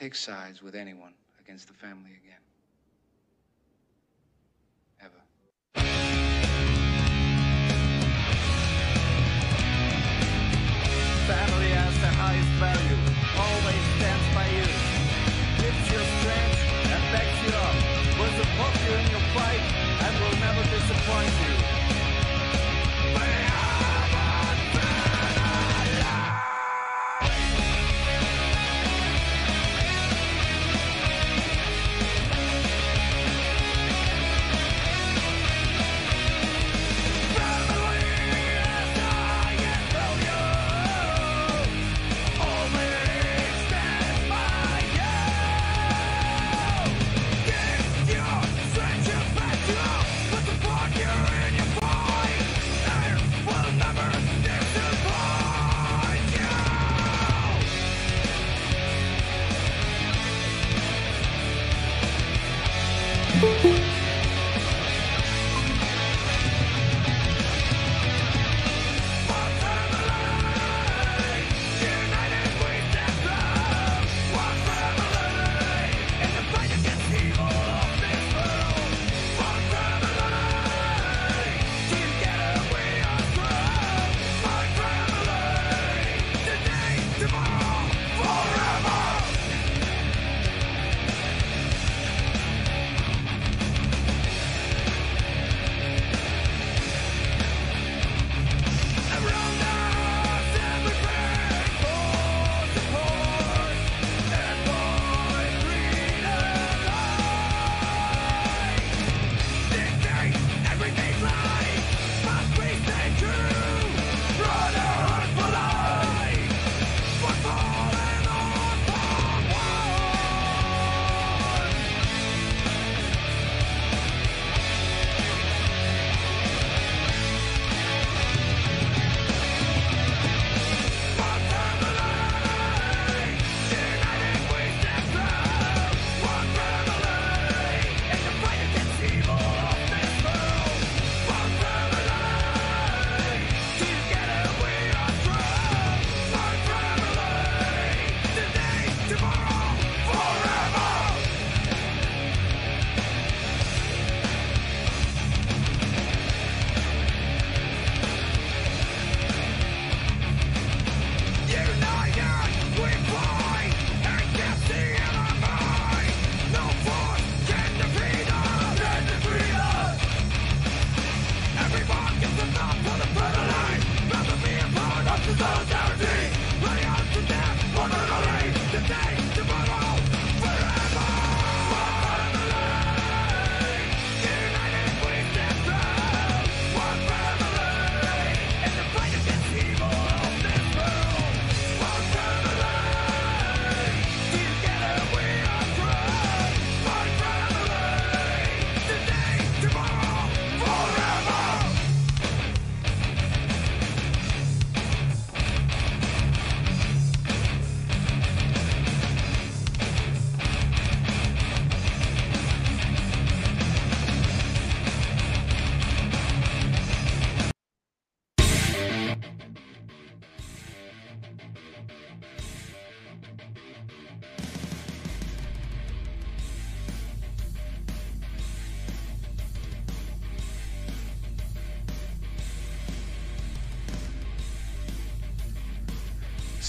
take sides with anyone against the family again. Ever. Family has the highest value, always stands by you. Gives you strength and backs you up. Will support you in your fight and will never disappoint you.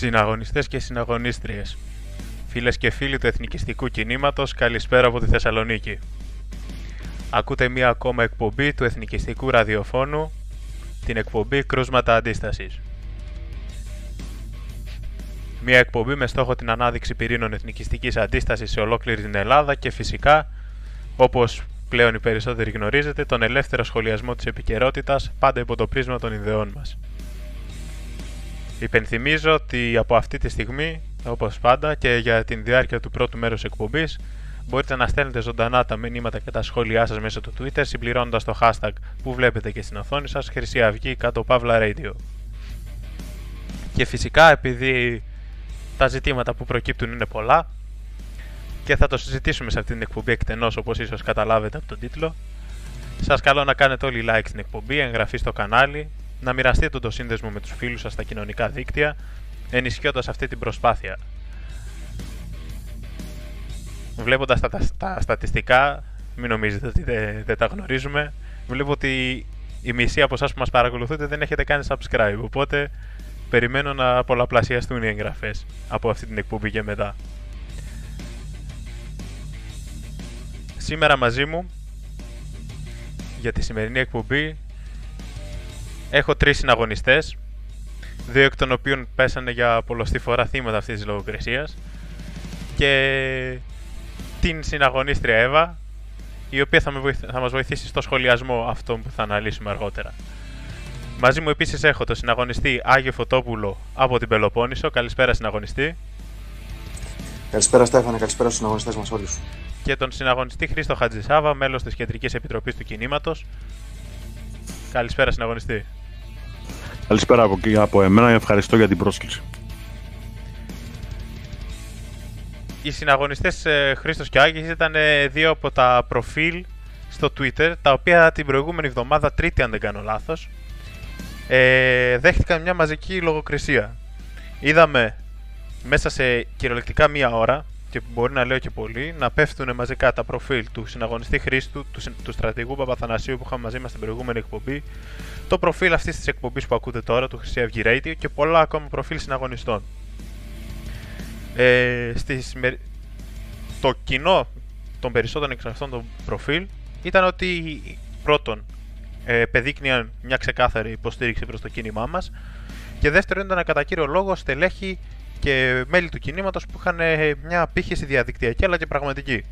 Συναγωνιστές και συναγωνίστριες, φίλες και φίλοι του εθνικιστικού κινήματος, καλησπέρα από τη Θεσσαλονίκη. Ακούτε μία ακόμα εκπομπή του εθνικιστικού ραδιοφώνου, την εκπομπή Κρούσματα Αντίστασης. Μία εκπομπή με στόχο την ανάδειξη πυρήνων εθνικιστικής αντίστασης σε ολόκληρη την Ελλάδα και φυσικά, όπως πλέον οι περισσότεροι γνωρίζετε, τον ελεύθερο σχολιασμό της επικαιρότητας πάντα υπό το πρίσμα των ιδεών μας. Υπενθυμίζω ότι από αυτή τη στιγμή, όπως πάντα και για την διάρκεια του πρώτου μέρους εκπομπής, μπορείτε να στέλνετε ζωντανά τα μηνύματα και τα σχόλιά σας μέσω του Twitter συμπληρώνοντας το hashtag που βλέπετε και στην οθόνη σας Χρυσή Αυγή κάτω Παύλα Radio. Και φυσικά επειδή τα ζητήματα που προκύπτουν είναι πολλά και θα το συζητήσουμε σε αυτή την εκπομπή εκτενώς όπως ίσως καταλάβετε από τον τίτλο, σας καλώ να κάνετε όλοι like στην εκπομπή, εγγραφή στο κανάλι, να μοιραστείτε το σύνδεσμο με τους φίλους σας στα κοινωνικά δίκτυα, ενισχύοντας αυτή την προσπάθεια. Βλέποντας τα, τα, στατιστικά, μην νομίζετε ότι δεν, τα γνωρίζουμε, βλέπω ότι η μισή από εσάς που μας παρακολουθείτε δεν έχετε κάνει subscribe, οπότε περιμένω να πολλαπλασιαστούν οι εγγραφές από αυτή την εκπομπή και μετά. Σήμερα μαζί μου για τη σημερινή εκπομπή Έχω τρεις συναγωνιστές, δύο εκ των οποίων πέσανε για πολλωστή φορά θύματα αυτής της λογοκρισίας και την συναγωνίστρια Εύα, η οποία θα, με θα μας βοηθήσει στο σχολιασμό αυτό που θα αναλύσουμε αργότερα. Μαζί μου επίσης έχω τον συναγωνιστή Άγιο Φωτόπουλο από την Πελοπόννησο. Καλησπέρα συναγωνιστή. Καλησπέρα Στέφανε, καλησπέρα στους συναγωνιστές μας όλους. Και τον συναγωνιστή Χρήστο Χατζησάβα, μέλος της Κεντρικής Επιτροπής του Κινήματος. Καλησπέρα συναγωνιστή. Καλησπέρα από, από εμένα, ευχαριστώ για την πρόσκληση. Οι συναγωνιστές ε, Χρήστος και Άγγις ήταν ε, δύο από τα προφίλ στο Twitter, τα οποία την προηγούμενη εβδομάδα, τρίτη αν δεν κάνω λάθος, ε, δέχτηκαν μια μαζική λογοκρισία. Είδαμε μέσα σε κυριολεκτικά μία ώρα, και μπορεί να λέω και πολύ, να πέφτουν μαζικά τα προφίλ του συναγωνιστή Χρήστου, του, του στρατηγού Παπαθανασίου που είχαμε μαζί μας στην προηγούμενη εκπομπή, το προφίλ αυτής της εκπομπής που ακούτε τώρα, του Χρυσή Αυγή Radio και πολλά ακόμα προφίλ συναγωνιστών. Ε, στις, το κοινό των περισσότερων εξ αυτών των προφίλ ήταν ότι πρώτον ε, παιδείκνυαν μια ξεκάθαρη υποστήριξη προς το κίνημά μας και δεύτερον ήταν κατά κύριο λόγο στελέχη και μέλη του κινήματος που είχαν ε, μια απήχηση διαδικτυακή αλλά και πραγματική.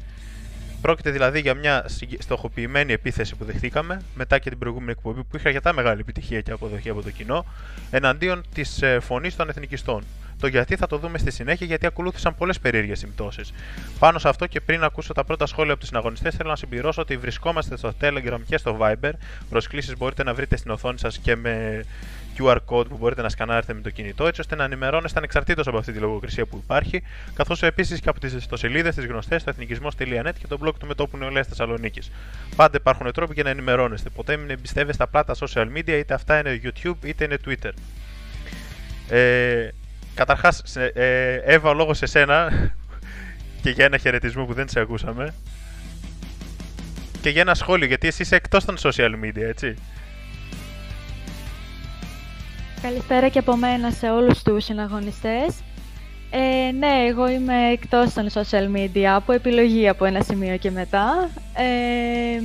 Πρόκειται δηλαδή για μια στοχοποιημένη επίθεση που δεχτήκαμε μετά και την προηγούμενη εκπομπή που είχε αρκετά μεγάλη επιτυχία και αποδοχή από το κοινό εναντίον της ε, φωνής των εθνικιστών. Το γιατί θα το δούμε στη συνέχεια, γιατί ακολούθησαν πολλές περίεργες συμπτώσεις. Πάνω σε αυτό και πριν ακούσω τα πρώτα σχόλια από τους συναγωνιστές, θέλω να συμπληρώσω ότι βρισκόμαστε στο Telegram και στο Viber. Προσκλήσεις μπορείτε να βρείτε στην οθόνη σας και με QR code που μπορείτε να σκανάρετε με το κινητό, έτσι ώστε να ενημερώνεστε ανεξαρτήτως από αυτή τη λογοκρισία που υπάρχει, καθώς επίσης και από τις ιστοσελίδες τη γνωστές στο εθνικισμό.net και το blog του Μετόπου Νεολαίας Θεσσαλονίκης. Πάντα υπάρχουν τρόποι για να ενημερώνεστε. Ποτέ μην εμπιστεύεστε απλά τα social media, είτε αυτά είναι YouTube είτε είναι Twitter. Ε, Καταρχάς, ε, Εύα, λόγος σε σένα και για ένα χαιρετισμό που δεν σε ακούσαμε. Και για ένα σχόλιο, γιατί εσύ είσαι εκτός των social media, έτσι. Καλησπέρα και από μένα σε όλους τους συναγωνιστές. Ε, ναι, εγώ είμαι εκτός των social media, από επιλογή από ένα σημείο και μετά. Ε,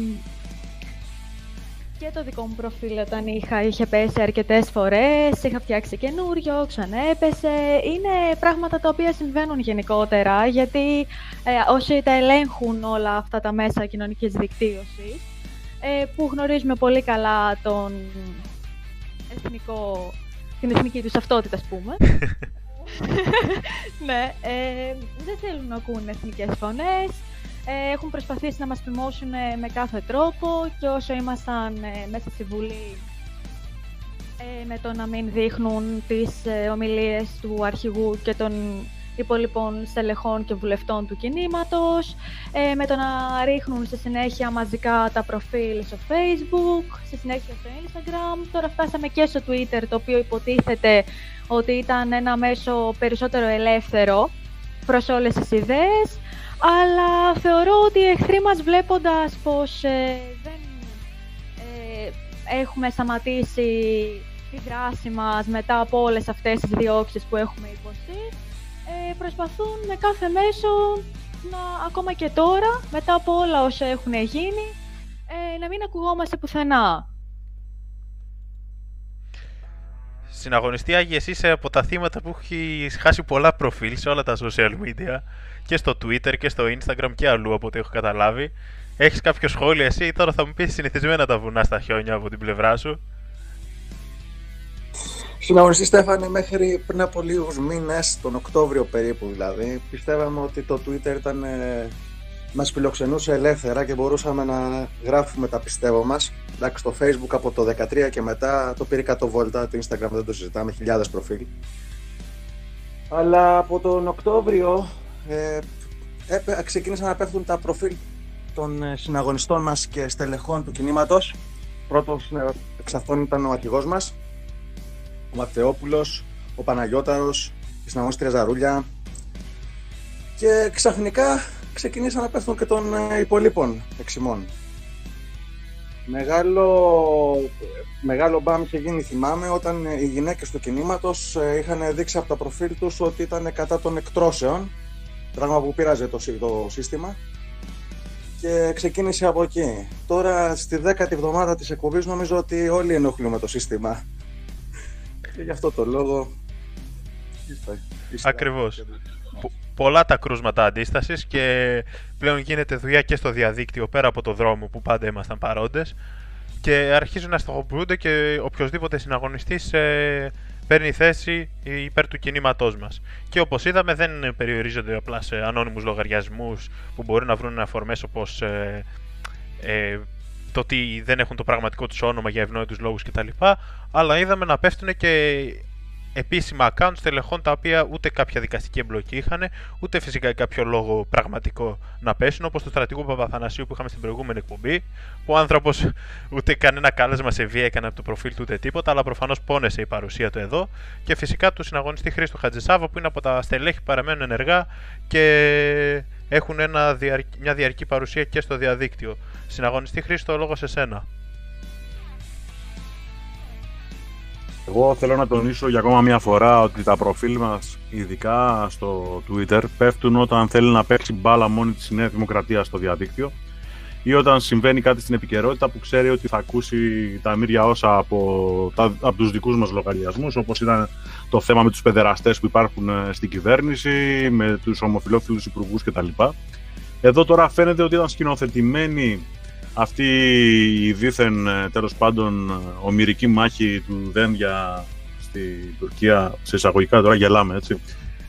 και το δικό μου προφίλ όταν είχα, είχε πέσει αρκετές φορές, είχα φτιάξει καινούριο, ξανέπεσε. Είναι πράγματα τα οποία συμβαίνουν γενικότερα, γιατί ε, όσοι τα ελέγχουν όλα αυτά τα μέσα κοινωνικής δικτύωσης, ε, που γνωρίζουμε πολύ καλά τον εθνικό την εθνική τους ταυτότητα, ας πούμε. ναι, ε, δεν θέλουν να ακούνε εθνικές φωνές, ε, έχουν προσπαθήσει να μας φημώσουν με κάθε τρόπο και όσο ήμασταν ε, μέσα στη Βουλή ε, με το να μην δείχνουν τις ε, ομιλίες του αρχηγού και των υπολοιπών στελεχών και βουλευτών του κινήματος, ε, με το να ρίχνουν στη συνέχεια μαζικά τα προφίλ στο facebook, στη συνέχεια στο instagram. Τώρα φτάσαμε και στο twitter, το οποίο υποτίθεται ότι ήταν ένα μέσο περισσότερο ελεύθερο προς όλες τις ιδέες, αλλά θεωρώ ότι οι εχθροί μας βλέποντας πως ε, δεν ε, έχουμε σταματήσει τη δράση μας μετά από όλες αυτές τις διώξεις που έχουμε υποστεί. Ε, προσπαθούν με κάθε μέσο να, ακόμα και τώρα, μετά από όλα όσα έχουν γίνει, ε, να μην ακουγόμαστε πουθενά. Συναγωνιστή Άγιε, είσαι από τα θύματα που έχει χάσει πολλά προφίλ σε όλα τα social media και στο Twitter και στο Instagram και αλλού από ό,τι έχω καταλάβει. Έχεις κάποιο σχόλιο εσύ, τώρα θα μου πεις συνηθισμένα τα βουνά στα χιόνια από την πλευρά σου. Συναγωνιστή Στέφανε, μέχρι πριν από λίγους μήνες, τον Οκτώβριο περίπου δηλαδή, πιστεύαμε ότι το Twitter ήταν, ε, μας φιλοξενούσε ελεύθερα και μπορούσαμε να γράφουμε τα πιστεύω μας. Εντάξει, το Facebook από το 2013 και μετά το πήρε 100 βόλτα, το Instagram δεν το συζητάμε, χιλιάδες προφίλ. Αλλά από τον Οκτώβριο ε, έπε- ξεκίνησαν να πέφτουν τα προφίλ των ε, συναγωνιστών μας και στελεχών του κινήματος. Πρώτος ε, εξ αυτών ήταν ο αρχηγός μας, ο Ματεόπουλος, ο Παναγιώταρος, η συναγωνίστρια Ζαρούλια και ξαφνικά ξεκινήσαν να πέφτουν και των ε, υπολείπων εξημών. Μεγάλο, μεγάλο μπαμ είχε γίνει, θυμάμαι, όταν ε, οι γυναίκες του κινήματος ε, είχαν δείξει από τα προφίλ τους ότι ήταν κατά των εκτρώσεων, πράγμα που πείραζε το, σύ- το σύστημα και ξεκίνησε από εκεί. Τώρα στη δέκατη εβδομάδα της εκπομπής νομίζω ότι όλοι ενοχλούμε το σύστημα. Και γι' αυτό το λόγο. Είστε- είστε- Ακριβώς. Πο- πολλά τα κρούσματα αντίστασης και πλέον γίνεται δουλειά και στο διαδίκτυο πέρα από το δρόμο που πάντα ήμασταν παρόντες και αρχίζουν να στοχοποιούνται και οποιοδήποτε συναγωνιστής ε, παίρνει θέση υπέρ του κινήματός μας. Και όπως είδαμε δεν περιορίζονται απλά σε ανώνυμους λογαριασμούς που μπορεί να βρουν αφορμές όπως ε, ε, το ότι δεν έχουν το πραγματικό τους όνομα για ευνόητους λόγους κτλ. Αλλά είδαμε να πέφτουν και επίσημα accounts τελεχών τα οποία ούτε κάποια δικαστική εμπλοκή είχαν, ούτε φυσικά κάποιο λόγο πραγματικό να πέσουν, όπως του στρατηγού Παπαθανασίου που είχαμε στην προηγούμενη εκπομπή, που ο άνθρωπος ούτε κανένα κάλεσμα σε βία έκανε από το προφίλ του ούτε τίποτα, αλλά προφανώς πόνεσε η παρουσία του εδώ. Και φυσικά του συναγωνιστή Χρήστο Χατζησάβα που είναι από τα στελέχη που παραμένουν ενεργά και έχουν ένα διαρ- μια διαρκή παρουσία και στο διαδίκτυο. Συναγωνιστή Χρήστο, λόγος σε σένα. Εγώ θέλω να τονίσω για ακόμα μια φορά ότι τα προφίλ μας, ειδικά στο Twitter, πέφτουν όταν θέλει να παίξει μπάλα μόνη της η Νέα Δημοκρατία στο διαδίκτυο ή όταν συμβαίνει κάτι στην επικαιρότητα που ξέρει ότι θα ακούσει τα μύρια όσα από, τα, από τους δικούς μας λογαριασμούς, όπως ήταν το θέμα με τους παιδεραστές που υπάρχουν ε, στην κυβέρνηση, με τους ομοφιλόφιλους υπουργούς κτλ. Εδώ τώρα φαίνεται ότι ήταν σκηνοθετημένη αυτή η δίθεν ε, τέλος πάντων ε, ομυρική μάχη του Δένδια στη Τουρκία, σε εισαγωγικά τώρα γελάμε έτσι,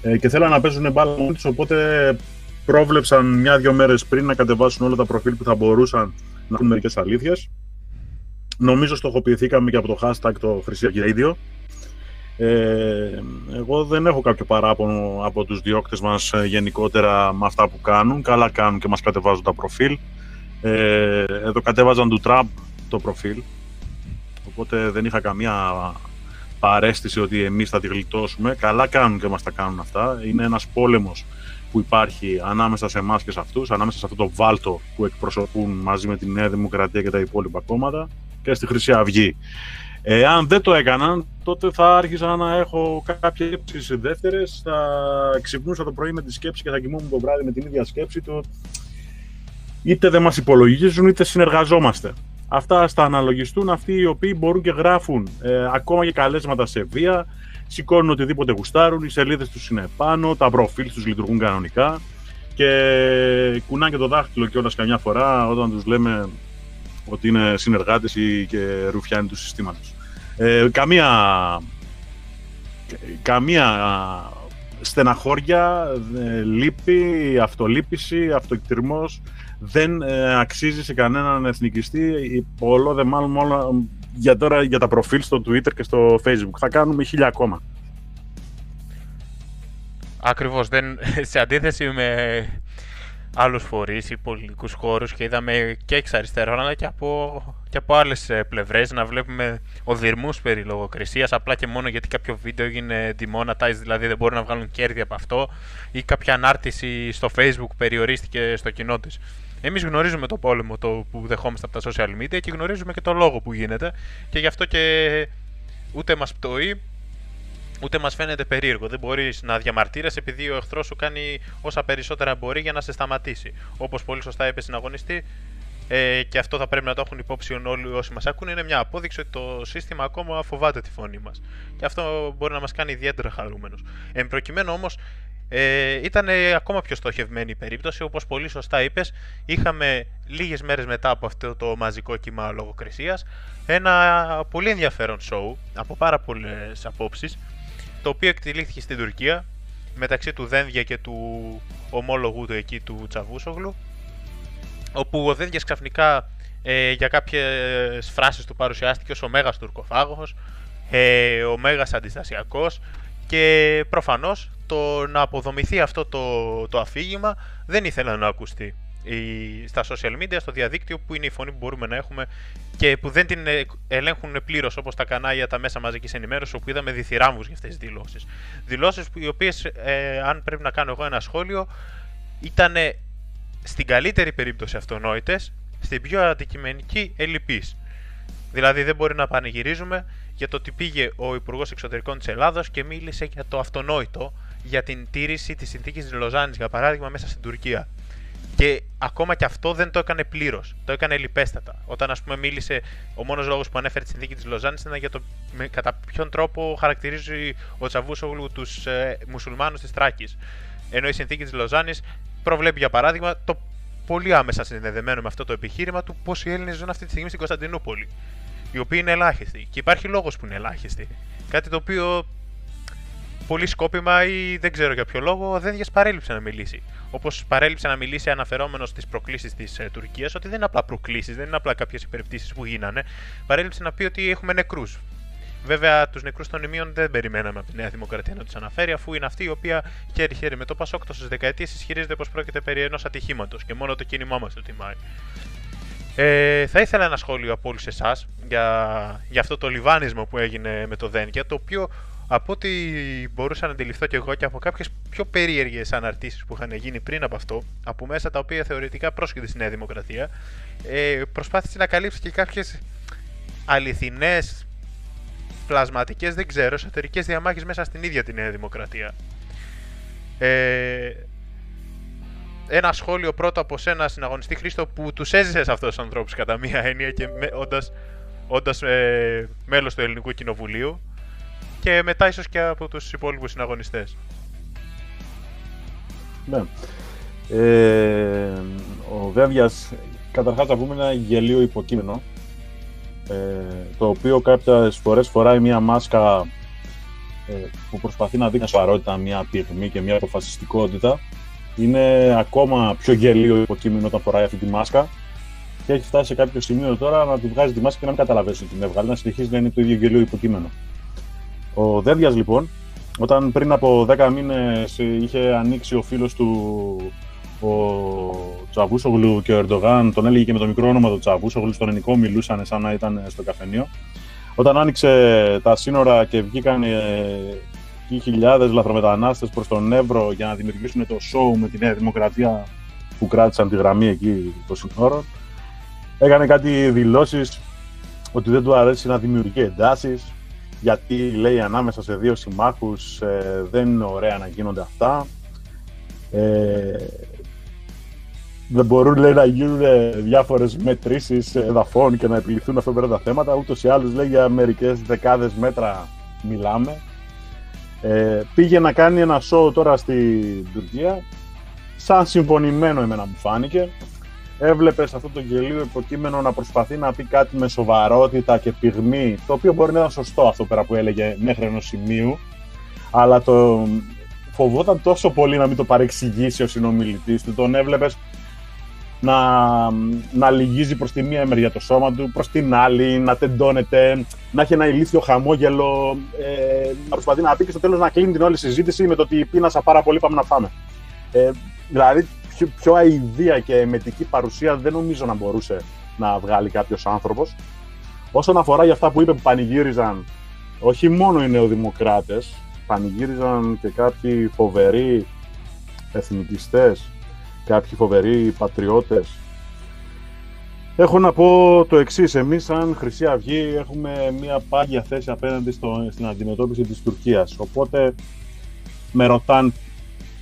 ε, και θέλαν να παίζουν μπάλα μόνοι τους, οπότε πρόβλεψαν μια-δυο μέρες πριν να κατεβάσουν όλα τα προφίλ που θα μπορούσαν να έχουν μερικές αλήθειες. Νομίζω στοχοποιηθήκαμε και από το hashtag το Χρυσή Αυγή Radio. Ε, εγώ δεν έχω κάποιο παράπονο από τους διώκτες μας ε, γενικότερα με αυτά που κάνουν. Καλά κάνουν και μας κατεβάζουν τα προφίλ. Ε, εδώ κατέβαζαν του Τραμπ το προφίλ. Οπότε δεν είχα καμία παρέστηση ότι εμείς θα τη γλιτώσουμε. Καλά κάνουν και μας τα κάνουν αυτά. Είναι ένας πόλεμος που υπάρχει ανάμεσα σε εμάς και σε αυτούς, ανάμεσα σε αυτό το βάλτο που εκπροσωπούν μαζί με τη Νέα Δημοκρατία και τα υπόλοιπα κόμματα και στη Χρυσή Αυγή. Εάν δεν το έκαναν, τότε θα άρχισα να έχω κάποιες σκέψεις δεύτερες, θα ξυπνούσα το πρωί με τη σκέψη και θα κοιμούμαι το βράδυ με την ίδια σκέψη του είτε δεν μας υπολογίζουν είτε συνεργαζόμαστε. Αυτά ας τα αναλογιστούν αυτοί οι οποίοι μπορούν και γράφουν ε, ακόμα και καλέσματα σε βία, σηκώνουν οτιδήποτε γουστάρουν, οι σελίδες τους είναι πάνω, τα προφίλ τους λειτουργούν κανονικά και κουνάνε και το δάχτυλο κιόλας καμιά φορά όταν τους λέμε ότι είναι συνεργάτες ή και ρουφιάνοι του συστήματος. Ε, καμία, καμία στεναχώρια, ε, λύπη, αυτολύπηση, αυτοεκτηρμός δεν ε, αξίζει σε κανέναν εθνικιστή όλο δε μάλλον μόνο για τώρα για τα προφίλ στο Twitter και στο Facebook. Θα κάνουμε χίλια ακόμα. Ακριβώς, δεν, σε αντίθεση με άλλους φορείς ή πολιτικούς χώρους και είδαμε και εξ αριστερών αλλά και από, και από άλλες ε, πλευρές να βλέπουμε οδυρμούς περί λογοκρισίας απλά και μόνο γιατί κάποιο βίντεο έγινε demonetized, δηλαδή δεν μπορούν να βγάλουν κέρδη από αυτό ή κάποια ανάρτηση στο facebook περιορίστηκε στο κοινό της. Εμείς γνωρίζουμε το πόλεμο το που δεχόμαστε από τα social media και γνωρίζουμε και το λόγο που γίνεται και γι' αυτό και ούτε μας πτωεί, ούτε μας φαίνεται περίεργο. Δεν μπορείς να διαμαρτύρεσαι επειδή ο εχθρός σου κάνει όσα περισσότερα μπορεί για να σε σταματήσει. Όπως πολύ σωστά είπε συναγωνιστή, ε, και αυτό θα πρέπει να το έχουν υπόψη όλοι όσοι μας ακούνε, είναι μια απόδειξη ότι το σύστημα ακόμα φοβάται τη φωνή μας. Και αυτό μπορεί να μας κάνει ιδιαίτερα χαρούμενους. Εν προκειμένου όμως, ε, ήταν ακόμα πιο στοχευμένη η περίπτωση, όπως πολύ σωστά είπες, είχαμε λίγες μέρες μετά από αυτό το μαζικό κύμα λογοκρισίας, ένα πολύ ενδιαφέρον show, από πάρα πολλές απόψεις, το οποίο εκτελήθηκε στην Τουρκία, μεταξύ του Δένδια και του ομόλογου του εκεί του Τσαβούσογλου, όπου ο Δένδιας ξαφνικά ε, για κάποιες φράσεις του παρουσιάστηκε ως ο Μέγας Τουρκοφάγος, ε, ο Μέγας Αντιστασιακός και προφανώς το να αποδομηθεί αυτό το, το αφήγημα δεν ήθελα να ακουστεί στα social media, στο διαδίκτυο που είναι η φωνή που μπορούμε να έχουμε και που δεν την ε, ελέγχουν πλήρως όπως τα κανάλια, τα μέσα μαζικής ενημέρωσης, όπου είδαμε διθυράμβου για αυτές τις δηλώσεις. Δηλώσεις οι οποίες, ε, αν πρέπει να κάνω εγώ ένα σχόλιο, ήταν στην καλύτερη περίπτωση αυτονόητες, στην πιο αντικειμενική ελλειπής. Δηλαδή δεν μπορεί να πανηγυρίζουμε για το ότι πήγε ο Υπουργός Εξωτερικών της Ελλάδος και μίλησε για το αυτονόητο για την τήρηση της συνθήκης της Λοζάνης, για παράδειγμα, μέσα στην Τουρκία. Και ακόμα και αυτό δεν το έκανε πλήρως. Το έκανε λιπέστατα. Όταν, ας πούμε, μίλησε, ο μόνος λόγος που ανέφερε τη συνθήκη της Λοζάνης ήταν για το με, κατά ποιον τρόπο χαρακτηρίζει ο Τσαβούσογλου τους ε, μουσουλμάνους της Τράκης. Ενώ η συνθήκη της Λοζάνης προβλέπει, για παράδειγμα, το πολύ άμεσα συνδεδεμένο με αυτό το επιχείρημα του πόσοι Έλληνες ζουν αυτή τη στιγμή στην Κωνσταντινούπολη. Οι οποίοι είναι ελάχιστοι. Και υπάρχει λόγος που είναι ελάχιστοι. Κάτι το οποίο πολύ σκόπιμα ή δεν ξέρω για ποιο λόγο δεν παρέλειψε να μιλήσει. Όπως παρέλειψε να μιλήσει αναφερόμενος στις προκλήσεις της ε, Τουρκίας, ότι δεν είναι απλά προκλήσεις, δεν είναι απλά κάποιες υπερπτήσεις που γίνανε. Παρέλειψε να πει ότι έχουμε νεκρούς. Βέβαια, τους νεκρούς των ημείων δεν περιμέναμε από τη Νέα Δημοκρατία να τους αναφέρει, αφού είναι αυτή η οποία χέρι-χέρι με το Πασόκ τόσε δεκαετίες ισχυρίζεται πως πρόκειται περί ενός ατυχήματος και μόνο το κίνημά μας το τιμάει. Ε, θα ήθελα ένα σχόλιο από όλους εσάς για, για αυτό το λιβάνισμα που έγινε με το Δένκια, το οποίο από ό,τι μπορούσα να αντιληφθώ και εγώ και από κάποιες πιο περίεργες αναρτήσεις που είχαν γίνει πριν από αυτό, από μέσα τα οποία θεωρητικά πρόσχεται στη Νέα Δημοκρατία, ε, προσπάθησε να καλύψει και κάποιες αληθινές, πλασματικές, δεν ξέρω, εσωτερικέ διαμάχες μέσα στην ίδια τη Νέα Δημοκρατία. Ε, ένα σχόλιο πρώτο από σένα συναγωνιστή Χρήστο που τους έζησες αυτούς τους ανθρώπους κατά μία έννοια και όντας ε, μέλος του Ελληνικού Κοινοβουλίου και μετά ίσως και από τους υπόλοιπους συναγωνιστές. Ναι. Ε, ο Βέβιας, καταρχάς θα πούμε ένα γελίο υποκείμενο, ε, το οποίο κάποιες φορές φοράει μια μάσκα ε, που προσπαθεί να δείξει σοβαρότητα, μια πυγμή και μια αποφασιστικότητα. Είναι ακόμα πιο γελίο υποκείμενο όταν φοράει αυτή τη μάσκα και έχει φτάσει σε κάποιο σημείο τώρα να του βγάζει τη μάσκα και να μην καταλαβαίνεις ότι την έβγαλε, να συνεχίζει να είναι το ίδιο γελίο υποκείμενο. Ο Δένδια λοιπόν, όταν πριν από 10 μήνες είχε ανοίξει ο φίλος του ο Τσαβούσογλου και ο Ερντογάν, τον έλεγε και με το μικρό όνομα του Τσαβούσογλου, στον ελληνικό μιλούσαν σαν να ήταν στο καφενείο. Όταν άνοιξε τα σύνορα και βγήκαν ε, οι χιλιάδες λαθρομετανάστες προς τον Εύρο για να δημιουργήσουν το show με τη Νέα Δημοκρατία που κράτησαν τη γραμμή εκεί των σύνορων, έκανε κάτι δηλώσεις ότι δεν του αρέσει να δημιουργεί εντάσεις, γιατί λέει ανάμεσα σε δύο συμμάχους ε, δεν είναι ωραία να γίνονται αυτά. Ε, δεν μπορούν λέει, να γίνουν διάφορες μετρήσεις εδαφών και να επιληθούν αυτά τα θέματα. Ούτως ή άλλως λέει για μερικές δεκάδες μέτρα μιλάμε. Ε, πήγε να κάνει ένα show τώρα στην Τουρκία σαν συμφωνημένο εμένα μου φάνηκε έβλεπες αυτό το γελίο υποκείμενο να προσπαθεί να πει κάτι με σοβαρότητα και πυγμή, το οποίο μπορεί να ήταν σωστό αυτό πέρα που έλεγε μέχρι ενός σημείου, αλλά το φοβόταν τόσο πολύ να μην το παρεξηγήσει ο συνομιλητής του. Τον έβλεπες να, να λυγίζει προς τη μία μεριά το σώμα του, προς την άλλη, να τεντώνεται, να έχει ένα ηλίθιο χαμόγελο, ε, να προσπαθεί να πει και στο τέλος να κλείνει την όλη συζήτηση με το ότι πίνασα πάρα πολύ, πάμε να φάμε. Ε, δηλαδή πιο, πιο αηδία και εμετική παρουσία δεν νομίζω να μπορούσε να βγάλει κάποιος άνθρωπος. Όσον αφορά για αυτά που είπε που πανηγύριζαν όχι μόνο οι νεοδημοκράτες, πανηγύριζαν και κάποιοι φοβεροί εθνικιστές, κάποιοι φοβεροί πατριώτες. Έχω να πω το εξής. Εμείς, σαν Χρυσή Αυγή, έχουμε μια πάγια θέση απέναντι στο, στην αντιμετώπιση της Τουρκίας. Οπότε με ρωτάν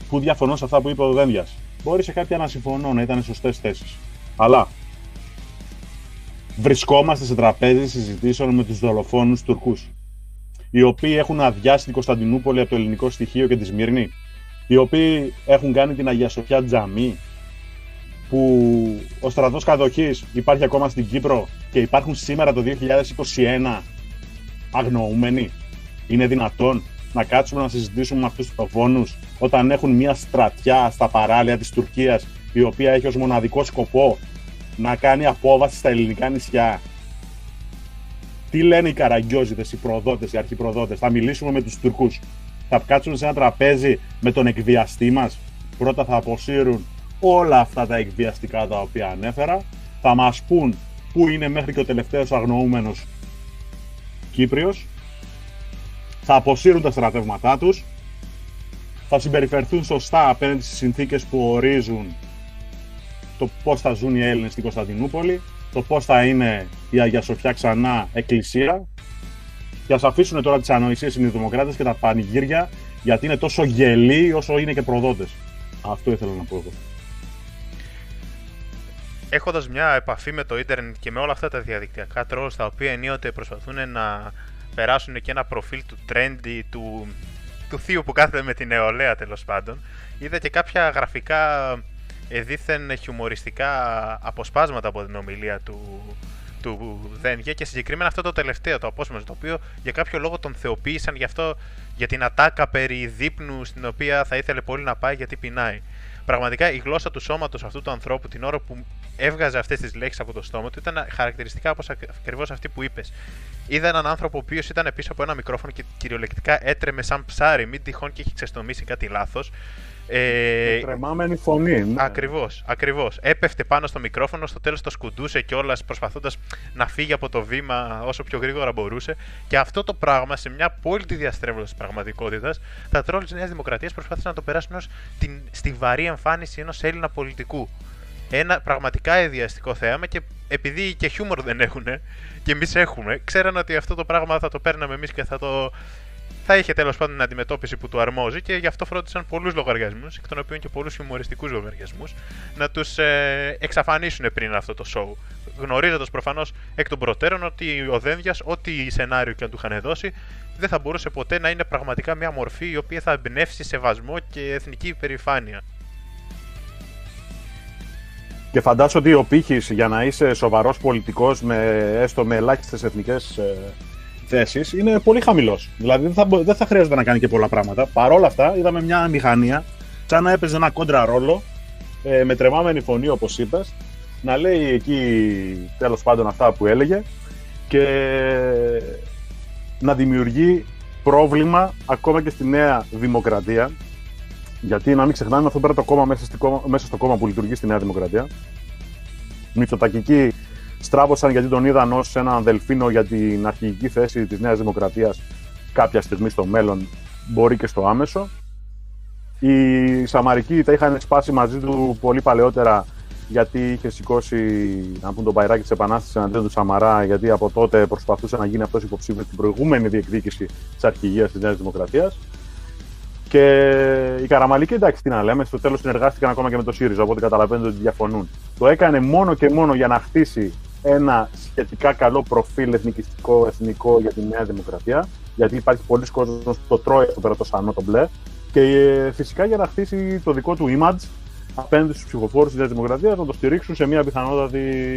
πού διαφωνώ σε αυτά που είπε ο Δένδιας; Μπορεί σε κάποια να συμφωνώ, να ήταν σωστές θέσεις. Αλλά βρισκόμαστε σε τραπέζι συζητήσεων με τους δολοφόνους Τουρκούς. Οι οποίοι έχουν αδειάσει την Κωνσταντινούπολη από το ελληνικό στοιχείο και τη Σμύρνη. Οι οποίοι έχουν κάνει την Αγία Σοφιά τζαμί που ο στρατός κατοχής υπάρχει ακόμα στην Κύπρο και υπάρχουν σήμερα το 2021 αγνοούμενοι. Είναι δυνατόν να κάτσουμε να συζητήσουμε με αυτούς τους προφόνους όταν έχουν μια στρατιά στα παράλια της Τουρκίας η οποία έχει ως μοναδικό σκοπό να κάνει απόβαση στα ελληνικά νησιά. Τι λένε οι καραγκιόζιδες, οι προδότες, οι αρχιπροδότες; Θα μιλήσουμε με τους Τουρκούς. Θα κάτσουμε σε ένα τραπέζι με τον εκβιαστή μας. Πρώτα θα αποσύρουν όλα αυτά τα εκβιαστικά τα οποία ανέφερα. Θα μας πούν πού είναι μέχρι και ο τελευταίος αγνοούμενος Κύπριος. Θα αποσύρουν τα στρατεύματά τους. Θα συμπεριφερθούν σωστά απέναντι στις συνθήκες που ορίζουν το πώς θα ζουν οι Έλληνες στην Κωνσταντινούπολη, το πώς θα είναι η Αγία Σοφιά ξανά εκκλησία και ας αφήσουν τώρα τις ανοησίες οι Δημοκράτες και τα πανηγύρια γιατί είναι τόσο γελοί όσο είναι και προδότες. Αυτό ήθελα να πω εγώ έχοντας μια επαφή με το ίντερνετ και με όλα αυτά τα διαδικτυακά τρόλ τα οποία ενίοτε προσπαθούν να περάσουν και ένα προφίλ του trendy, του, του θείου που κάθεται με την νεολαία τέλος πάντων, είδα και κάποια γραφικά δίθεν χιουμοριστικά αποσπάσματα από την ομιλία του, του Δένγε και συγκεκριμένα αυτό το τελευταίο, το απόσπασμα, το οποίο για κάποιο λόγο τον θεοποίησαν γι' αυτό, για την ατάκα περί δείπνου στην οποία θα ήθελε πολύ να πάει γιατί πεινάει. Πραγματικά η γλώσσα του σώματος αυτού του ανθρώπου την ώρα που έβγαζε αυτές τις λέξεις από το στόμα του ήταν χαρακτηριστικά όπως ακριβώς αυτή που είπες. Είδα έναν άνθρωπο ο οποίος ήταν πίσω από ένα μικρόφωνο και κυριολεκτικά έτρεμε σαν ψάρι, μην τυχόν και έχει ξεστομίσει κάτι λάθος. Ε, τρεμάμενη φωνή. Ναι. Ακριβώς, ακριβώς. Έπεφτε πάνω στο μικρόφωνο, στο τέλος το σκουντούσε κιόλας, προσπαθώντας να φύγει από το βήμα όσο πιο γρήγορα μπορούσε. Και αυτό το πράγμα σε μια απόλυτη διαστρέβλωση της πραγματικότητας, τα τρόλ της Νέας Δημοκρατίας προσπάθησαν να το περάσουν ως την στιβαρή εμφάνιση ενός Έλληνα πολιτικού ένα πραγματικά ιδιαστικό θέαμα και επειδή και χιούμορ δεν έχουν και εμείς έχουμε, ξέραν ότι αυτό το πράγμα θα το παίρναμε εμείς και θα το. Θα είχε τέλος πάντων την αντιμετώπιση που του αρμόζει και γι' αυτό φρόντισαν πολλούς λογαριασμούς, εκ των οποίων και πολλούς χιουμοριστικούς λογαριασμούς, να τους ε, εξαφανίσουν πριν αυτό το show. Γνωρίζοντας προφανώς εκ των προτέρων ότι ο Δένδια, ό,τι σενάριο και αν του είχαν δώσει, δεν θα μπορούσε ποτέ να είναι πραγματικά μια μορφή η οποία θα εμπνεύσει σεβασμό και εθνική υπερηφάνεια. Και φαντάσου ότι ο πύχη για να είσαι σοβαρός πολιτικός, με, έστω με ελάχιστες εθνικές ε, θέσεις, είναι πολύ χαμηλός. Δηλαδή δεν θα, δεν θα χρειάζεται να κάνει και πολλά πράγματα. Παρ' όλα αυτά, είδαμε μια μηχανία, σαν να έπαιζε ένα κόντρα ρόλο, ε, με τρεμάμενη φωνή, όπως είπες, να λέει εκεί τέλος πάντων αυτά που έλεγε και να δημιουργεί πρόβλημα ακόμα και στη νέα δημοκρατία γιατί να μην ξεχνάμε αυτό πέρα το κόμμα μέσα, κόμμα μέσα στο κόμμα που λειτουργεί στη Νέα Δημοκρατία. Μητσοτακικοί στράβωσαν γιατί τον είδαν ως έναν δελφίνο για την αρχηγική θέση της Νέας Δημοκρατίας κάποια στιγμή στο μέλλον, μπορεί και στο άμεσο. Οι Σαμαρικοί τα είχαν σπάσει μαζί του πολύ παλαιότερα γιατί είχε σηκώσει να πούν, τον παϊράκι της Επανάστασης εναντίον του Σαμαρά, γιατί από τότε προσπαθούσε να γίνει αυτός υποψήφιος στην προηγούμενη διεκδίκηση της αρχηγίας της Νέας Δημοκρατίας. Και οι Καραμαλίκοι, εντάξει, τι να λέμε, στο τέλος συνεργάστηκαν ακόμα και με το ΣΥΡΙΖΑ, οπότε καταλαβαίνετε ότι διαφωνούν. Το έκανε μόνο και μόνο για να χτίσει ένα σχετικά καλό προφίλ εθνικιστικό, εθνικό για τη Νέα Δημοκρατία. Γιατί υπάρχει πολλοί κόσμος που το τρώει αυτό πέρα το σανό, το μπλε. Και ε, φυσικά για να χτίσει το δικό του image απέναντι στους ψηφοφόρους της Νέας Δημοκρατίας, να το στηρίξουν σε μια,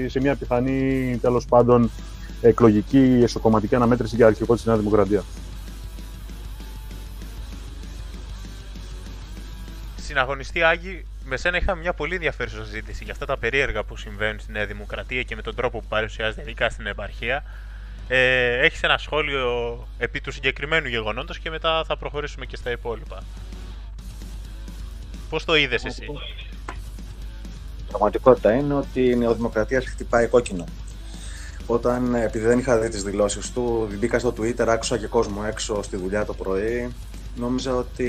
σε μια πιθανή τέλος πάντων εκλογική εσωκομματική αναμέτρηση για αρχικό της Νέας Δημοκρατίας. συναγωνιστή Άγη, με σένα είχαμε μια πολύ ενδιαφέρουσα συζήτηση για αυτά τα περίεργα που συμβαίνουν στη Νέα Δημοκρατία και με τον τρόπο που παρουσιάζεται ειδικά στην επαρχία. Ε, έχεις ένα σχόλιο επί του συγκεκριμένου γεγονότος και μετά θα προχωρήσουμε και στα υπόλοιπα. Πώς το είδες εσύ; Η πραγματικότητα είναι ότι η Νεοδημοκρατία χτυπάει κόκκινο. Όταν, επειδή δεν είχα δει τις δηλώσεις του, μπήκα στο Twitter, άκουσα και κόσμο έξω στη δουλειά το πρωί Νόμιζα ότι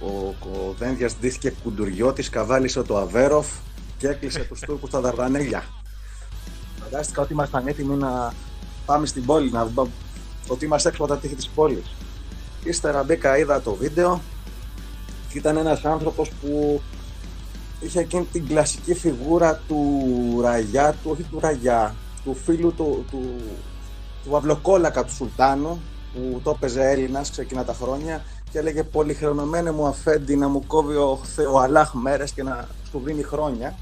ο, ο Δένδιας ντύθηκε κουντουριώτης, καβάλισε το Αβέροφ και έκλεισε τους Τούρκους στα Δαρδανέλια. Φαντάστηκα ότι ήμασταν έτοιμοι να πάμε στην πόλη, να... ότι είμαστε έξω από τα τείχη της πόλης. Ύστερα μπήκα, είδα το βίντεο και ήταν ένας άνθρωπος που είχε εκείνη την κλασική φιγούρα του Ραγιά, του, όχι του Ραγιά, του φίλου του, του, του Αυλοκόλακα του Σουλτάνου, που το έπαιζε Έλληνας ξεκινά τα χρόνια και έλεγε Πολυχρονωμένε μου αφέντη να μου κόβει ο, ο Αλάχ μέρες και να σου δίνει χρόνια.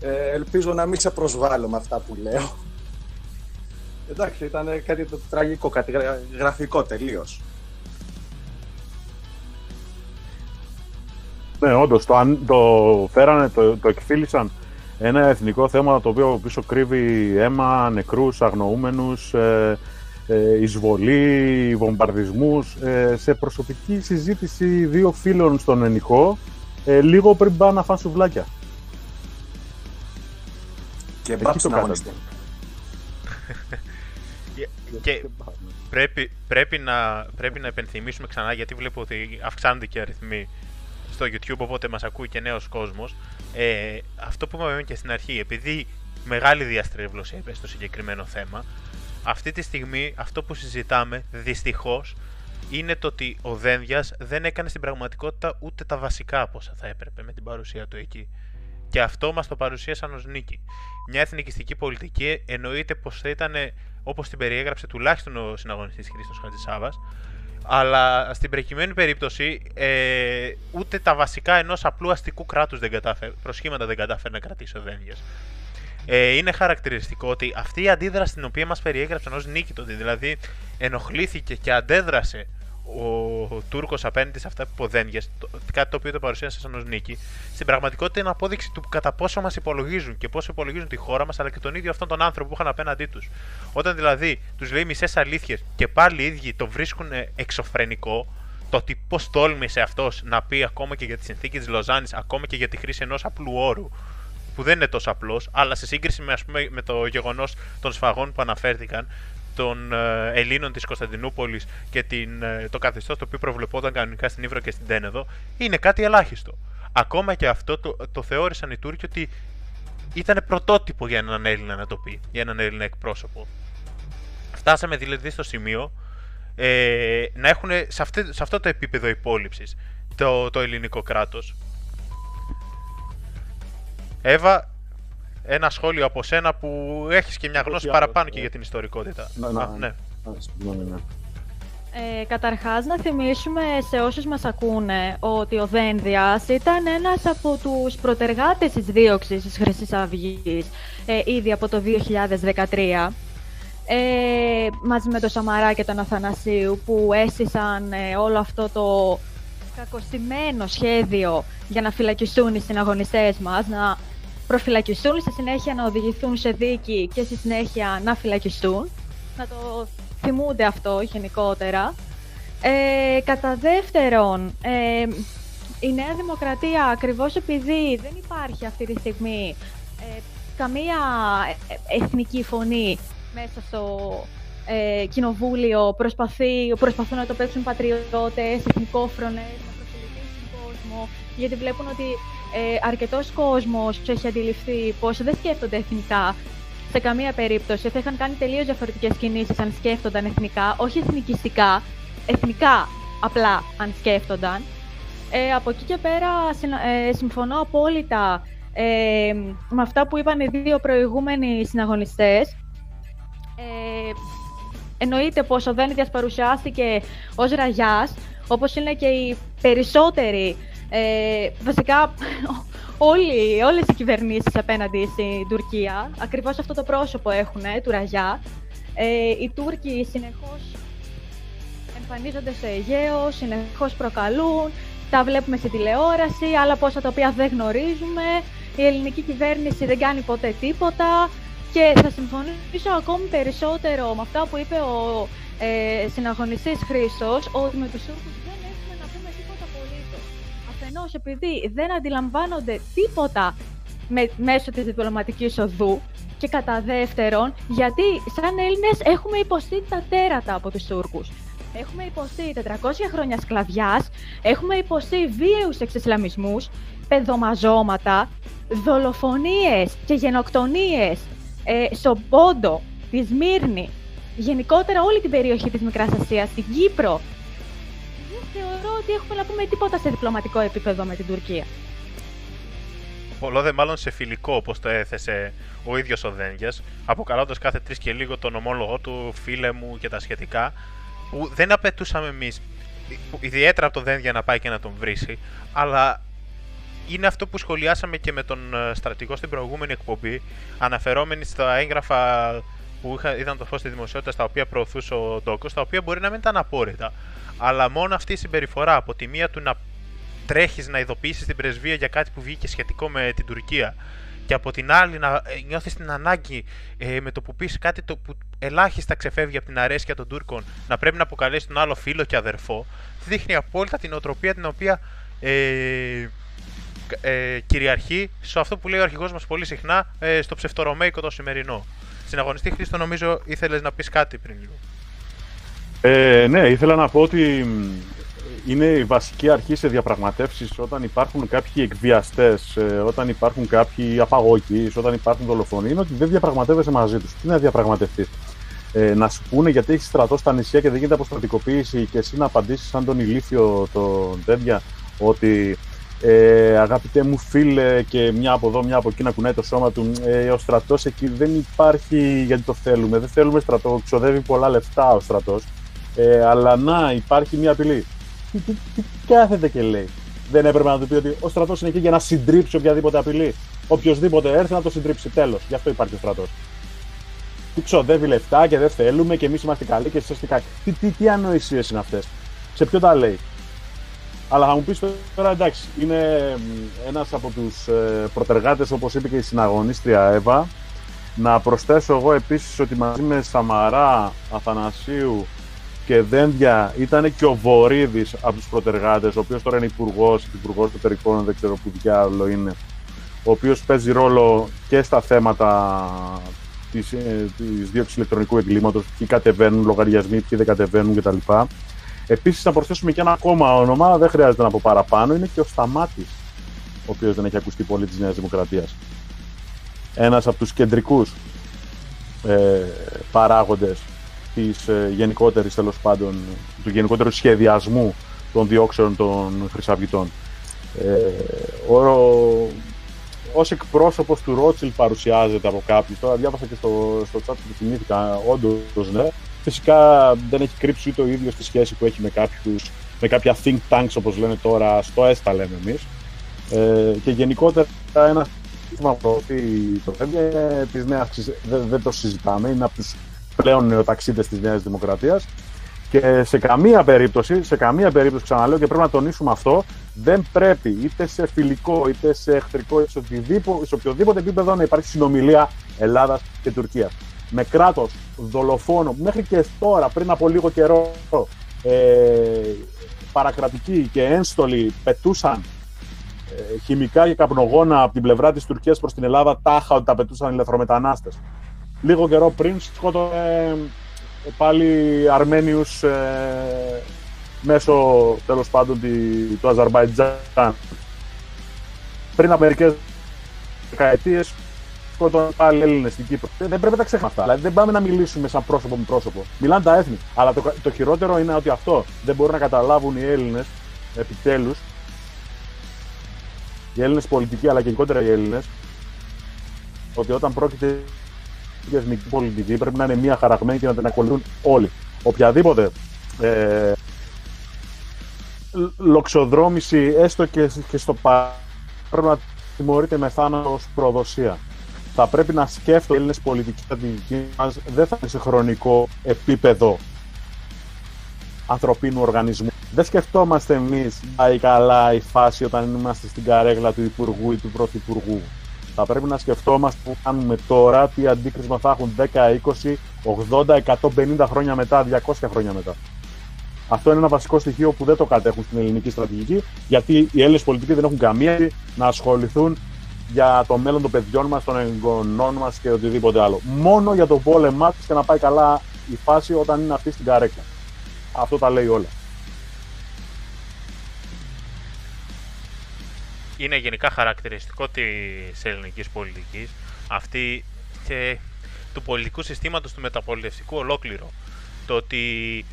Ε, ελπίζω να μην σε προσβάλλω με αυτά που λέω. Εντάξει, ήταν κάτι το τραγικό, κάτι γραφικό τελείως. Ναι, όντως το, το φέρανε, το, το εκφύλισαν ένα εθνικό θέμα το οποίο πίσω κρύβει αίμα, νεκρούς, αγνοούμενους, ε, ε, εισβολή, βομβαρδισμούς. Ε, σε προσωπική συζήτηση δύο φίλων στον ενικό ε, λίγο πριν πάνε να φάνε σουβλάκια. Και μπάψε να και πρέπει, πρέπει, να, πρέπει να επενθυμίσουμε ξανά γιατί βλέπω ότι αυξάνονται και αριθμοί στο YouTube οπότε μας ακούει και νέος κόσμος. Ε, αυτό που είπαμε και στην αρχή επειδή μεγάλη διαστρέβλωση έπεσε στο συγκεκριμένο θέμα αυτή τη στιγμή αυτό που συζητάμε δυστυχώς είναι το ότι ο Δένδιας δεν έκανε στην πραγματικότητα ούτε τα βασικά από όσα θα έπρεπε με την παρουσία του εκεί. Και αυτό μας το παρουσίασαν ως νίκη. Μια εθνικιστική πολιτική εννοείται πως θα ήταν όπως την περιέγραψε τουλάχιστον ο συναγωνιστής Χρήστος Χατζησάβας, αλλά στην προκειμένη περίπτωση ε, ούτε τα βασικά ενός απλού αστικού κράτους δεν κατάφερε, προσχήματα δεν κατάφερε να κρατήσει ο Δένδιας ε, είναι χαρακτηριστικό ότι αυτή η αντίδραση την οποία μας περιέγραψαν ως νίκη τότε, δηλαδή ενοχλήθηκε και αντέδρασε ο Τούρκος απέναντι σε αυτά που υποδένειε, κάτι το οποίο το παρουσίασα σαν ως νίκη, στην πραγματικότητα είναι απόδειξη του κατά πόσο μας υπολογίζουν και πόσο υπολογίζουν τη χώρα μας, αλλά και τον ίδιο αυτόν τον άνθρωπο που είχαν απέναντί τους. Όταν δηλαδή τους λέει μισές αλήθειες και πάλι οι ίδιοι το βρίσκουν εξωφρενικό, το ότι πώς τόλμησε αυτός να πει ακόμα και για τη συνθήκη της Λοζάνης, ακόμα και για τη χρήση ενός απλού όρου, που δεν είναι τόσο απλός, αλλά σε σύγκριση με, ας πούμε, με το γεγονός των σφαγών που αναφέρθηκαν, των ε, Ελλήνων της Κωνσταντινούπολης και την, ε, το καθεστώς το οποίο προβλεπόταν κανονικά στην Ήβρο και στην Τένεδο, είναι κάτι ελάχιστο. Ακόμα και αυτό το, το θεώρησαν οι Τούρκοι ότι ήταν πρωτότυπο για έναν Έλληνα να το πει, για έναν Έλληνα εκπρόσωπο. Φτάσαμε δηλαδή στο σημείο ε, να έχουν σε, σε αυτό το επίπεδο υπόλοιψης το, το ελληνικό κράτος Εύα, ένα σχόλιο από σένα που έχεις και μια γνώση παραπάνω και για την ιστορικότητα. Ναι, ναι. ναι. Ε, καταρχάς να θυμίσουμε σε όσους μας ακούνε ότι ο Δένδιας ήταν ένας από τους προτεργάτες της δίωξης της Χρυσής Αυγής ε, ήδη από το 2013 ε, μαζί με τον Σαμαρά και τον Αθανασίου που έστησαν ε, όλο αυτό το κακοστημένο σχέδιο για να φυλακιστούν οι συναγωνιστές μας, να προφυλακιστούν, στη συνέχεια να οδηγηθούν σε δίκη και στη συνέχεια να φυλακιστούν. Να το θυμούνται αυτό γενικότερα. Ε, κατά δεύτερον, ε, η Νέα Δημοκρατία ακριβώς επειδή δεν υπάρχει αυτή τη στιγμή ε, καμία ε, εθνική φωνή μέσα στο ε, κοινοβούλιο, προσπαθεί, προσπαθούν να το παίξουν πατριώτες, εθνικόφρονες, να προσελκύσουν κόσμο, γιατί βλέπουν ότι ε, αρκετός κόσμος έχει αντιληφθεί πως δεν σκέφτονται εθνικά σε καμία περίπτωση. Θα είχαν κάνει τελείως διαφορετικές κινήσεις αν σκέφτονταν εθνικά, όχι εθνικιστικά, εθνικά απλά αν σκέφτονταν. Ε, από εκεί και πέρα ε, συμφωνώ απόλυτα ε, με αυτά που είπαν οι δύο προηγούμενοι συναγωνιστές. Ε, εννοείται πως ο Δένδιας παρουσιάστηκε ως ραγιάς, όπως είναι και οι περισσότεροι ε, βασικά, όλοι, όλες οι κυβερνήσεις απέναντι στην Τουρκία ακριβώς αυτό το πρόσωπο έχουν, του Ραγιά. Ε, οι Τούρκοι συνεχώς εμφανίζονται στο Αιγαίο, συνεχώς προκαλούν, τα βλέπουμε στη τηλεόραση, άλλα πόσα τα οποία δεν γνωρίζουμε. Η ελληνική κυβέρνηση δεν κάνει ποτέ τίποτα. Και θα συμφωνήσω ακόμη περισσότερο με αυτά που είπε ο ε, συναγωνιστής Χρήστος, ότι με τους Τούρκους αφενός επειδή δεν αντιλαμβάνονται τίποτα με, μέσω της διπλωματικής οδού και κατά δεύτερον γιατί σαν Έλληνες έχουμε υποστεί τα τέρατα από τους Τούρκους. Έχουμε υποστεί 400 χρόνια σκλαβιάς, έχουμε υποστεί βίαιους εξισλαμισμούς, παιδομαζώματα, δολοφονίες και γενοκτονίες ε, στον Πόντο, της Σμύρνη, γενικότερα όλη την περιοχή της Μικράς Ασίας, στην Κύπρο, δεν θεωρώ ότι έχουμε να πούμε τίποτα σε διπλωματικό επίπεδο με την Τουρκία. Πολλό δε μάλλον σε φιλικό, όπως το έθεσε ο ίδιος ο Δένγια, αποκαλώντας κάθε τρεις και λίγο τον ομόλογο του, φίλε μου και τα σχετικά, που δεν απαιτούσαμε εμείς, ιδιαίτερα από τον Δένγια να πάει και να τον βρήσει, αλλά είναι αυτό που σχολιάσαμε και με τον ε, στρατηγό στην προηγούμενη εκπομπή, αναφερόμενοι στα έγγραφα που είχα, είδαν το φω στη δημοσιότητα, στα οποία προωθούσε ο Ντόκο, τα οποία μπορεί να μην ήταν απόρριτα. Αλλά μόνο αυτή η συμπεριφορά από τη μία του να τρέχεις να ειδοποιήσεις την πρεσβεία για κάτι που βγήκε σχετικό με την Τουρκία και από την άλλη να ε, νιώθεις την ανάγκη ε, με το που πεις κάτι το που ελάχιστα ξεφεύγει από την αρέσκεια των Τούρκων να πρέπει να αποκαλέσεις τον άλλο φίλο και αδερφό, δείχνει απόλυτα την οτροπία την οποία ε, ε, κυριαρχεί σε αυτό που λέει ο αρχηγός μας πολύ συχνά ε, στο ψευτορωμαϊκό το σημερινό. Στην αγωνιστή Χρήστο, νομίζω ήθελες να πεις κάτι πριν λίγο. Ε, ναι, ήθελα να πω ότι είναι η βασική αρχή σε διαπραγματεύσεις όταν υπάρχουν κάποιοι εκβιαστές, ε, όταν υπάρχουν κάποιοι απαγωγείς, όταν υπάρχουν δολοφονοί, είναι ότι δεν διαπραγματεύεσαι μαζί τους. Τι να διαπραγματευτείς; Ε, να σου πούνε γιατί έχεις στρατό στα νησιά και δεν γίνεται αποστρατικοποίηση και εσύ να απαντήσεις σαν τον ηλίθιο τον τέτοια ότι ε, αγαπητέ μου φίλε και μια από εδώ, μια από εκεί να κουνάει το σώμα του. Ε, ο στρατός εκεί δεν υπάρχει γιατί το θέλουμε. Δεν θέλουμε στρατό. Ξοδεύει πολλά λεφτά ο στρατός. Ε, αλλά να, υπάρχει μια απειλή. Τι, τι, τι κάθεται και λέει. Δεν έπρεπε να του πει ότι ο στρατός είναι εκεί για να συντρίψει οποιαδήποτε απειλή. Οποιοδήποτε έρθει να το συντρίψει. Τέλος. Γι' αυτό υπάρχει ο στρατός. Τι ξοδεύει λεφτά και δεν θέλουμε και εμείς είμαστε καλοί και εσείς είστε καλοί. Τι, τι, τι ανοησίες είναι αυτές. Σε ποιο τα λέει. Αλλά θα μου πεις τώρα εντάξει, είναι ένας από τους ε, προτεργάτες, όπως είπε και η συναγωνίστρια Εύα. Να προσθέσω εγώ επίσης ότι μαζί με Σαμαρά, Αθανασίου και Δένδια ήταν και ο Βορύδης από τους προτεργάτες, ο οποίος τώρα είναι υπουργός, υπουργός εταιρικών, δεν ξέρω που διάλογο είναι. Ο οποίος παίζει ρόλο και στα θέματα της ε, δίωξης ηλεκτρονικού εγκλήματος, ποιοι κατεβαίνουν λογαριασμοί, ποιοι δεν κατεβαίνουν κτλ. Επίσης, να προσθέσουμε και ένα ακόμα όνομα, δεν χρειάζεται να πω παραπάνω, είναι και ο Σταμάτης, ο οποίος δεν έχει ακουστεί πολύ της Νέας Δημοκρατίας. Ένας από τους κεντρικούς ε, παράγοντες της ε, γενικότερης τέλος πάντων, του γενικότερου σχεδιασμού των διώξεων των Χρυσαυγητών. Ε, ο, ως εκπρόσωπος του Ρότσιλ παρουσιάζεται από κάποιους. Τώρα διάβασα και στο, στο chat που θυμήθηκα, όντως ναι, Φυσικά δεν έχει κρύψει ούτε ο ίδιος τη σχέση που έχει με, κάποιους, με κάποια think tanks όπως λένε τώρα, στο ΕΣΤΑ λέμε εμείς. Ε, και γενικότερα ένα σύστημα που το θέμα της νέας, δεν, δεν το συζητάμε, είναι από τους πλέον νεοταξίδες της Νέας Δημοκρατίας και σε καμία περίπτωση, σε καμία περίπτωση ξαναλέω και πρέπει να τονίσουμε αυτό, δεν πρέπει είτε σε φιλικό είτε σε εχθρικό είτε σε οποιοδήποτε, σε οποιοδήποτε επίπεδο να υπάρχει συνομιλία Ελλάδας και Τουρκίας με κράτος δολοφόνο μέχρι και τώρα, πριν από λίγο καιρό, ε, παρακρατικοί και ένστολοι πετούσαν ε, χημικά και καπνογόνα από την πλευρά της Τουρκίας προς την Ελλάδα τάχα ότι τα πετούσαν οι λαθρομετανάστες. Λίγο καιρό πριν σκότωνε ε, πάλι Αρμένιους ε, μέσω τέλος πάντων του Αζερβαϊτζάν. Πριν από μερικές δεκαετίες σκότωναν πάλι Έλληνες στην Κύπρο. Δεν πρέπει να τα ξεχνάμε αυτά. Δηλαδή δεν πάμε να μιλήσουμε σαν πρόσωπο με πρόσωπο. Μιλάνε τα έθνη. Αλλά το, το χειρότερο είναι ότι αυτό δεν μπορούν να καταλάβουν οι Έλληνες επιτέλους. Οι Έλληνες πολιτικοί αλλά και γενικότερα οι Έλληνες ότι όταν πρόκειται για εθνική πολιτική πρέπει να είναι μία χαραγμένη και να την ακολουθούν όλοι. Οποιαδήποτε ε, λοξοδρόμηση έστω και, και στο παρόν πρέπει να τιμωρείται με θάνατο ως προδοσία θα πρέπει να σκέφτονται οι Έλληνες πολιτικοί στρατηγικοί μας δεν θα είναι σε χρονικό επίπεδο ανθρωπίνου οργανισμού. Δεν σκεφτόμαστε εμείς πάει καλά η φάση όταν είμαστε στην καρέγλα του Υπουργού ή του Πρωθυπουργού. Θα πρέπει να σκεφτόμαστε που κάνουμε τώρα, τι αντίκρισμα θα έχουν 10, 20, 80, 150 χρόνια μετά, 200 χρόνια μετά. Αυτό είναι ένα βασικό στοιχείο που δεν το κατέχουν στην ελληνική στρατηγική, γιατί οι Έλληνες πολιτικοί δεν έχουν καμία να ασχοληθούν για το μέλλον των παιδιών μας, των εγγονών μας και οτιδήποτε άλλο. Μόνο για το πόλεμά της και να πάει καλά η φάση όταν είναι αυτή στην καρέκλα. Αυτό τα λέει όλα. Είναι γενικά χαρακτηριστικό της ελληνικής πολιτικής αυτή και του πολιτικού συστήματος του μεταπολιτευτικού ολόκληρο. Το ότι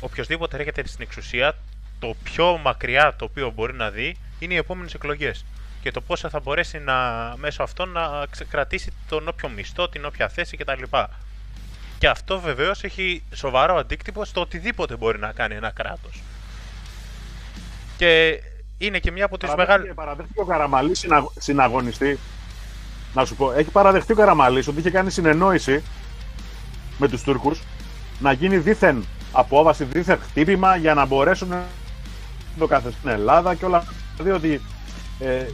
οποιοδήποτε έρχεται στην εξουσία, το πιο μακριά το οποίο μπορεί να δει είναι οι επόμενες εκλογές και το πόσο θα μπορέσει να, μέσω αυτών να κρατήσει τον όποιο μισθό, την όποια θέση κτλ. Και αυτό βεβαίως έχει σοβαρό αντίκτυπο στο οτιδήποτε μπορεί να κάνει ένα κράτος. Και είναι και μια από τις μεγάλε. Παραδέχτηκε ο Καραμαλής συναγωνιστή. Να σου πω, έχει παραδεχτεί ο Καραμαλής ότι είχε κάνει συνεννόηση με τους Τούρκους να γίνει δίθεν απόβαση, δίθεν χτύπημα για να μπορέσουν να το καθεστώ στην Ελλάδα και όλα. Δηλαδή ότι ε,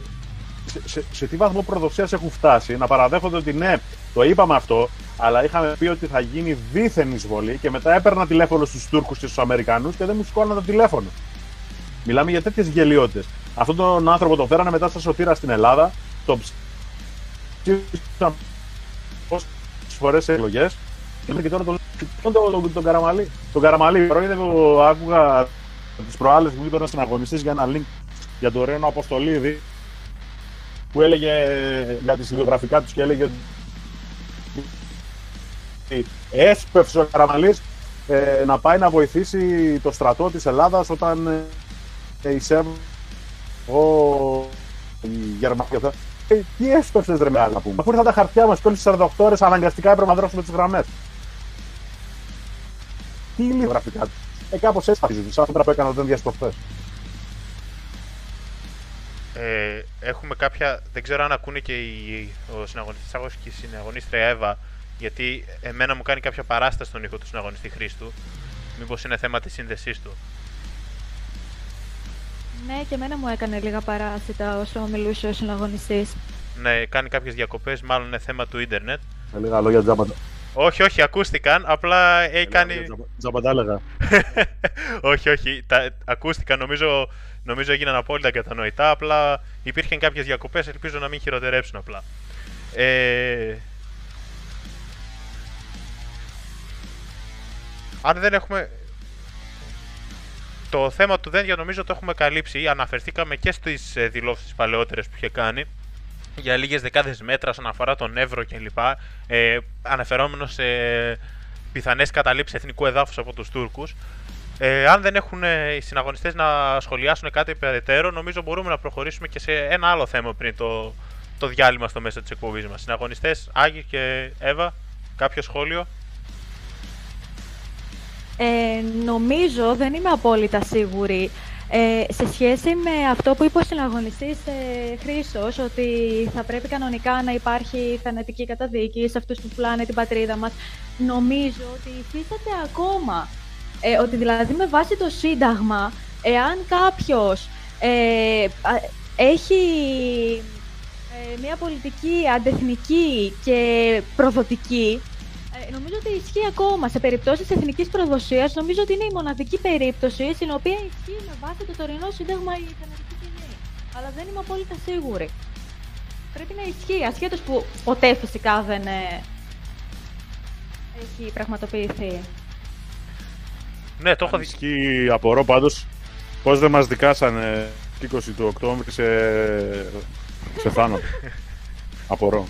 σε, σε, σε, τι βαθμό προδοσία έχουν φτάσει να παραδέχονται ότι ναι, το είπαμε αυτό, αλλά είχαμε πει ότι θα γίνει δίθεν εισβολή και μετά έπαιρνα τηλέφωνο στους Τούρκους και στους Αμερικανούς και δεν μου σηκώναν το τηλέφωνο. Μιλάμε για τέτοιες γελιότητες. Αυτόν τον άνθρωπο τον φέρανε μετά στα σωτήρα στην Ελλάδα, το ψήφισαν πόσες φορές σε εκλογές και τώρα τον, τον, τον, τον, Καραμαλή. Τον Καραμαλή, ο άκουγα τις προάλλες που ήταν συναγωνιστής για ένα link για τον Ρένο Αποστολίδη που έλεγε για τις βιογραφικά τους και έλεγε ότι έσπευσε ο Καραμαλής ε, να πάει να βοηθήσει το στρατό της Ελλάδας όταν ε, εισέβη ο Γερμανία. Ε, τι έσπευσες ρε μεγάλα πούμε. Αφού ήρθαν τα χαρτιά μας και όλες τις 48 ώρες αναγκαστικά έπρεπε να δρώσουμε τις γραμμές. Τι είναι γραφικά τους; Ε, κάπως έτσι σαν που έκανα δεν διασπροχτές ε, έχουμε κάποια. Δεν ξέρω αν ακούνε και οι, ο συναγωνιστής Άγος και η συναγωνίστρια Εύα, γιατί εμένα μου κάνει κάποια παράσταση στον ήχο του συναγωνιστή Χρήστου. Μήπως είναι θέμα της σύνδεσής του. Ναι, και εμένα μου έκανε λίγα παράστατα όσο μιλούσε ο συναγωνιστής. Ναι, κάνει κάποιες διακοπές, μάλλον είναι θέμα του ίντερνετ. Με λίγα λόγια τζάμπα. Όχι, όχι, ακούστηκαν. Απλά έχει κάνει. Τζαμπαντάλεγα. όχι, όχι. Τα, ακούστηκαν. Νομίζω νομίζω έγιναν απόλυτα κατανοητά. Απλά υπήρχαν κάποιες διακοπές, ελπίζω να μην χειροτερέψουν απλά. Ε... Αν δεν έχουμε. Το θέμα του Δέντια νομίζω το έχουμε καλύψει. Αναφερθήκαμε και στις ε, δηλώσεις παλαιότερες που είχε κάνει για λίγες δεκάδες μέτρα όσον αφορά τον Εύρο κλπ. Ε, αναφερόμενος σε πιθανές καταλήψεις εθνικού εδάφους από τους Τούρκους. Ε, αν δεν έχουν ε, οι συναγωνιστές να σχολιάσουν κάτι περαιτέρω, νομίζω μπορούμε να προχωρήσουμε και σε ένα άλλο θέμα πριν το, το διάλειμμα στο μέσα της εκπομπής μας. Συναγωνιστές, Άγγι και Εύα, κάποιο σχόλιο; Ε, νομίζω, δεν είμαι απόλυτα σίγουρη, ε, σε σχέση με αυτό που είπε ο συναγωνιστής ε, Χρήσος, ότι θα πρέπει κανονικά να υπάρχει θανατική καταδίκη σε αυτούς που πουλάνε την πατρίδα μας, νομίζω ότι υφίσταται ακόμα ε, ότι δηλαδή με βάση το Σύνταγμα, εάν κάποιος ε, έχει ε, μια πολιτική αντεθνική και προδοτική, ε, νομίζω ότι ισχύει ακόμα. Σε περιπτώσεις εθνικής προδοσίας, νομίζω ότι είναι η μοναδική περίπτωση στην οποία ισχύει με βάση το τωρινό Σύνταγμα η θανατική ποινή. Αλλά δεν είμαι απόλυτα σίγουρη. Πρέπει να ισχύει, ασχέτως που ποτέ φυσικά δεν έχει πραγματοποιηθεί. Ναι, το έχω δει. Ισχύει, απορώ πάντως πώς δεν μας δικάσανε 20 του Οκτώβρη σε, σε θάνατο. απορώ.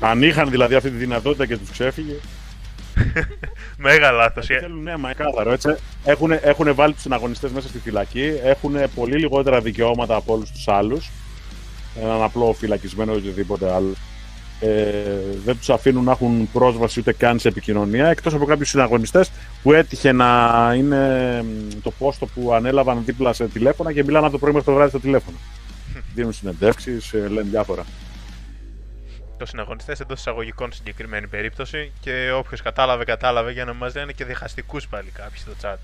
Αν είχαν δηλαδή αυτή τη δυνατότητα και τους ξέφυγε. Μέγα λάθος. Θέλουν ναι, μα κάθαρο έτσι. Έχουν, έχουν βάλει τους συναγωνιστές μέσα στη φυλακή. Έχουν πολύ λιγότερα δικαιώματα από όλους τους άλλους. Έναν απλό φυλακισμένο ή οτιδήποτε άλλο ε, δεν τους αφήνουν να έχουν πρόσβαση ούτε καν σε επικοινωνία εκτός από κάποιους συναγωνιστές που έτυχε να είναι το πόστο που ανέλαβαν δίπλα σε τηλέφωνα και μιλάνε από το πρωί μέχρι το βράδυ στο τηλέφωνο. Δίνουν συνεντεύξεις, ε, λένε διάφορα. Το συναγωνιστές εντός εισαγωγικών συγκεκριμένη περίπτωση και όποιος κατάλαβε, κατάλαβε για να μας λένε και διχαστικούς πάλι κάποιοι στο chat.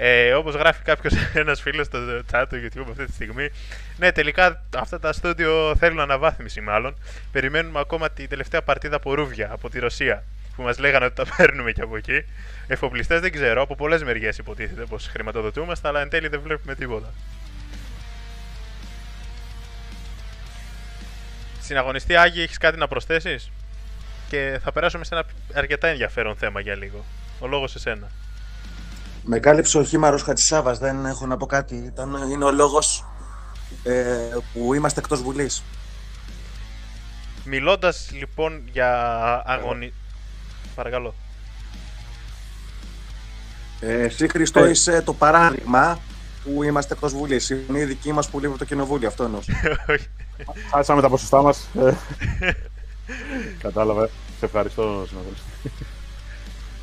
Ε, Όπως γράφει κάποιος ένας φίλος στο chat του YouTube αυτή τη στιγμή, ναι, τελικά αυτά τα στούντιο θέλουν αναβάθμιση μάλλον. Περιμένουμε ακόμα τη τελευταία παρτίδα από Ρούβια, από τη Ρωσία, που μας λέγανε ότι τα παίρνουμε και από εκεί. Εφοπλιστές δεν ξέρω, από πολλές μεριές υποτίθεται πως χρηματοδοτούμαστε, αλλά εν τέλει δεν βλέπουμε τίποτα. Συναγωνιστή Άγιοι, έχεις κάτι να προσθέσεις; Και θα περάσουμε σε ένα αρκετά ενδιαφέρον θέμα για λίγο. Ο λόγος σε σένα. Με κάλυψε ο Χήμαρος Χατσισάβας, δεν έχω να πω κάτι. Ήταν, είναι ο λόγος ε, που είμαστε εκτός Βουλής. Μιλώντας λοιπόν για αγωνι... Παρακαλώ. Ε, εσύ, Χριστό, Ε. είσαι το παράδειγμα που είμαστε εκτός Βουλής. Είναι οι δικοί μας που λείπουν από το κοινοβούλιο. Αυτό εννοώ. Χάσαμε τα ποσοστά μας. Κατάλαβα. Σε ευχαριστώ, συνάδελφε.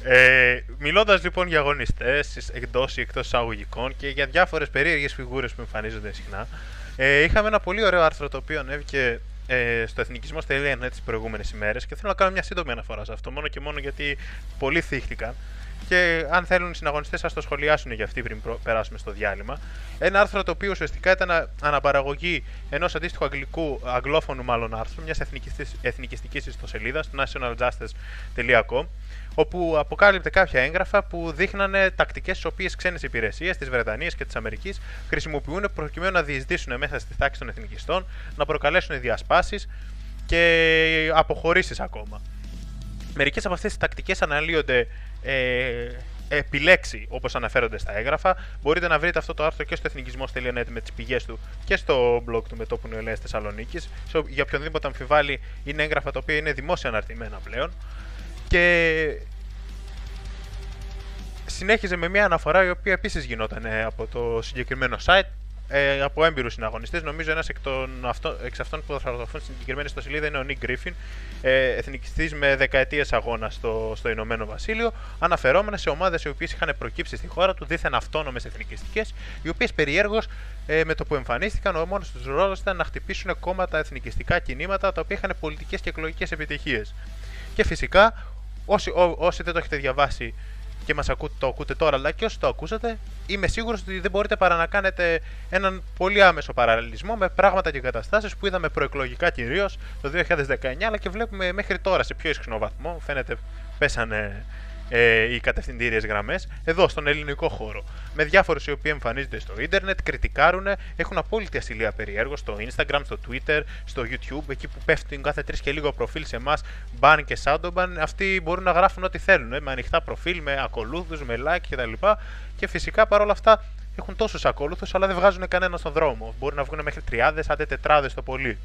Ε, Μιλώντας λοιπόν για αγωνιστές εντός ή εκτός εισαγωγικών και για διάφορες περίεργες φιγούρες που εμφανίζονται συχνά, ε, είχαμε ένα πολύ ωραίο άρθρο το οποίο ανέβηκε ε, στο εθνικισμό.net τις προηγούμενες ημέρες και θέλω να κάνω μια σύντομη αναφορά σε αυτό, μόνο και μόνο γιατί πολλοί θύχτηκαν. Και αν θέλουν οι συναγωνιστές, ας το σχολιάσουν για αυτή πριν προ- περάσουμε στο διάλειμμα. Ένα άρθρο το οποίο ουσιαστικά ήταν α- αναπαραγωγή ενός αντίστοιχου αγγλικού, αγγλόφωνου μάλλον άρθρου, μιας εθνικιστικής ιστοσελίδας, του nationaljustice.com, όπου αποκάλυπτε κάποια έγγραφα που δείχνανε τακτικές τι οποίες ξένες υπηρεσίες της Βρετανίας και της Αμερικής χρησιμοποιούν προκειμένου να διεισδύσουν μέσα στη τάξη των εθνικιστών, να προκαλέσουν διασπάσεις και αποχωρήσεις ακόμα. Μερικές από αυτές τις τακτικές αναλύονται ε, επιλέξει όπως αναφέρονται στα έγγραφα. Μπορείτε να βρείτε αυτό το άρθρο και στο εθνικισμό.net με τις πηγές του και στο blog του Μετώπου Νεολαία Θεσσαλονίκης. Για οποιονδήποτε αμφιβάλλει, είναι έγγραφα τα οποία είναι δημόσια αναρτημένα πλέον. Και συνέχιζε με μια αναφορά η οποία επίσης γινόταν ε, από το συγκεκριμένο site ε, από έμπειρους συναγωνιστές. Νομίζω ένας εκ, των αυτο- εξ αυτών που θα γραφούν στην συγκεκριμένη στο σελίδα είναι ο Νίκ Γκρίφιν, ε, εθνικιστής με δεκαετίες αγώνα στο, στο Ηνωμένο Βασίλειο, αναφερόμενα σε ομάδες οι οποίες είχαν προκύψει στη χώρα του, δίθεν αυτόνομες εθνικιστικές, οι οποίες περιέργως ε, με το που εμφανίστηκαν, ο μόνος τους ρόλος ήταν να χτυπήσουν κόμματα εθνικιστικά κινήματα τα οποία είχαν πολιτικές και εκλογικές επιτυχίες. Και φυσικά, όσοι, ό, όσοι δεν το έχετε διαβάσει και μας ακού, το ακούτε τώρα, αλλά και όσοι το ακούσατε, είμαι σίγουρος ότι δεν μπορείτε παρά να κάνετε έναν πολύ άμεσο παραλληλισμό με πράγματα και καταστάσεις που είδαμε προεκλογικά κυρίως το 2019, αλλά και βλέπουμε μέχρι τώρα σε πιο ισχυρό βαθμό, φαίνεται πέσανε ε, οι κατευθυντήριες γραμμές εδώ στον ελληνικό χώρο. Με διάφορους οι οποίοι εμφανίζονται στο ίντερνετ, κριτικάρουν, έχουν απόλυτη ασυλία περιέργως στο Instagram, στο Twitter, στο YouTube, εκεί που πέφτουν κάθε τρεις και λίγο προφίλ σε εμάς, ban και shadowban. Αυτοί μπορούν να γράφουν ό,τι θέλουν, ε, με ανοιχτά προφίλ, με ακολούθους, με like κτλ. Και φυσικά παρόλα αυτά έχουν τόσους ακόλουθου, αλλά δεν βγάζουν κανένα στον δρόμο. Μπορεί να βγουν μέχρι τριάδες, άντε τετράδες το πολύ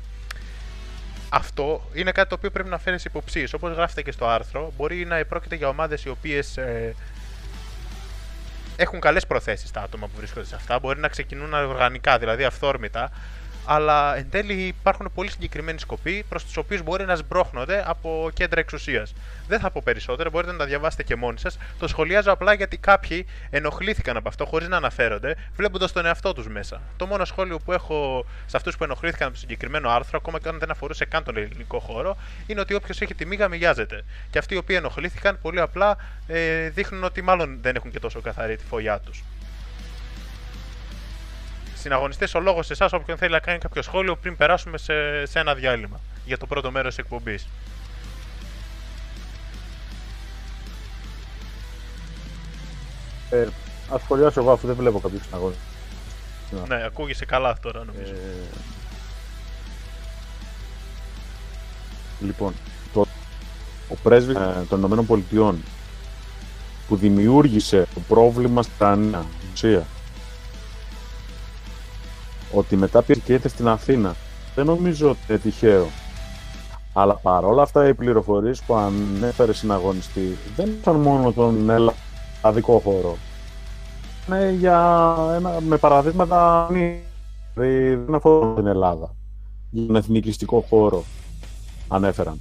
αυτό είναι κάτι το οποίο πρέπει να φέρεις υποψίες. Όπως γράφεται και στο άρθρο, μπορεί να πρόκειται για ομάδες οι οποίες ε, έχουν καλές προθέσεις τα άτομα που βρίσκονται σε αυτά. Μπορεί να ξεκινούν οργανικά, δηλαδή αυθόρμητα, αλλά εν τέλει υπάρχουν πολύ συγκεκριμένοι σκοποί προς τους οποίους μπορεί να σμπρώχνονται από κέντρα εξουσίας. Δεν θα πω περισσότερο, μπορείτε να τα διαβάσετε και μόνοι σας. Το σχολιάζω απλά γιατί κάποιοι ενοχλήθηκαν από αυτό χωρίς να αναφέρονται, βλέποντας τον εαυτό τους μέσα. Το μόνο σχόλιο που έχω σε αυτούς που ενοχλήθηκαν από το συγκεκριμένο άρθρο, ακόμα και αν δεν αφορούσε καν τον ελληνικό χώρο, είναι ότι όποιος έχει τη μίγα μοιάζεται. Και αυτοί οι οποίοι ενοχλήθηκαν πολύ απλά ε, δείχνουν ότι μάλλον δεν έχουν και τόσο καθαρή τη φωλιά τους. Συναγωνιστές, ο λόγος σε εσάς, όποιον θέλει να κάνει κάποιο σχόλιο πριν περάσουμε σε, σε ένα διάλειμμα για το πρώτο μέρος της εκπομπής. Ε, Α σχολιάσω εγώ αφού δεν βλέπω κάποιο συναγωνιστή. Ναι, ακούγεσαι καλά τώρα νομίζω. Ε, λοιπόν, το, ο πρέσβης ε, των Ηνωμένων Πολιτειών που δημιούργησε το πρόβλημα στα νέα ουσία ότι μετά πήγε και ήρθε στην Αθήνα. Δεν νομίζω ότι είναι τυχαίο. Αλλά παρόλα αυτά οι πληροφορίες που ανέφερε συναγωνιστή δεν ήταν μόνο τον ελλαδικό χώρο. Είναι για ένα, με παραδείγματα δηλαδή δεν αφορούν την Ελλάδα. Για τον εθνικιστικό χώρο ανέφεραν.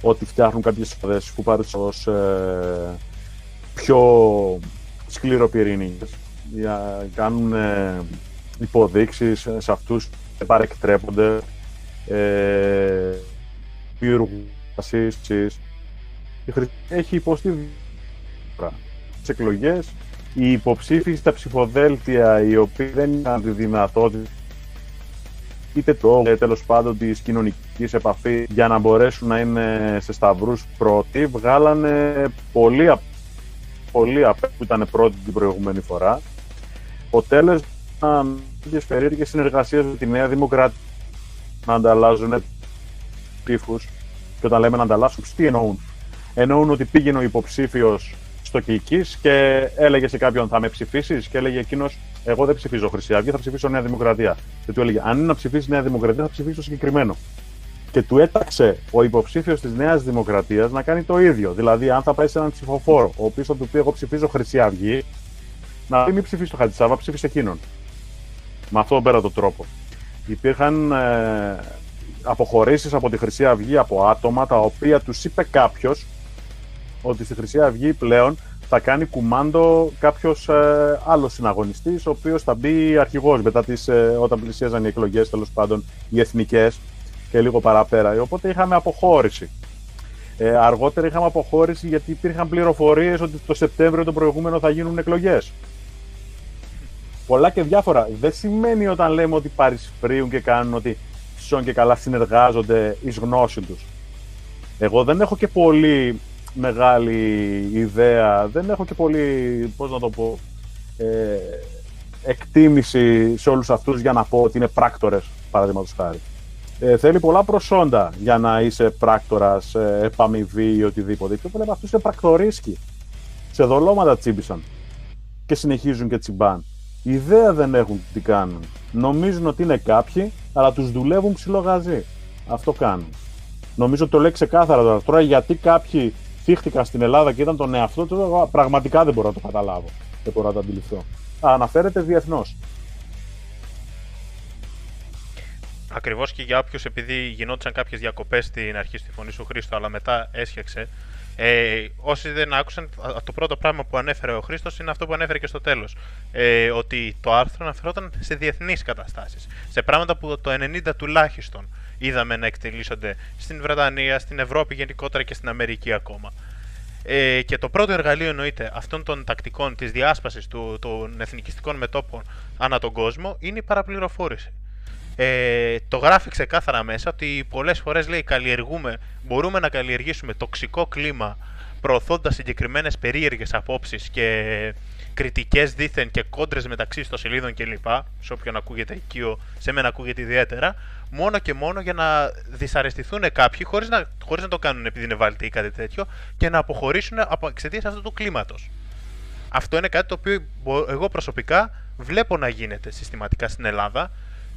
Ότι φτιάχνουν κάποιες ομάδες που παρουσιάζουν ως ε, πιο σκληροπυρηνικές για, κάνουν ε, υποδείξεις σε αυτούς που δεν παρεκτρέπονται ε, δημιουργούν ασύσεις. Η Χρυσή έχει υποστεί τις εκλογές οι υποψήφοι στα ψηφοδέλτια οι οποίοι δεν είχαν τη δυνατότητα είτε το τέλος πάντων της κοινωνικής επαφής για να μπορέσουν να είναι σε σταυρούς πρώτοι, βγάλανε πολύ, απ- πολύ απ' που ήταν πρώτοι την προηγούμενη φορά. Αποτέλεσαν τέτοιε περίεργες συνεργασίες με τη Νέα Δημοκρατία να ανταλλάζουν ψήφους. Και όταν λέμε να ανταλλάσσουν, τι εννοούν; Εννοούν ότι πήγαινε ο υποψήφιος στο Κική και έλεγε σε κάποιον θα με ψηφίσεις και έλεγε εκείνος Εγώ δεν ψηφίζω Χρυσή Αυγή, θα ψηφίσω Νέα Δημοκρατία. Και του έλεγε Αν είναι να ψηφίσεις Νέα Δημοκρατία, θα ψηφίσει το συγκεκριμένο. και του έταξε ο υποψήφιος της Νέας Δημοκρατίας να κάνει το ίδιο. Δηλαδή, αν θα πάει σε έναν ψηφοφόρο, ο οποίος του πει Εγώ ψηφίζω Χρυσή Αυγή, να πει μην ψηφίσεις το Χατζησάβα, ψήφισε εκείνον. Με αυτόν πέρα τον τρόπο. Υπήρχαν ε, αποχωρήσεις από τη Χρυσή Αυγή από άτομα τα οποία τους είπε κάποιος ότι στη Χρυσή Αυγή πλέον θα κάνει κουμάντο κάποιος ε, άλλος συναγωνιστής, ο οποίος θα μπει αρχηγός μετά τις, ε, όταν πλησίαζαν οι εκλογές, τέλος πάντων οι εθνικές και λίγο παραπέρα. Οπότε είχαμε αποχώρηση. Ε, αργότερα είχαμε αποχώρηση γιατί υπήρχαν πληροφορίες ότι το Σεπτέμβριο το προηγούμενο θα γίνουν εκλογές. Πολλά και διάφορα. Δεν σημαίνει όταν λέμε ότι παρισφρίουν και κάνουν ότι σιόν και καλά συνεργάζονται εις γνώση τους. Εγώ δεν έχω και πολύ μεγάλη ιδέα, δεν έχω και πολύ, πώς να το πω, ε, εκτίμηση σε όλους αυτούς για να πω ότι είναι πράκτορες, παραδείγματος χάρη. Ε, θέλει πολλά προσόντα για να είσαι πράκτορας, ε, επαμοιβή ή οτιδήποτε. Και βλέπω αυτούς είναι πρακτορίσκοι. Σε δολώματα τσίμπησαν και συνεχίζουν και τσιμπάν. Ιδέα δεν έχουν τι κάνουν. Νομίζουν ότι είναι κάποιοι, αλλά τους δουλεύουν ψηλογαζί. Αυτό κάνουν. Νομίζω ότι το λέει ξεκάθαρα τώρα. Τώρα γιατί κάποιοι θύχτηκαν στην Ελλάδα και ήταν τον εαυτό τους, πραγματικά δεν μπορώ να το καταλάβω. Δεν μπορώ να το αντιληφθώ. Αναφέρεται διεθνώς. Ακριβώς και για όποιους, επειδή γινόντουσαν κάποιες διακοπές στην αρχή στη φωνή σου Χρήστο, αλλά μετά έσχεξε. Ε, όσοι δεν άκουσαν, το πρώτο πράγμα που ανέφερε ο Χρήστος είναι αυτό που ανέφερε και στο τέλος. Ε, ότι το άρθρο αναφερόταν σε διεθνείς καταστάσεις. Σε πράγματα που το 90 τουλάχιστον είδαμε να εκτελήσονται στην Βρετανία, στην Ευρώπη γενικότερα και στην Αμερική ακόμα. Ε, και το πρώτο εργαλείο εννοείται αυτών των τακτικών της διάσπασης των εθνικιστικών μετόπων ανά τον κόσμο είναι η παραπληροφόρηση. Ε, το γράφει ξεκάθαρα μέσα ότι πολλές φορές λέει καλλιεργούμε, μπορούμε να καλλιεργήσουμε τοξικό κλίμα προωθώντας συγκεκριμένες περίεργες απόψεις και κριτικές δίθεν και κόντρες μεταξύ των σελίδων κλπ. Σε όποιον ακούγεται οικείο, σε μένα ακούγεται ιδιαίτερα, μόνο και μόνο για να δυσαρεστηθούν κάποιοι χωρίς να, χωρίς να το κάνουν επειδή είναι βάλτε ή κάτι τέτοιο και να αποχωρήσουν από εξαιτίας αυτού του κλίματος. Αυτό είναι κάτι το οποίο εγώ προσωπικά βλέπω να γίνεται συστηματικά στην Ελλάδα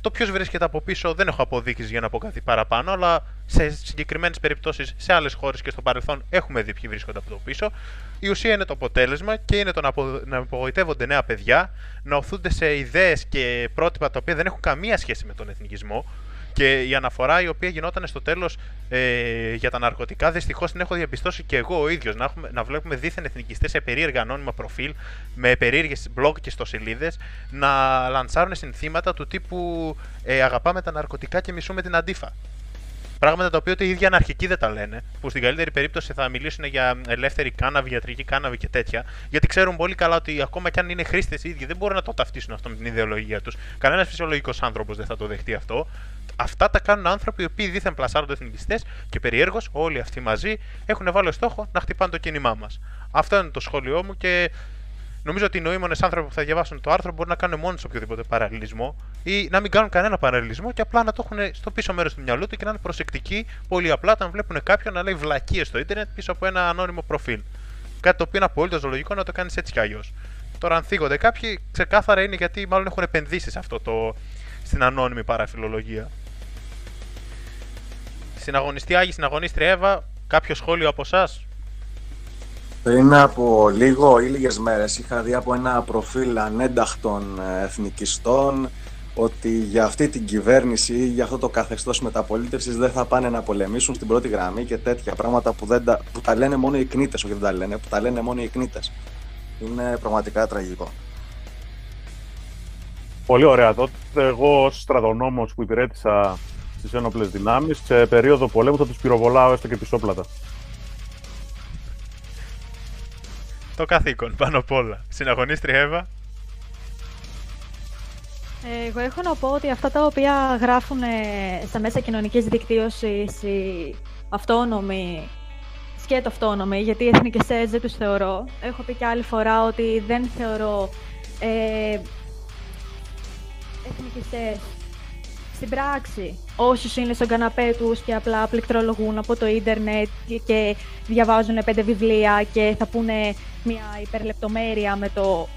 το ποιος βρίσκεται από πίσω δεν έχω αποδείξεις για να πω κάτι παραπάνω, αλλά σε συγκεκριμένες περιπτώσεις σε άλλες χώρες και στο παρελθόν έχουμε δει ποιοι βρίσκονται από το πίσω. Η ουσία είναι το αποτέλεσμα και είναι το να, απο... να απογοητεύονται νέα παιδιά, να οθούνται σε ιδέες και πρότυπα τα οποία δεν έχουν καμία σχέση με τον εθνικισμό. Και η αναφορά η οποία γινόταν στο τέλος ε, για τα ναρκωτικά, δυστυχώς την έχω διαπιστώσει και εγώ ο ίδιος. Να, να βλέπουμε δίθεν εθνικιστές σε περίεργα ανώνυμα προφίλ, με περίεργες blog και στοσελίδες, να λαντσάρουν συνθήματα του τύπου ε, Αγαπάμε τα ναρκωτικά και μισούμε την αντίφα. Πράγματα τα οποία ούτε οι ίδιοι αναρχικοί δεν τα λένε, που στην καλύτερη περίπτωση θα μιλήσουν για ελεύθερη κάναβη, ιατρική κάναβη και τέτοια, γιατί ξέρουν πολύ καλά ότι ακόμα κι αν είναι χρήστες οι ίδιοι δεν μπορούν να το ταυτίσουν αυτό με την ιδεολογία τους. Κανένας φυσιολογικός άνθρωπος δεν θα το δεχτεί αυτό. Αυτά τα κάνουν άνθρωποι οι οποίοι δίθεν πλασάρονται εθνικιστές και περιέργως όλοι αυτοί μαζί έχουν βάλει στόχο να χτυπάνε το κίνημά μας. Αυτό είναι το σχόλιο μου και νομίζω ότι οι νοήμονες άνθρωποι που θα διαβάσουν το άρθρο μπορούν να κάνουν μόνοι τους οποιοδήποτε παραλληλισμό ή να μην κάνουν κανένα παραλληλισμό και απλά να το έχουν στο πίσω μέρος του μυαλού του και να είναι προσεκτικοί πολύ απλά όταν βλέπουν κάποιον να λέει βλακίες στο Ιντερνετ πίσω από ένα ανώνυμο προφίλ. Κάτι το οποίο είναι απολύτως λογικό να το κάνεις έτσι κι αλλιώς. Τώρα, αν θίγονται κάποιοι, ξεκάθαρα είναι γιατί μάλλον έχουν επενδύσει σε αυτό το, στην ανώνυμη παραφιλολογία. Συναγωνιστή Άγη, συναγωνίστρια Εύα, κάποιο σχόλιο από εσάς; Πριν από λίγο ή λίγες μέρες είχα δει από ένα προφίλ ανένταχτων ε, εθνικιστών ότι για αυτή την κυβέρνηση ή για αυτό το καθεστώς μεταπολίτευσης δεν θα πάνε να πολεμήσουν στην πρώτη γραμμή και τέτοια πράγματα που, δεν τα, που τα λένε μόνο οι κνήτες, όχι δεν τα λένε, που τα λένε μόνο οι κνήτες. Είναι πραγματικά τραγικό. Πολύ ωραία. Τότε εγώ ως στρατονόμος που υπηρέτησα στις ένοπλες δυνάμεις σε περίοδο πολέμου θα τους πυροβολάω έστω και πισόπλατα. Το καθήκον πάνω απ' όλα. Συναγωνίστρια Εύα. Εγώ έχω να πω ότι αυτά τα οποία γράφουν στα μέσα κοινωνικής δικτύωσης οι αυτόνομοι σκέτο αυτόνομοι, γιατί οι εθνικιστές δεν τους θεωρώ. Έχω πει και άλλη φορά ότι δεν θεωρώ ε, εθνικιστές στην πράξη όσους είναι στον καναπέ τους και απλά πληκτρολογούν από το ίντερνετ και διαβάζουν πέντε βιβλία και θα πούνε μια υπερλεπτομέρεια με το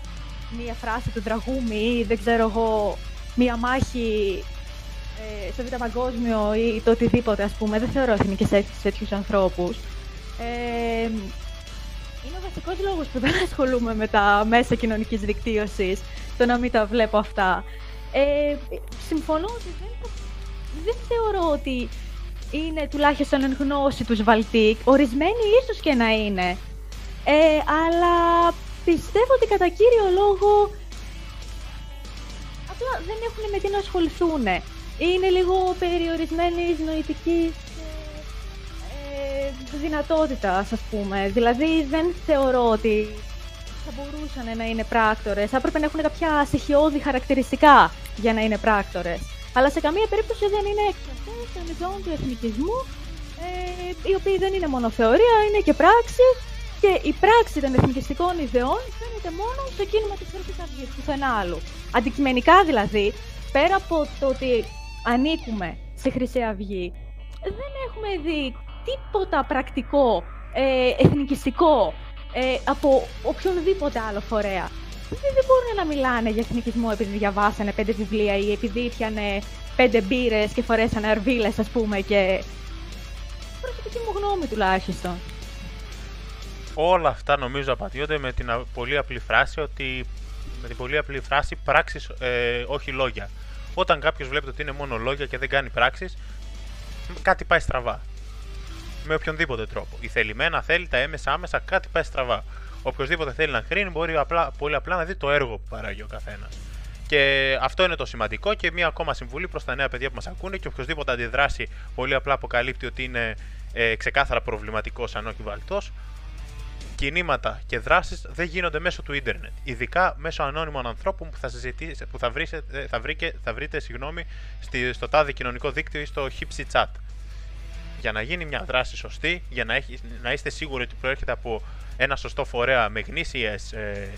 μία φράση του τραγούμι ή δεν ξέρω εγώ μία μάχη ε, στο Β' Παγκόσμιο ή το οτιδήποτε, ας πούμε. Δεν θεωρώ εθνικές αίσθησεις σε τέτοιους ανθρώπους. Ε, είναι ο βασικός λόγος που δεν ασχολούμαι με τα μέσα κοινωνικής δικτύωσης, το να μην τα βλέπω αυτά. Ε, συμφωνώ ότι δεν, δεν θεωρώ ότι είναι τουλάχιστον εν γνώση τους Βαλτίκ. Ορισμένοι ίσως και να είναι. Ε, αλλά πιστεύω ότι κατά κύριο λόγο απλά δεν έχουν με τι να ασχοληθούν. Είναι λίγο περιορισμένης νοητικής ε, δυνατότητας, ας πούμε. Δηλαδή δεν θεωρώ ότι θα μπορούσαν να είναι πράκτορες. Θα έπρεπε να έχουν κάποια στοιχειώδη χαρακτηριστικά για να είναι πράκτορες. Αλλά σε καμία περίπτωση δεν είναι εκφραστές των ιδεών του εθνικισμού, ε, οι οποίοι δεν είναι μόνο θεωρία, είναι και πράξη. Και η πράξη των εθνικιστικών ιδεών φαίνεται μόνο στο κίνημα της Χρυσής Αυγής, πουθενά άλλου. Αντικειμενικά δηλαδή, πέρα από το ότι ανήκουμε σε Χρυσή Αυγή, δεν έχουμε δει τίποτα πρακτικό, ε, εθνικιστικό, ε, από οποιονδήποτε άλλο φορέα. Δεν, δεν μπορούν να μιλάνε για εθνικισμό επειδή διαβάσανε πέντε βιβλία ή επειδή πιανε πέντε μπύρες και φορέσανε αρβίλες, ας πούμε. Και. Προσωπική μου γνώμη τουλάχιστον. Όλα αυτά νομίζω απαντιόνται με την πολύ απλή φράση ότι. Με την πολύ απλή φράση πράξεις, ε, όχι λόγια. Όταν κάποιος βλέπει ότι είναι μόνο λόγια και δεν κάνει πράξεις, κάτι πάει στραβά. Με οποιονδήποτε τρόπο. Η θελημένα θέλει, τα έμεσα άμεσα, κάτι πάει στραβά. Οποιοδήποτε θέλει να κρίνει μπορεί απλά, πολύ απλά να δει το έργο που παράγει ο καθένας. Και αυτό είναι το σημαντικό και μία ακόμα συμβουλή προς τα νέα παιδιά που μας ακούνε και οποιοδήποτε αντιδράσει πολύ απλά αποκαλύπτει ότι είναι ε, ξεκάθαρα προβληματικός, αν όχι βαλτός. Κινήματα και δράσεις δεν γίνονται μέσω του ίντερνετ. Ειδικά μέσω ανώνυμων ανθρώπων που θα, που θα, βρείτε, θα, βρήκε, θα βρείτε συγγνώμη, στο τάδε κοινωνικό δίκτυο ή στο hipsy chat. Για να γίνει μια δράση σωστή, για να, έχεις, να είστε σίγουροι ότι προέρχεται από ένα σωστό φορέα με γνήσιες ε,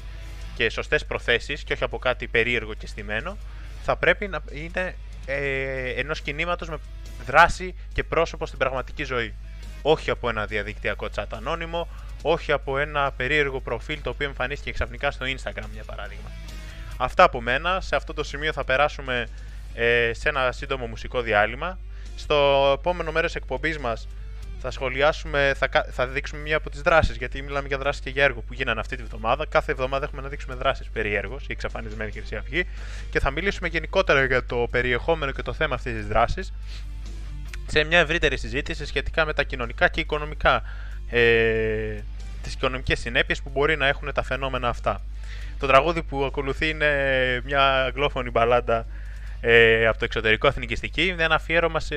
και σωστές προθέσεις και όχι από κάτι περίεργο και στημένο, θα πρέπει να είναι ε, ενός κινήματος με δράση και πρόσωπο στην πραγματική ζωή. Όχι από ένα διαδικτυακό chat ανώνυμο, όχι από ένα περίεργο προφίλ το οποίο εμφανίστηκε ξαφνικά στο Instagram, για παράδειγμα. Αυτά από μένα. Σε αυτό το σημείο θα περάσουμε ε, σε ένα σύντομο μουσικό διάλειμμα. Στο επόμενο μέρος εκπομπής μας θα σχολιάσουμε, θα, θα δείξουμε μία από τις δράσεις. Γιατί μιλάμε για δράσεις και για έργο που γίνανε αυτή τη βδομάδα. Κάθε εβδομάδα έχουμε να δείξουμε δράσεις περί έργος ή εξαφανισμένη Χρυσή Αυγή. Και θα μιλήσουμε γενικότερα για το περιεχόμενο και το θέμα αυτής της δράσης σε μια ευρύτερη συζήτηση σχετικά με τα κοινωνικά και οικονομικά. Ε, τις οικονομικές συνέπειες που μπορεί να έχουν τα φαινόμενα αυτά. Το τραγούδι που ακολουθεί είναι μια αγγλόφωνη μπαλάντα ε, από το εξωτερικό εθνικιστική. Είναι ένα αφιέρωμα σε,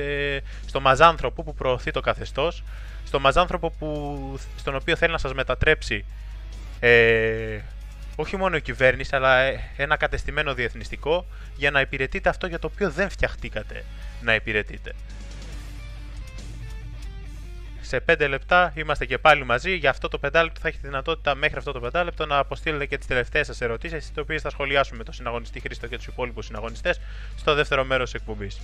στο μαζάνθρωπο που προωθεί το καθεστώς, στο μαζάνθρωπο που, στον οποίο θέλει να σας μετατρέψει ε, όχι μόνο η κυβέρνηση, αλλά ε, ένα κατεστημένο διεθνιστικό για να υπηρετείτε αυτό για το οποίο δεν φτιαχτήκατε να υπηρετείτε σε 5 λεπτά είμαστε και πάλι μαζί. Για αυτό το πεντάλεπτο θα έχετε δυνατότητα μέχρι αυτό το πεντάλεπτο να αποστείλετε και τις τελευταίες σας ερωτήσεις, τις οποίες θα σχολιάσουμε με τον συναγωνιστή Χρήστο και τους υπόλοιπους συναγωνιστές στο δεύτερο μέρος τη εκπομπής.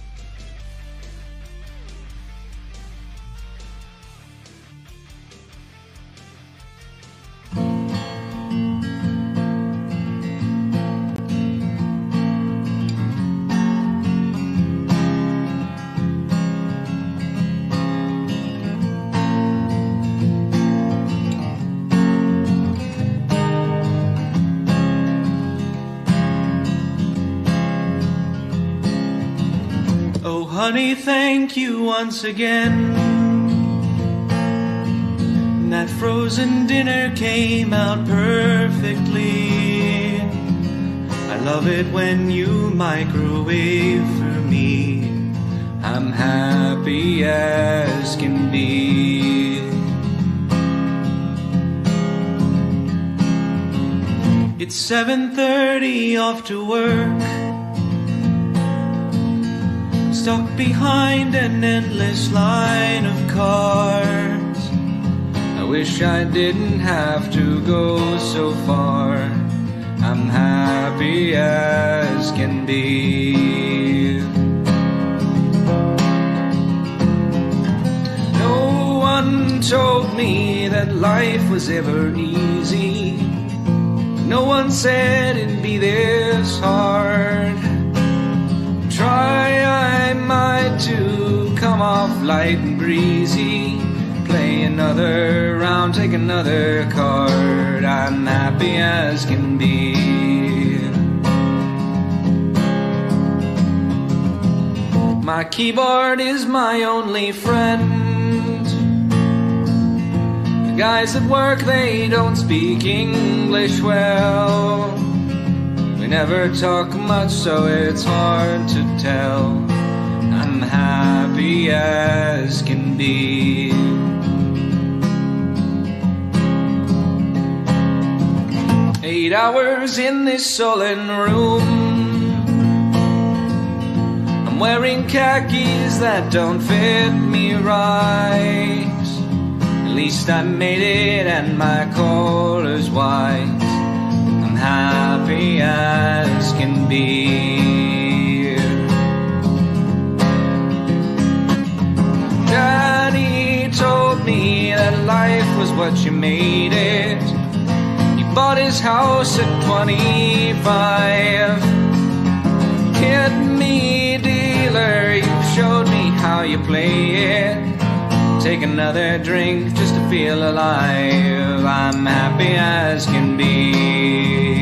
Honey, thank you once again. That frozen dinner came out perfectly. I love it when you microwave for me. I'm happy as can be. It's 7:30 off to work stuck behind an endless line of cars. I wish I didn't have to go so far. I'm happy as can be. No one told me that life was ever easy. No one said it'd be this hard try, to come off light and breezy. Play another round, take another card. I'm happy as can be. My keyboard is my only friend. The guys at work, they don't speak English well. We never talk much, so it's hard to tell. I'm happy as can be. Eight hours in this sullen room. I'm wearing khakis that don't fit me right. At least I made it and my collar's white. I'm happy as can be. Me that life was what you made it. He bought his house at 25. Kid me dealer, you showed me how you play it. Take another drink just to feel alive. I'm happy as can be.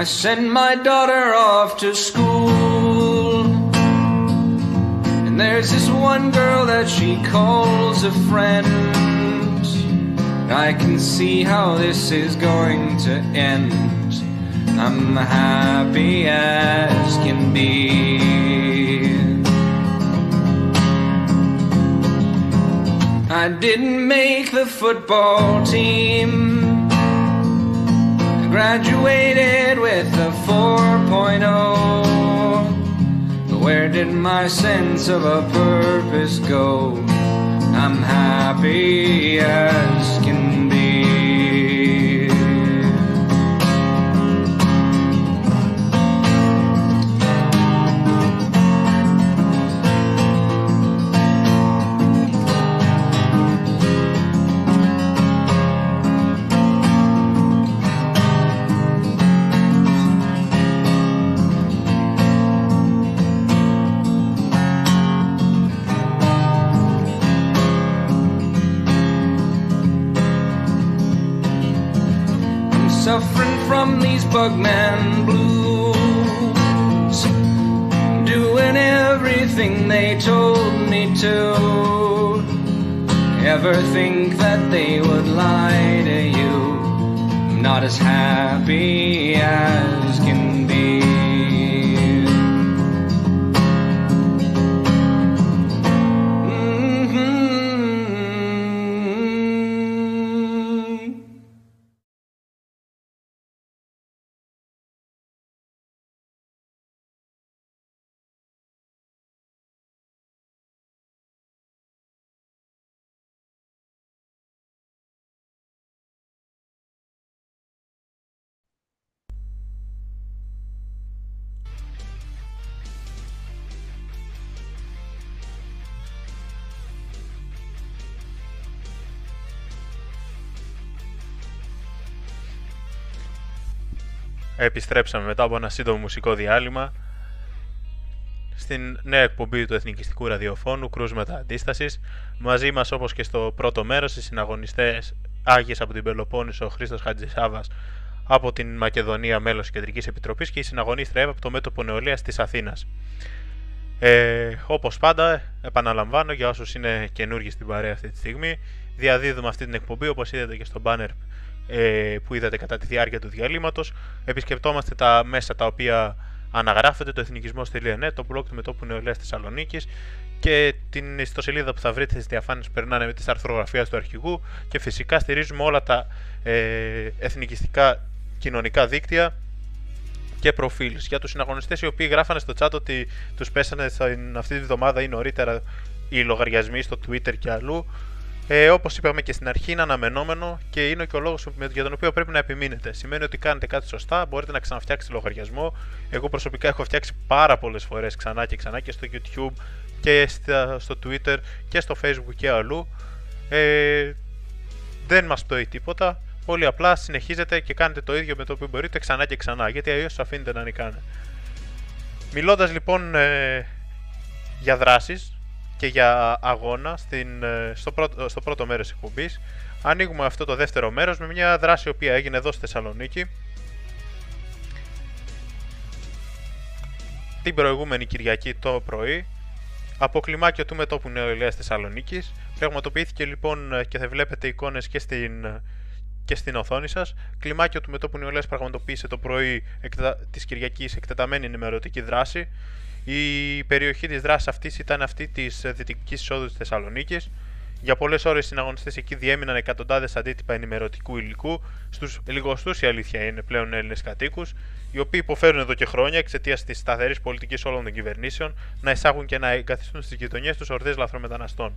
I send my daughter off to school. And there's this one girl that she calls a friend. I can see how this is going to end. I'm happy as can be. I didn't make the football team. Graduated with a 4.0. But where did my sense of a purpose go? I'm happy as these bugman blues. Doing everything they told me to. Ever think that they would lie to you? I'm not as happy as Επιστρέψαμε μετά από ένα σύντομο μουσικό διάλειμμα στην νέα εκπομπή του Εθνικιστικού Ραδιοφώνου Κρούσματα Αντίστασης. Μαζί μας όπως και στο πρώτο μέρος οι συναγωνιστές Άγιες από την Πελοπόννησο, ο Χρήστος Χατζησάβας από την Μακεδονία μέλος της Κεντρικής Επιτροπής και η συναγωνίστρια Εύα από το μέτωπο νεολαίας της Αθήνας. Ε, όπως πάντα, επαναλαμβάνω για όσους είναι καινούργοι στην παρέα αυτή τη στιγμή, διαδίδουμε αυτή την εκπομπή όπως είδατε και στο banner ε, που είδατε κατά τη διάρκεια του διαλύματος. Επισκεπτόμαστε τα μέσα τα οποία αναγράφεται, το εθνικισμός.net, το blog του μετώπου νεολαίας Θεσσαλονίκης και την ιστοσελίδα που θα βρείτε στις διαφάνειες που περνάνε με τις αρθρογραφίες του αρχηγού και φυσικά στηρίζουμε όλα τα ε, εθνικιστικά κοινωνικά δίκτυα και προφίλ. Για τους συναγωνιστές οι οποίοι γράφανε στο chat ότι τους πέσανε στην- αυτή τη βδομάδα ή νωρίτερα οι λογαριασμοί στο Twitter και αλλού. Ε, Όπως είπαμε και στην αρχή, είναι αναμενόμενο και είναι και ο λόγος για τον οποίο πρέπει να επιμείνετε. Σημαίνει ότι κάνετε κάτι σωστά, μπορείτε να ξαναφτιάξετε λογαριασμό. Εγώ προσωπικά έχω φτιάξει πάρα πολλές φορές ξανά και ξανά και στο YouTube και στο Twitter και στο Facebook και αλλού. Ε, δεν μας πτωεί τίποτα. Πολύ απλά συνεχίζετε και κάνετε το ίδιο με το που μπορείτε ξανά και ξανά, γιατί αλλιώς αφήνετε να νικάνε. Μιλώντας λοιπόν ε, για δράσεις και για αγώνα στην, ε, στο, πρώτο, στο πρώτο μέρος της εκπομπής, ανοίγουμε αυτό το δεύτερο μέρος με μια δράση η οποία έγινε εδώ στη Θεσσαλονίκη. Την προηγούμενη Κυριακή το πρωί, από κλιμάκιο του μετόπου νεολαία Θεσσαλονίκης. Πραγματοποιήθηκε λοιπόν και θα βλέπετε εικόνες και στην, και στην οθόνη σας. Κλιμάκιο του μετόπου νεολαία πραγματοποίησε το πρωί της Κυριακής εκτεταμένη ενημερωτική δράση. Η περιοχή της δράσης αυτής ήταν αυτή της δυτικής εισόδου της Θεσσαλονίκης. Για πολλές ώρες οι συναγωνιστές εκεί διέμειναν εκατοντάδες αντίτυπα ενημερωτικού υλικού στους λιγοστούς η αλήθεια είναι πλέον Έλληνες κατοίκους, οι οποίοι υποφέρουν εδώ και χρόνια εξαιτίας της σταθερής πολιτικής όλων των κυβερνήσεων να εισάγουν και να εγκαθιστούν στις γειτονιές τους ορδές λαθρομεταναστών.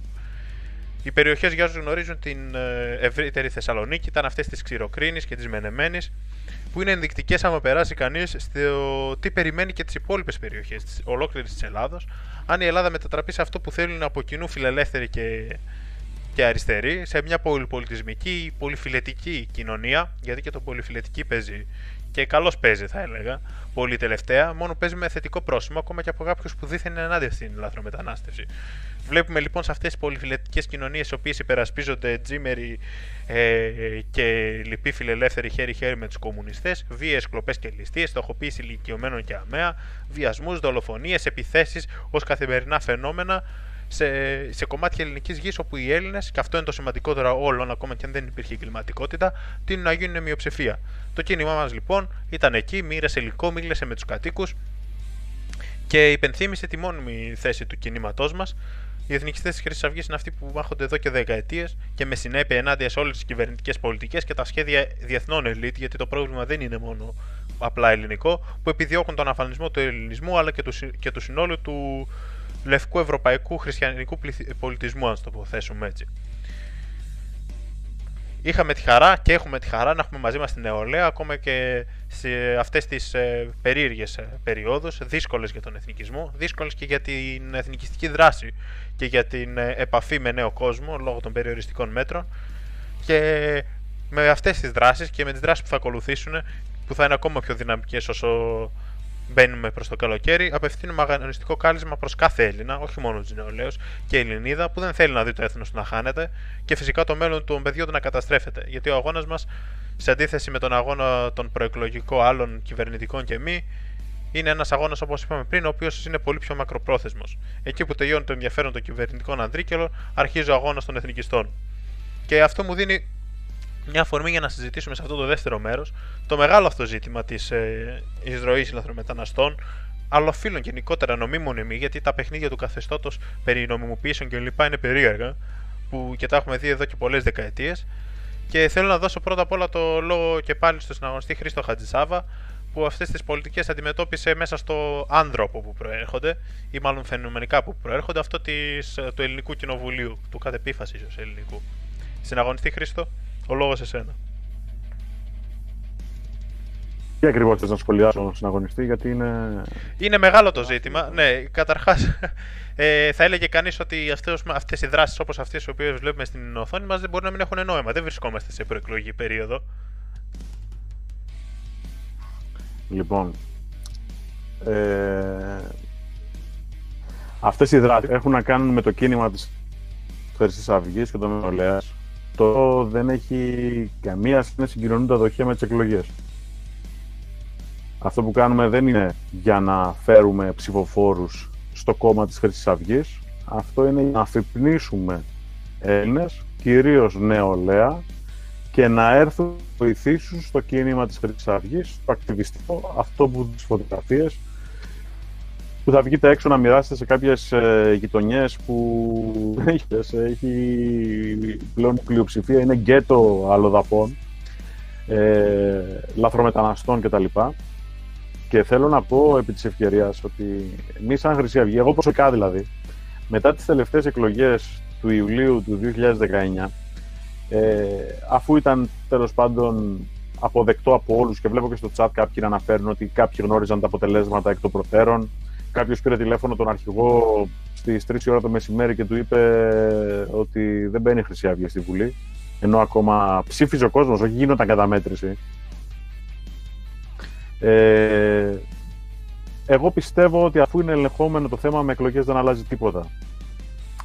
Οι περιοχές για όσους γνωρίζουν την ε, ευρύτερη Θεσσαλονίκη ήταν αυτές της Ξηροκρίνης και της Μενεμένης, που είναι ενδεικτικές άμα περάσει κανείς στο τι περιμένει και τις υπόλοιπες περιοχές της ολόκληρης της Ελλάδος, αν η Ελλάδα μετατραπεί σε αυτό που θέλουν από κοινού φιλελεύθεροι και, και αριστεροί, σε μια πολυπολιτισμική, πολυφιλετική κοινωνία, γιατί και το πολυφιλετική παίζει και καλώς παίζει, θα έλεγα, πολύ τελευταία, μόνο παίζει με θετικό πρόσημο, ακόμα και από κάποιους που δίθεν είναι ενάντια στην λαθρομετανάστευση. Βλέπουμε λοιπόν σε αυτές τις πολυφιλετικές κοινωνίες, οι οποίες υπερασπίζονται τζίμεροι ε, και λοιποί φιλελεύθεροι χέρι-χέρι με τους κομμουνιστές, βίαιες κλοπές και ληστείες, στοχοποίηση ηλικιωμένων και αμαία, βιασμούς, δολοφονίες, επιθέσεις ως καθημερινά φαινόμενα σε, σε κομμάτια ελληνικής γης όπου οι Έλληνες, και αυτό είναι το σημαντικότερο όλων, ακόμα και αν δεν υπήρχε εγκληματικότητα, τείνουν να γίνουν μειοψηφία. Το κίνημά μας λοιπόν ήταν εκεί, μοίρασε υλικό, μίλησε με τους κατοίκους και υπενθύμησε τη μόνιμη θέση του κινήματός μας. Οι εθνικιστές της Χρυσής Αυγής είναι αυτοί που μάχονται εδώ και δεκαετίες και με συνέπεια ενάντια σε όλες τις κυβερνητικές πολιτικές και τα σχέδια διεθνών ελίτ, γιατί το πρόβλημα δεν είναι μόνο απλά ελληνικό, που επιδιώκουν τον αφανισμό του ελληνισμού αλλά και του, και του συνόλου του, λευκού ευρωπαϊκού χριστιανικού πολιτισμού, αν το υποθέσουμε έτσι. Είχαμε τη χαρά και έχουμε τη χαρά να έχουμε μαζί μας την νεολαία ακόμα και σε αυτές τις ε, περίεργες ε, περιόδους, δύσκολες για τον εθνικισμό, δύσκολες και για την εθνικιστική δράση και για την ε, επαφή με νέο κόσμο λόγω των περιοριστικών μέτρων. Και με αυτές τις δράσεις και με τις δράσεις που θα ακολουθήσουν που θα είναι ακόμα πιο δυναμικές όσο μπαίνουμε προς το καλοκαίρι, απευθύνουμε αγωνιστικό κάλεσμα προς κάθε Έλληνα, όχι μόνο τους νεολαίους και Ελληνίδα, που δεν θέλει να δει το έθνος του να χάνεται και φυσικά το μέλλον των παιδιών του να καταστρέφεται. Γιατί ο αγώνας μας, σε αντίθεση με τον αγώνα των προεκλογικών άλλων κυβερνητικών και μη, είναι ένας αγώνας, όπως είπαμε πριν, ο οποίος είναι πολύ πιο μακροπρόθεσμος. Εκεί που τελειώνει το ενδιαφέρον των κυβερνητικών ανδρίκελων, αρχίζει ο αγώνας των εθνικιστών. Και αυτό μου δίνει μια αφορμή για να συζητήσουμε σε αυτό το δεύτερο μέρος το μεγάλο αυτό ζήτημα της ε, εισρωής λαθρομεταναστών αλλοφύλων γενικότερα νομίμων εμεί, γιατί τα παιχνίδια του καθεστώτος περί νομιμοποιήσεων και λοιπά είναι περίεργα που και τα έχουμε δει εδώ και πολλές δεκαετίες και θέλω να δώσω πρώτα απ' όλα το λόγο και πάλι στο συναγωνιστή Χρήστο Χατζησάβα που αυτές τις πολιτικές αντιμετώπισε μέσα στο άνδροπο που προέρχονται ή μάλλον φαινομενικά που προέρχονται αυτό της, του ελληνικού κοινοβουλίου, του κατεπίφασης ως ελληνικού. Συναγωνιστή Χρήστο. Ο λόγος σε σένα. Τι ακριβώς θες να σχολιάσω τον συναγωνιστή, γιατί είναι. Είναι μεγάλο το ζήτημα. Ναι, καταρχάς, ε, θα έλεγε κανείς ότι αυτές οι δράσεις όπως αυτές τι οποίες βλέπουμε στην οθόνη μας δεν μπορεί να μην έχουν νόημα. Δεν βρισκόμαστε σε προεκλογική περίοδο. Λοιπόν. Ε, αυτές οι δράσεις έχουν να κάνουν με το κίνημα της Χρυσής Αυγής και των Νεολαίας αυτό δεν έχει καμία σχέση συγκοινωνούν τα δοχεία με τις εκλογές. Αυτό που κάνουμε δεν είναι για να φέρουμε ψηφοφόρους στο κόμμα της Χρυσής Αυγής. Αυτό είναι για να αφυπνίσουμε Έλληνες, κυρίως νεολαία, και να έρθουν να βοηθήσουν στο κίνημα της Χρυσής Αυγής, το ακτιβιστικό, αυτό που τις φωτογραφίες που θα βγείτε έξω να μοιράσετε σε κάποιες ε, γειτονιές που έχεις πλέον πλειοψηφία, είναι γκέτο αλλοδαπών, ε, λαθρομεταναστών κτλ. Και θέλω να πω επί της ευκαιρίας ότι εμεί σαν Χρυσή Αυγή, εγώ προσωπικά δηλαδή, Μετά τις τελευταίες εκλογές του Ιουλίου του 2019, ε, αφού ήταν τέλος πάντων αποδεκτό από όλους και βλέπω και στο chat κάποιοι να αναφέρουν ότι κάποιοι γνώριζαν τα αποτελέσματα εκ των προτέρων, κάποιος πήρε τηλέφωνο τον αρχηγό στις 3 ώρα το μεσημέρι και του είπε ότι δεν μπαίνει η Χρυσή Αυγή στη Βουλή, ενώ ακόμα ψήφιζε ο κόσμος, όχι γίνονταν καταμέτρηση. Ε, εγώ πιστεύω ότι αφού είναι ελεγχόμενο το θέμα με εκλογές δεν αλλάζει τίποτα.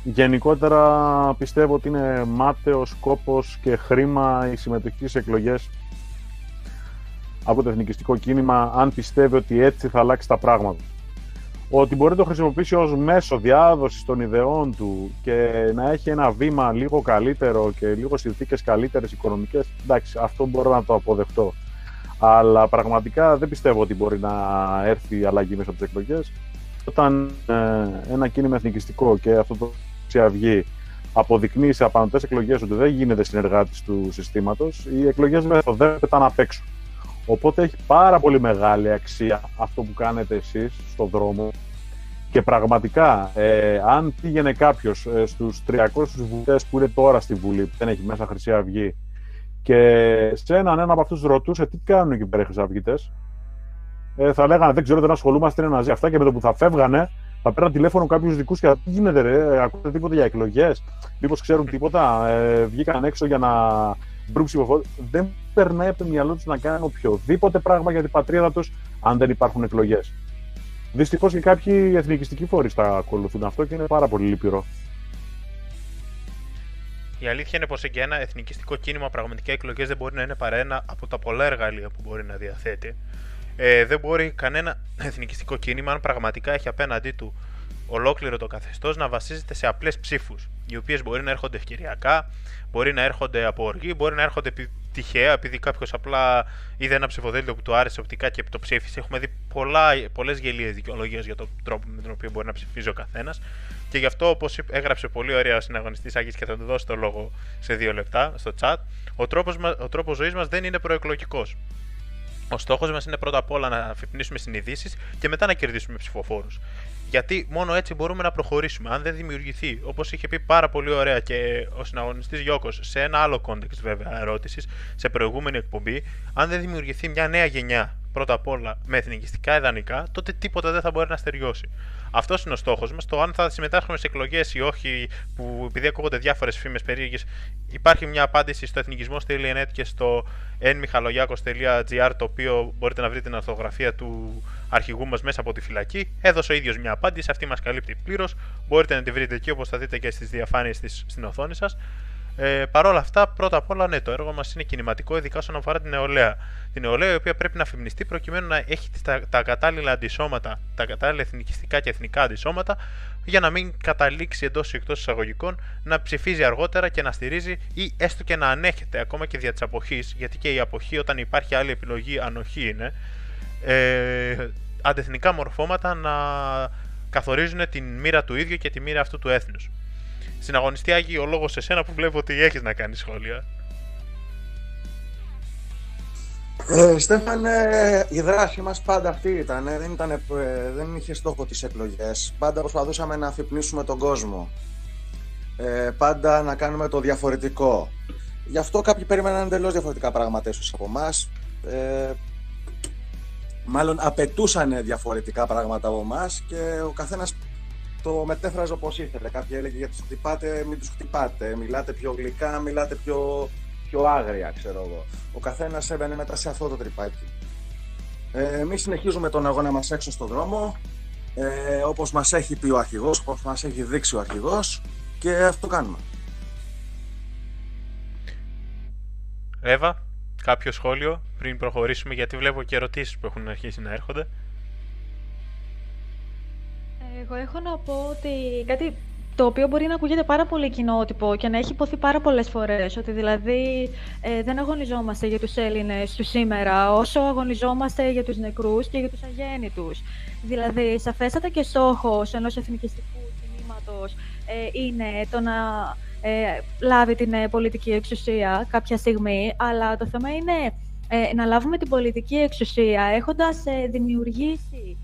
Γενικότερα πιστεύω ότι είναι μάταιος κόπος και χρήμα η συμμετοχή σε εκλογές από το εθνικιστικό κίνημα αν πιστεύει ότι έτσι θα αλλάξει τα πράγματα. Ότι μπορεί να το χρησιμοποιήσει ως μέσο διάδοσης των ιδεών του και να έχει ένα βήμα λίγο καλύτερο και λίγο συνθήκες καλύτερες οικονομικές, εντάξει, αυτό μπορώ να το αποδεχτώ. Αλλά πραγματικά δεν πιστεύω ότι μπορεί να έρθει η αλλαγή μέσα από τις εκλογές. Όταν ε, ένα κίνημα εθνικιστικό και αυτό το Αυγή αποδεικνύει σε απανοτές εκλογές ότι δεν γίνεται συνεργάτης του συστήματος, οι εκλογές μεθοδεύεται να παίξουν. Οπότε έχει πάρα πολύ μεγάλη αξία αυτό που κάνετε εσείς στον δρόμο και πραγματικά, ε, αν πήγαινε κάποιος ε, στους 300 βουλευτές που είναι τώρα στη Βουλή, που δεν έχει μέσα Χρυσή Αυγή, και σε έναν ένα από αυτούς ρωτούσε τι κάνουν εκεί πέρα οι Χρυσαυγητέ. Ε, θα λέγανε Δεν ξέρω, δεν ασχολούμαστε, είναι ναζί. Αυτά και με το που θα φεύγανε, θα παίρνουν τηλέφωνο κάποιους δικούς και τι γίνεται, ρε, ακούτε τίποτα για εκλογές; Μήπως ξέρουν τίποτα; Ε, βγήκαν έξω για να βρουν ψηφοφόρου. Δεν περνάει από το μυαλό τους να κάνουν οποιοδήποτε πράγμα για την πατρίδα τους, αν δεν υπάρχουν εκλογές. Δυστυχώς και κάποιοι εθνικιστικοί φορείς τα ακολουθούν αυτό και είναι πάρα πολύ λυπηρό. Η αλήθεια είναι πως και ένα εθνικιστικό κίνημα πραγματικά εκλογές δεν μπορεί να είναι παρά ένα από τα πολλά εργαλεία που μπορεί να διαθέτει. Ε, δεν μπορεί κανένα εθνικιστικό κίνημα, αν πραγματικά έχει απέναντί του ολόκληρο το καθεστώς, να βασίζεται σε απλές ψήφους, οι οποίες μπορεί να έρχονται ευκαιριακά, μπορεί να έρχονται από οργή, μπορεί να έρχονται τυχαία, επειδή κάποιος απλά είδε ένα ψηφοδέλτιο που του άρεσε οπτικά και το ψήφισε. Έχουμε δει πολλές γελίες δικαιολογίες για τον τρόπο με τον οποίο μπορεί να ψηφίζει ο καθένας. Και γι' αυτό, όπως έγραψε πολύ ωραία ο συναγωνιστής Άγγι και θα του δώσει το λόγο σε δύο λεπτά στο chat, ο τρόπος ο τρόπος ζωής μας δεν είναι προεκλογικός. Ο στόχος μας είναι πρώτα απ' όλα να αφυπνίσουμε συνειδήσεις και μετά να κερδίσουμε ψηφοφόρους. Γιατί μόνο έτσι μπορούμε να προχωρήσουμε. Αν δεν δημιουργηθεί, όπως είχε πει πάρα πολύ ωραία και ο συναγωνιστής Γιώκος σε ένα άλλο context βέβαια ερώτησης, σε προηγούμενη εκπομπή, αν δεν δημιουργηθεί μια νέα γενιά πρώτα απ' όλα με εθνικιστικά ιδανικά, τότε τίποτα δεν θα μπορεί να στεριώσει. Αυτός είναι ο στόχος μας. Το αν θα συμμετάσχουμε σε εκλογές ή όχι, που επειδή ακούγονται διάφορες φήμες περίεργες, υπάρχει μια απάντηση στο εθνικισμό.net και στο nmichaloliakos.gr, το οποίο μπορείτε να βρείτε την αρθογραφία του αρχηγού μας μέσα από τη φυλακή. Έδωσε ο ίδιος μια απάντηση, αυτή μας καλύπτει πλήρως. Μπορείτε να τη βρείτε εκεί όπως θα δείτε και στις διαφάνειες στην οθόνη σας. Ε, Παρ' όλα αυτά, πρώτα απ' όλα, ναι, το έργο μας είναι κινηματικό, ειδικά όσον αφορά την νεολαία. Την νεολαία η οποία πρέπει να φεμινιστεί προκειμένου να έχει τα, τα κατάλληλα αντισώματα, τα κατάλληλα εθνικιστικά και εθνικά αντισώματα, για να μην καταλήξει εντός ή εκτός εισαγωγικών να ψηφίζει αργότερα και να στηρίζει ή έστω και να ανέχεται ακόμα και δια της αποχής, γιατί και η αποχή, όταν υπάρχει άλλη επιλογή, ανοχή είναι, ε, αντεθνικά μορφώματα να καθορίζουν την μοίρα του ίδιου και τη μοίρα αυτού του έθνους. Συναγωνιστή Άγιο, ο λόγος σε σένα που βλέπω ότι έχεις να κάνεις σχόλια. Ε, Στέφανε, η δράση μας πάντα αυτή ήταν. Δεν, ήταν, ε, δεν είχε στόχο τις εκλογές. Πάντα προσπαθούσαμε να αφυπνίσουμε τον κόσμο. Ε, πάντα να κάνουμε το διαφορετικό. Γι' αυτό κάποιοι περίμεναν εντελώς διαφορετικά πράγματα ίσως από εμάς. Ε, μάλλον απαιτούσαν διαφορετικά πράγματα από εμάς και ο καθένας το μετέφραζε όπως ήθελε. Κάποιοι έλεγε γιατί τους χτυπάτε, μην τους χτυπάτε. Μιλάτε πιο γλυκά, μιλάτε πιο, πιο άγρια, ξέρω εγώ. Ο καθένας έβαινε μετά σε αυτό το τρυπάκι. Ε, Εμείς συνεχίζουμε τον αγώνα μας έξω στον δρόμο. Ε, όπως μας έχει πει ο αρχηγός, όπως μας έχει δείξει ο αρχηγός και αυτό κάνουμε. Εύα, κάποιο σχόλιο πριν προχωρήσουμε, γιατί βλέπω και ερωτήσεις που έχουν αρχίσει να έρχονται. Εγώ έχω να πω ότι κάτι το οποίο μπορεί να ακούγεται πάρα πολύ κοινότυπο και να έχει υποθεί πάρα πολλές φορές. Ότι δηλαδή ε, δεν αγωνιζόμαστε για τους Έλληνες του σήμερα, όσο αγωνιζόμαστε για τους νεκρούς και για τους αγέννητους. Δηλαδή, σαφέστατα και στόχος ενός εθνικιστικού κινήματος ε, είναι το να ε, λάβει την ε, πολιτική εξουσία κάποια στιγμή, αλλά το θέμα είναι ε, να λάβουμε την πολιτική εξουσία έχοντας δημιουργήσει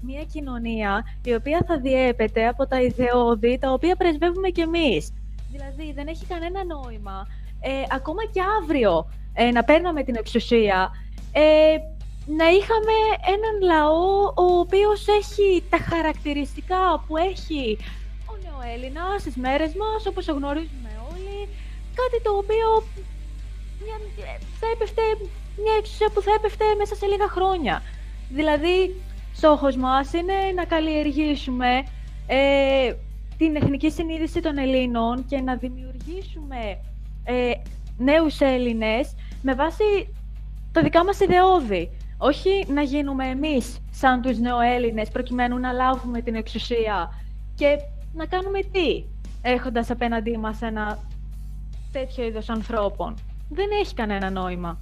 μια κοινωνία η οποία θα διέπεται από τα ιδεώδη τα οποία πρεσβεύουμε κι εμείς. Δηλαδή δεν έχει κανένα νόημα, ε, ακόμα και αύριο, ε, να παίρναμε την εξουσία, ε, να είχαμε έναν λαό ο οποίος έχει τα χαρακτηριστικά που έχει ο νεοέλληνας στις μέρες μας, όπως το γνωρίζουμε όλοι, κάτι το οποίο μια, θα έπεφτε, μια εξουσία που θα έπεφτε μέσα σε λίγα χρόνια. Δηλαδή, στόχος μας είναι να καλλιεργήσουμε ε, την εθνική συνείδηση των Ελλήνων και να δημιουργήσουμε ε, νέους Έλληνες με βάση τα δικά μας ιδεώδη. Όχι να γίνουμε εμείς σαν τους νεοέλληνες προκειμένου να λάβουμε την εξουσία και να κάνουμε τι έχοντας απέναντί μας ένα τέτοιο είδος ανθρώπων. Δεν έχει κανένα νόημα.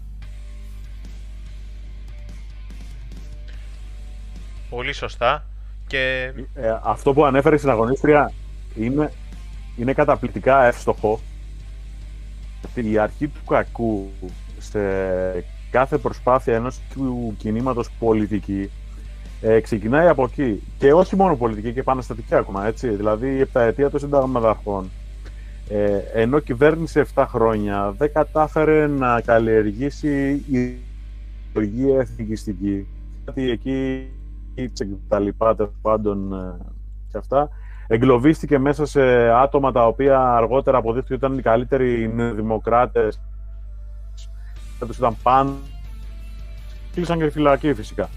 Πολύ σωστά. Και Ε, αυτό που ανέφερε στην αγωνίστρια είναι, είναι καταπληκτικά εύστοχο. Η αρχή του κακού σε κάθε προσπάθεια ενός του κινήματος πολιτική ε, ξεκινάει από εκεί. Και όχι μόνο πολιτική και επαναστατική ακόμα, έτσι. Δηλαδή η επταετία των συνταγματαρχών ε, ενώ κυβέρνησε 7 χρόνια δεν κατάφερε να καλλιεργήσει η ιδεολογία εθνικιστική. Γιατί εκεί τα λοιπά, τέλος πάντων ε, και αυτά, εγκλωβίστηκε μέσα σε άτομα τα οποία αργότερα αποδείχθηκε ότι ήταν οι καλύτεροι δημοκράτες. Τους ήταν πάνω. Κλείσαν και φυλακή φυσικά.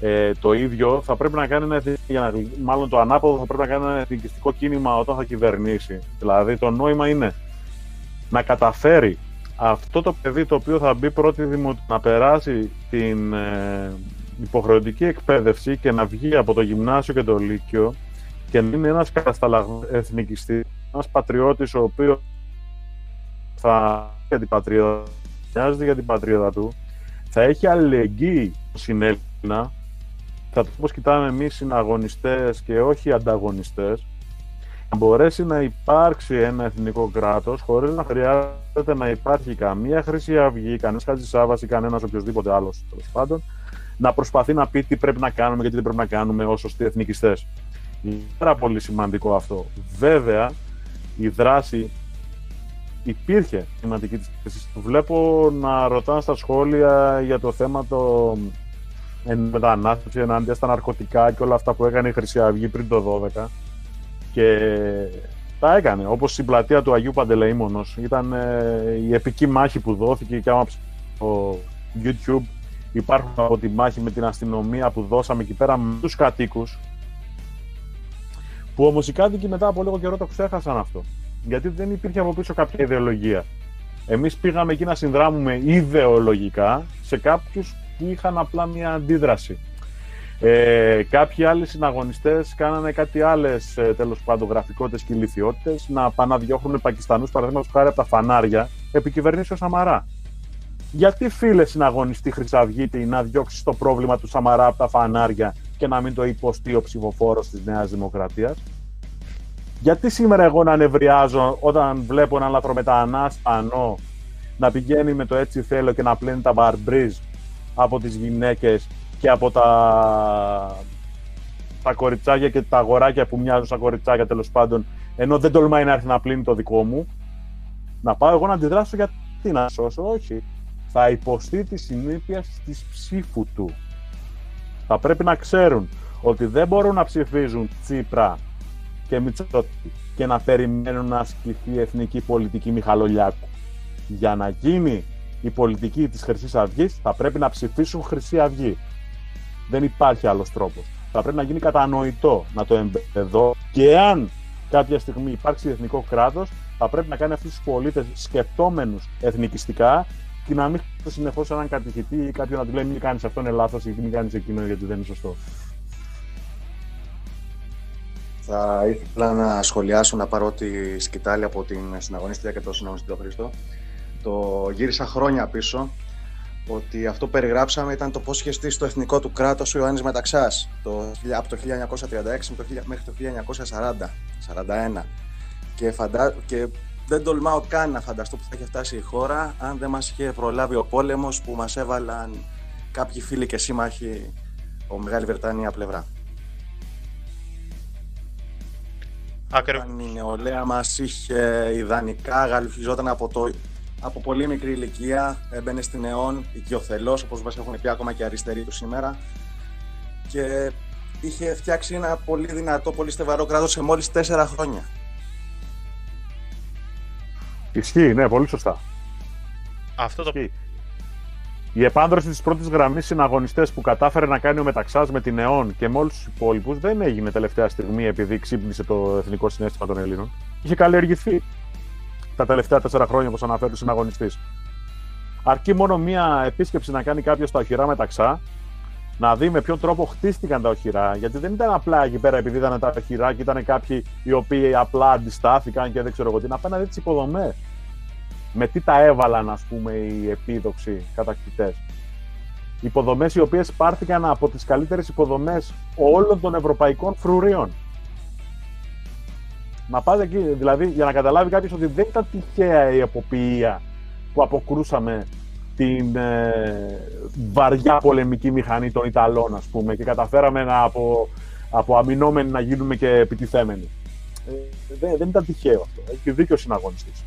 Ε, το ίδιο θα πρέπει να κάνει ένα, για να, μάλλον το ανάποδο θα πρέπει να κάνει ένα εθνικιστικό κίνημα όταν θα κυβερνήσει. Δηλαδή το νόημα είναι να καταφέρει αυτό το παιδί το οποίο θα μπει πρώτη δημο... να περάσει την ε, υποχρεωτική εκπαίδευση και να βγει από το γυμνάσιο και το λύκειο και να είναι ένας κατασταλαγμένος εθνικιστής, ένας πατριώτης ο οποίος θα για την πατρίδα, για την πατρίδα του, θα έχει αλληλεγγύη στην Έλληνα, θα το πώς κοιτάμε εμείς συναγωνιστές και όχι ανταγωνιστές, να μπορέσει να υπάρξει ένα εθνικό κράτος χωρίς να χρειάζεται να υπάρχει καμία Χρυσή Αυγή, κανένας Χατζησάβας ή κανένας οποιοδήποτε άλλος τέλος πάντων, να προσπαθεί να πει τι πρέπει να κάνουμε και τι δεν πρέπει να κάνουμε ως σωστοί εθνικιστές. Είναι πάρα πολύ σημαντικό αυτό. Βέβαια, η δράση υπήρχε σημαντική της Βλέπω να ρωτάνε στα σχόλια για το θέμα το μετανάστευση ενάντια στα ναρκωτικά και όλα αυτά που έκανε η Χρυσή Αυγή πριν το 12 και τα έκανε, όπως στην πλατεία του Αγίου Παντελεήμονος ήταν ε, η επική μάχη που δόθηκε και άμα στο YouTube υπάρχουν από τη μάχη με την αστυνομία που δώσαμε εκεί πέρα με τους κατοίκους που όμως οι κάτοικοι μετά από λίγο καιρό το ξέχασαν αυτό γιατί δεν υπήρχε από πίσω κάποια ιδεολογία. Εμείς πήγαμε εκεί να συνδράμουμε ιδεολογικά σε κάποιους που είχαν απλά μια αντίδραση. Ε, κάποιοι άλλοι συναγωνιστές κάνανε κάτι άλλες ε, τέλος πάντων γραφικότητες και ηλικιότητες να πάνε να διώχνουν Πακιστανούς παραδείγματος χάρη από τα φανάρια επί ο Σαμαρά γιατί φίλε συναγωνιστή Χρυσαυγήτη να διώξεις το πρόβλημα του Σαμαρά από τα φανάρια και να μην το υποστεί ο ψηφοφόρος της Νέας Δημοκρατίας; Γιατί σήμερα εγώ να νευριάζω όταν βλέπω έναν λαθρομετανάστανο να πηγαίνει με το έτσι θέλω και να πλένει τα μπαρμπρίζ από τις γυναίκες και από τα, τα κοριτσάκια και τα αγοράκια που μοιάζουν σαν κοριτσάκια τέλος πάντων ενώ δεν τολμάει να έρθει να πλύνει το δικό μου; Να πάω εγώ να αντιδράσω γιατί να σώσω, όχι θα υποστεί τη συνήθεια της ψήφου του. Θα πρέπει να ξέρουν ότι δεν μπορούν να ψηφίζουν Τσίπρα και Μητσότη και να περιμένουν να ασκηθεί η εθνική πολιτική Μιχαλολιάκου. Για να γίνει η πολιτική της Χρυσής Αυγής θα πρέπει να ψηφίσουν Χρυσή Αυγή. Δεν υπάρχει άλλος τρόπος. Θα πρέπει να γίνει κατανοητό να το εμπεδώ και αν κάποια στιγμή υπάρξει εθνικό κράτος θα πρέπει να κάνει αυτούς τους πολίτες σκεπτόμενους εθνικιστικά και να μην συνεχώ έναν κατηχητή ή κάποιον να του λέει μην κάνεις αυτό είναι λάθος ή μην κάνεις εκείνο γιατί δεν είναι σωστό. Θα ήθελα να σχολιάσω, να πάρω τη σκητάλη από την συναγωνίστρια και τον συναγωνιστή τον Χρήστο. Το γύρισα χρόνια πίσω ότι αυτό που περιγράψαμε ήταν το πώς είχε στήσει το εθνικό του κράτος ο Ιωάννης Μεταξάς το, από το 1936 μέχρι το 1940, 41. Και, φαντα... και δεν τολμάω καν να φανταστώ που θα είχε φτάσει η χώρα αν δεν μας είχε προλάβει ο πόλεμος που μας έβαλαν κάποιοι φίλοι και σύμμαχοι ο Μεγάλη Βρετανία πλευρά. Ακριβώς. Αν η νεολαία μας είχε ιδανικά γαλουφιζόταν από, το, από πολύ μικρή ηλικία, έμπαινε στην αιών, οικειοθελώς, όπως μας έχουν πει ακόμα και αριστεροί του σήμερα, και είχε φτιάξει ένα πολύ δυνατό, πολύ στεβαρό κράτος σε μόλις τέσσερα χρόνια. Ισχύει, ναι, πολύ σωστά. Αυτό το Ισχύει. Η επάνδρωση της πρώτης γραμμής συναγωνιστέ που κατάφερε να κάνει ο Μεταξάς με την ΕΟΝ και με όλους τους υπόλοιπους δεν έγινε τελευταία στιγμή επειδή ξύπνησε το εθνικό συνέστημα των Ελλήνων. Είχε καλλιεργηθεί τα τελευταία τέσσερα χρόνια, όπως αναφέρει ο συναγωνιστής. Αρκεί μόνο μία επίσκεψη να κάνει κάποιος στα οχυρά Μεταξά, να δει με ποιον τρόπο χτίστηκαν τα οχυρά. Γιατί δεν ήταν απλά εκεί πέρα επειδή ήταν τα οχυρά και ήταν κάποιοι οι οποίοι απλά αντιστάθηκαν και δεν ξέρω εγώ τι. Να πάει να δει τις υποδομές με τι τα έβαλαν ας πούμε οι επίδοξοι κατακτητές. Υποδομές οι οποίες πάρθηκαν από τις καλύτερες υποδομές όλων των ευρωπαϊκών φρουρίων. Να πάτε εκεί, δηλαδή για να καταλάβει κάποιος ότι δεν ήταν τυχαία η εποποιία που αποκρούσαμε την ε, βαριά πολεμική μηχανή των Ιταλών ας πούμε και καταφέραμε να από, από αμυνόμενοι να γίνουμε και επιτιθέμενοι. Ε, δεν, δεν ήταν τυχαίο αυτό. Έχει δίκιο ο συναγωνιστής.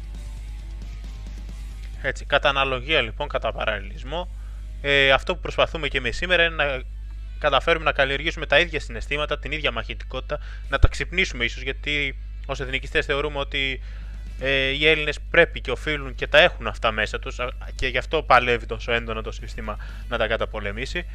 Έτσι, κατά αναλογία λοιπόν, κατά παραλληλισμό, ε, αυτό που προσπαθούμε και εμείς σήμερα είναι να καταφέρουμε να καλλιεργήσουμε τα ίδια συναισθήματα, την ίδια μαχητικότητα, να τα ξυπνήσουμε ίσως, γιατί ως εθνικιστές θεωρούμε ότι ε, οι Έλληνες πρέπει και οφείλουν και τα έχουν αυτά μέσα τους α, και γι' αυτό παλεύει τόσο έντονα το σύστημα να τα καταπολεμήσει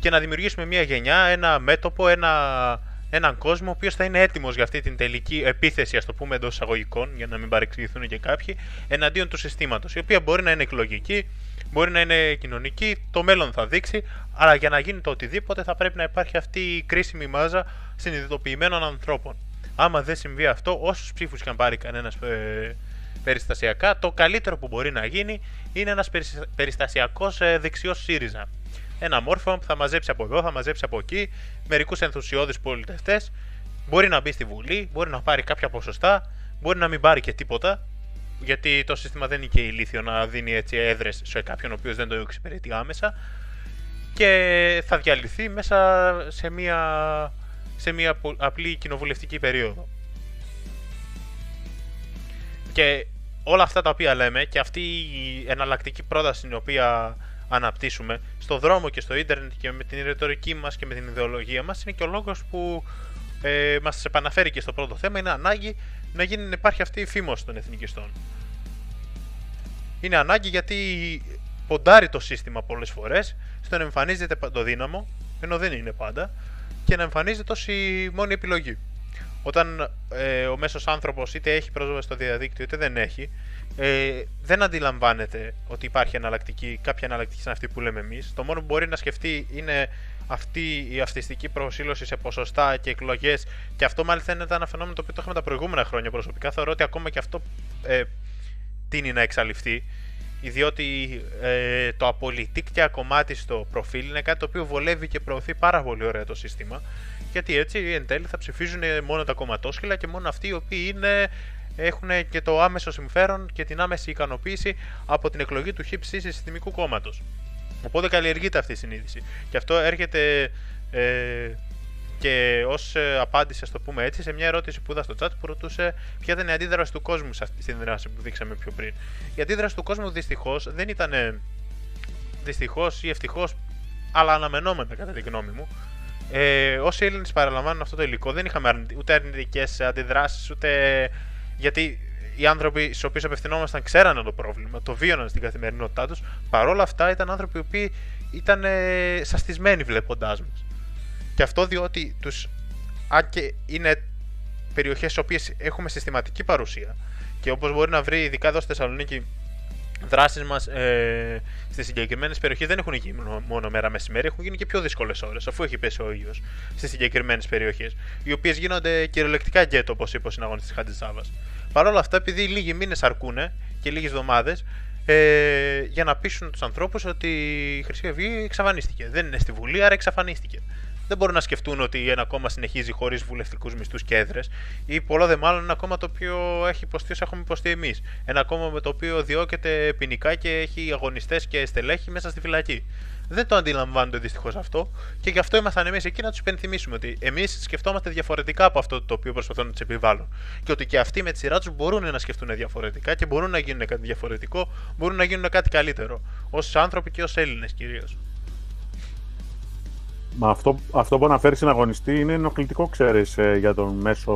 και να δημιουργήσουμε μια γενιά, ένα μέτωπο, ένα, έναν κόσμο ο οποίος θα είναι έτοιμος για αυτή την τελική επίθεση, ας το πούμε εντός εισαγωγικών, για να μην παρεξηγηθούν και κάποιοι, εναντίον του συστήματος, η οποία μπορεί να είναι εκλογική, μπορεί να είναι κοινωνική, το μέλλον θα δείξει, αλλά για να γίνει το οτιδήποτε θα πρέπει να υπάρχει αυτή η κρίσιμη μάζα συνειδητοποιημένων ανθρώπων. Άμα δεν συμβεί αυτό, όσους ψήφους και αν πάρει κανένας ε, περιστασιακά, το καλύτερο που μπορεί να γίνει είναι ένας περιστασιακός ε, δεξιός ΣΥΡΙΖΑ. Ένα μόρφωμα που θα μαζέψει από εδώ, θα μαζέψει από εκεί, μερικούς ενθουσιώδεις πολιτευτές. Μπορεί να μπει στη Βουλή, μπορεί να πάρει κάποια ποσοστά, μπορεί να μην πάρει και τίποτα, γιατί το σύστημα δεν είναι και ηλίθιο να δίνει έτσι έδρες σε κάποιον ο οποίος δεν το εξυπηρετεί άμεσα. Και θα διαλυθεί μέσα σε μια σε μια απλή κοινοβουλευτική περίοδο. Και όλα αυτά τα οποία λέμε και αυτή η εναλλακτική πρόταση την οποία αναπτύσσουμε στο δρόμο και στο ίντερνετ και με την ρητορική μας και με την ιδεολογία μας είναι και ο λόγος που ε, μας επαναφέρει και στο πρώτο θέμα είναι ανάγκη να, γίνει, να υπάρχει αυτή η φήμος των εθνικιστών. Είναι ανάγκη γιατί ποντάρει το σύστημα πολλές φορές στο να εμφανίζεται το δύναμο ενώ δεν είναι πάντα και να εμφανίζεται ως η μόνη επιλογή. Όταν ε, ο μέσος άνθρωπος είτε έχει πρόσβαση στο διαδίκτυο είτε δεν έχει, ε, δεν αντιλαμβάνεται ότι υπάρχει εναλλακτική, κάποια εναλλακτική σαν αυτή που λέμε εμείς. Το μόνο που μπορεί να σκεφτεί είναι αυτή η αυτιστική προσήλωση σε ποσοστά και εκλογές. Και αυτό μάλιστα είναι ένα φαινόμενο το οποίο το είχαμε τα προηγούμενα χρόνια προσωπικά. Θεωρώ ότι ακόμα και αυτό ε, τίνει να εξαλειφθεί διότι ε, το απολυτίκτια κομμάτι στο προφίλ είναι κάτι το οποίο βολεύει και προωθεί πάρα πολύ ωραία το σύστημα γιατί έτσι εν τέλει θα ψηφίζουν μόνο τα κομματόσχυλα και μόνο αυτοί οι οποίοι είναι, έχουν και το άμεσο συμφέρον και την άμεση ικανοποίηση από την εκλογή του χύψη συστημικού κόμματος. Οπότε καλλιεργείται αυτή η συνείδηση. Και αυτό έρχεται ε, και ως ε, απάντηση, ας το πούμε έτσι, σε μια ερώτηση που είδα στο chat που ρωτούσε ποια ήταν η αντίδραση του κόσμου σε αυτή την δράση που δείξαμε πιο πριν. Η αντίδραση του κόσμου δυστυχώς δεν ήταν δυστυχώς ή ευτυχώς, αλλά αναμενόμενα κατά τη γνώμη μου. Ε, όσοι Έλληνες παραλαμβάνουν αυτό το υλικό, δεν είχαμε ούτε αρνητικές αντιδράσεις, ούτε. Γιατί οι άνθρωποι στου οποίου απευθυνόμασταν ξέρανε το πρόβλημα, το βίωναν στην καθημερινότητά τους. Παρ' όλα αυτά ήταν άνθρωποι οι οποίοι ήταν ε, σαστισμένοι βλέποντάς μας. Και αυτό διότι τους, αν και είναι περιοχές στις οποίες έχουμε συστηματική παρουσία και όπως μπορεί να βρει ειδικά εδώ στη Θεσσαλονίκη δράσεις μας ε, στις συγκεκριμένες περιοχές δεν έχουν γίνει μόνο μέρα μεσημέρι, έχουν γίνει και πιο δύσκολες ώρες αφού έχει πέσει ο ήλιος στις συγκεκριμένες περιοχές οι οποίες γίνονται κυριολεκτικά γκέτο όπως είπε ο συναγωνιστής Χαντζησάβας. Παρ' όλα αυτά επειδή λίγοι μήνες αρκούνε και λίγες εβδομάδες ε, για να πείσουν τους ανθρώπους ότι η Χρυσή Αυγή εξαφανίστηκε. Δεν είναι στη Βουλή, άρα εξαφανίστηκε. Δεν μπορούν να σκεφτούν ότι ένα κόμμα συνεχίζει χωρίς βουλευτικούς μισθούς και έδρες. Ή πολλά δε μάλλον ένα κόμμα το οποίο έχει υποστεί όσο έχουμε υποστεί εμείς. Ένα κόμμα με το οποίο διώκεται ποινικά και έχει αγωνιστές και στελέχη μέσα στη φυλακή. Δεν το αντιλαμβάνονται δυστυχώς αυτό και γι' αυτό ήμασταν εμείς εκεί να τους υπενθυμίσουμε ότι εμείς σκεφτόμαστε διαφορετικά από αυτό το οποίο προσπαθούν να τους επιβάλλουν. Και ότι και αυτοί με τη σειρά τους μπορούν να σκεφτούν διαφορετικά και μπορούν να γίνουν κάτι διαφορετικό, μπορούν να γίνουν κάτι καλύτερο. Ω άνθρωποι και ως Έλληνες κυρίως. Μα αυτό, αυτό που αναφέρεις στην αγωνιστή είναι ενοχλητικό, ξέρεις, ε, για τον μέσο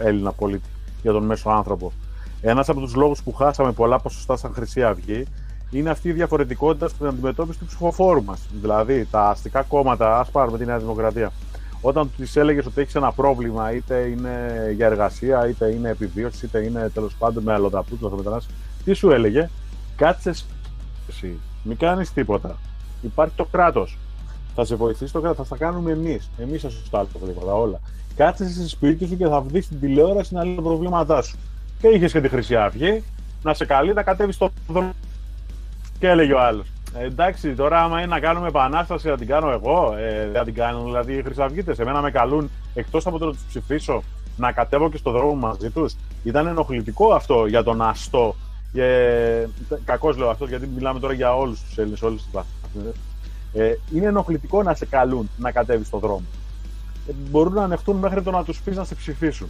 Έλληνα πολίτη, για τον μέσο άνθρωπο. Ένας από τους λόγους που χάσαμε πολλά ποσοστά σαν Χρυσή Αυγή είναι αυτή η διαφορετικότητα στην αντιμετώπιση του ψηφοφόρου μας. Δηλαδή, τα αστικά κόμματα, ας πάρουμε τη Νέα Δημοκρατία, όταν του έλεγες ότι έχεις ένα πρόβλημα, είτε είναι για εργασία, είτε είναι επιβίωσης, είτε είναι τέλος πάντων με αλλοδαπούς, τι σου έλεγε, κάτσε εσύ, μην κάνεις τίποτα. Υπάρχει το κράτος. Θα σε βοηθήσει το κράτο, θα τα κάνουμε εμείς. Εμείς θα σου στάλουμε τίποτα, όλα. Κάτσε σε σπίτι σου και θα δει την τηλεόραση να λέει τα προβλήματά σου. Και είχες και τη Χρυσή Αυγή να σε καλεί να κατέβεις στο δρόμο και έλεγε ο άλλος. Ε, εντάξει, τώρα άμα είναι να κάνουμε επανάσταση, θα την κάνω εγώ. Ε, δεν την κάνουν δηλαδή οι Χρυσαυγίτε. Εμένα με καλούν εκτός από το να τους ψηφίσω να κατέβω και στο δρόμο μαζί τους. Ήταν ενοχλητικό αυτό για τον αστό. Ε, Κακώς λέω αυτό γιατί μιλάμε τώρα για όλους τους Έλληνες, όλες τις βαθμίδε. Ε, είναι ενοχλητικό να σε καλούν να κατέβεις στο δρόμο. Ε, μπορούν να ανεχτούν μέχρι το να τους πεις να σε ψηφίσουν.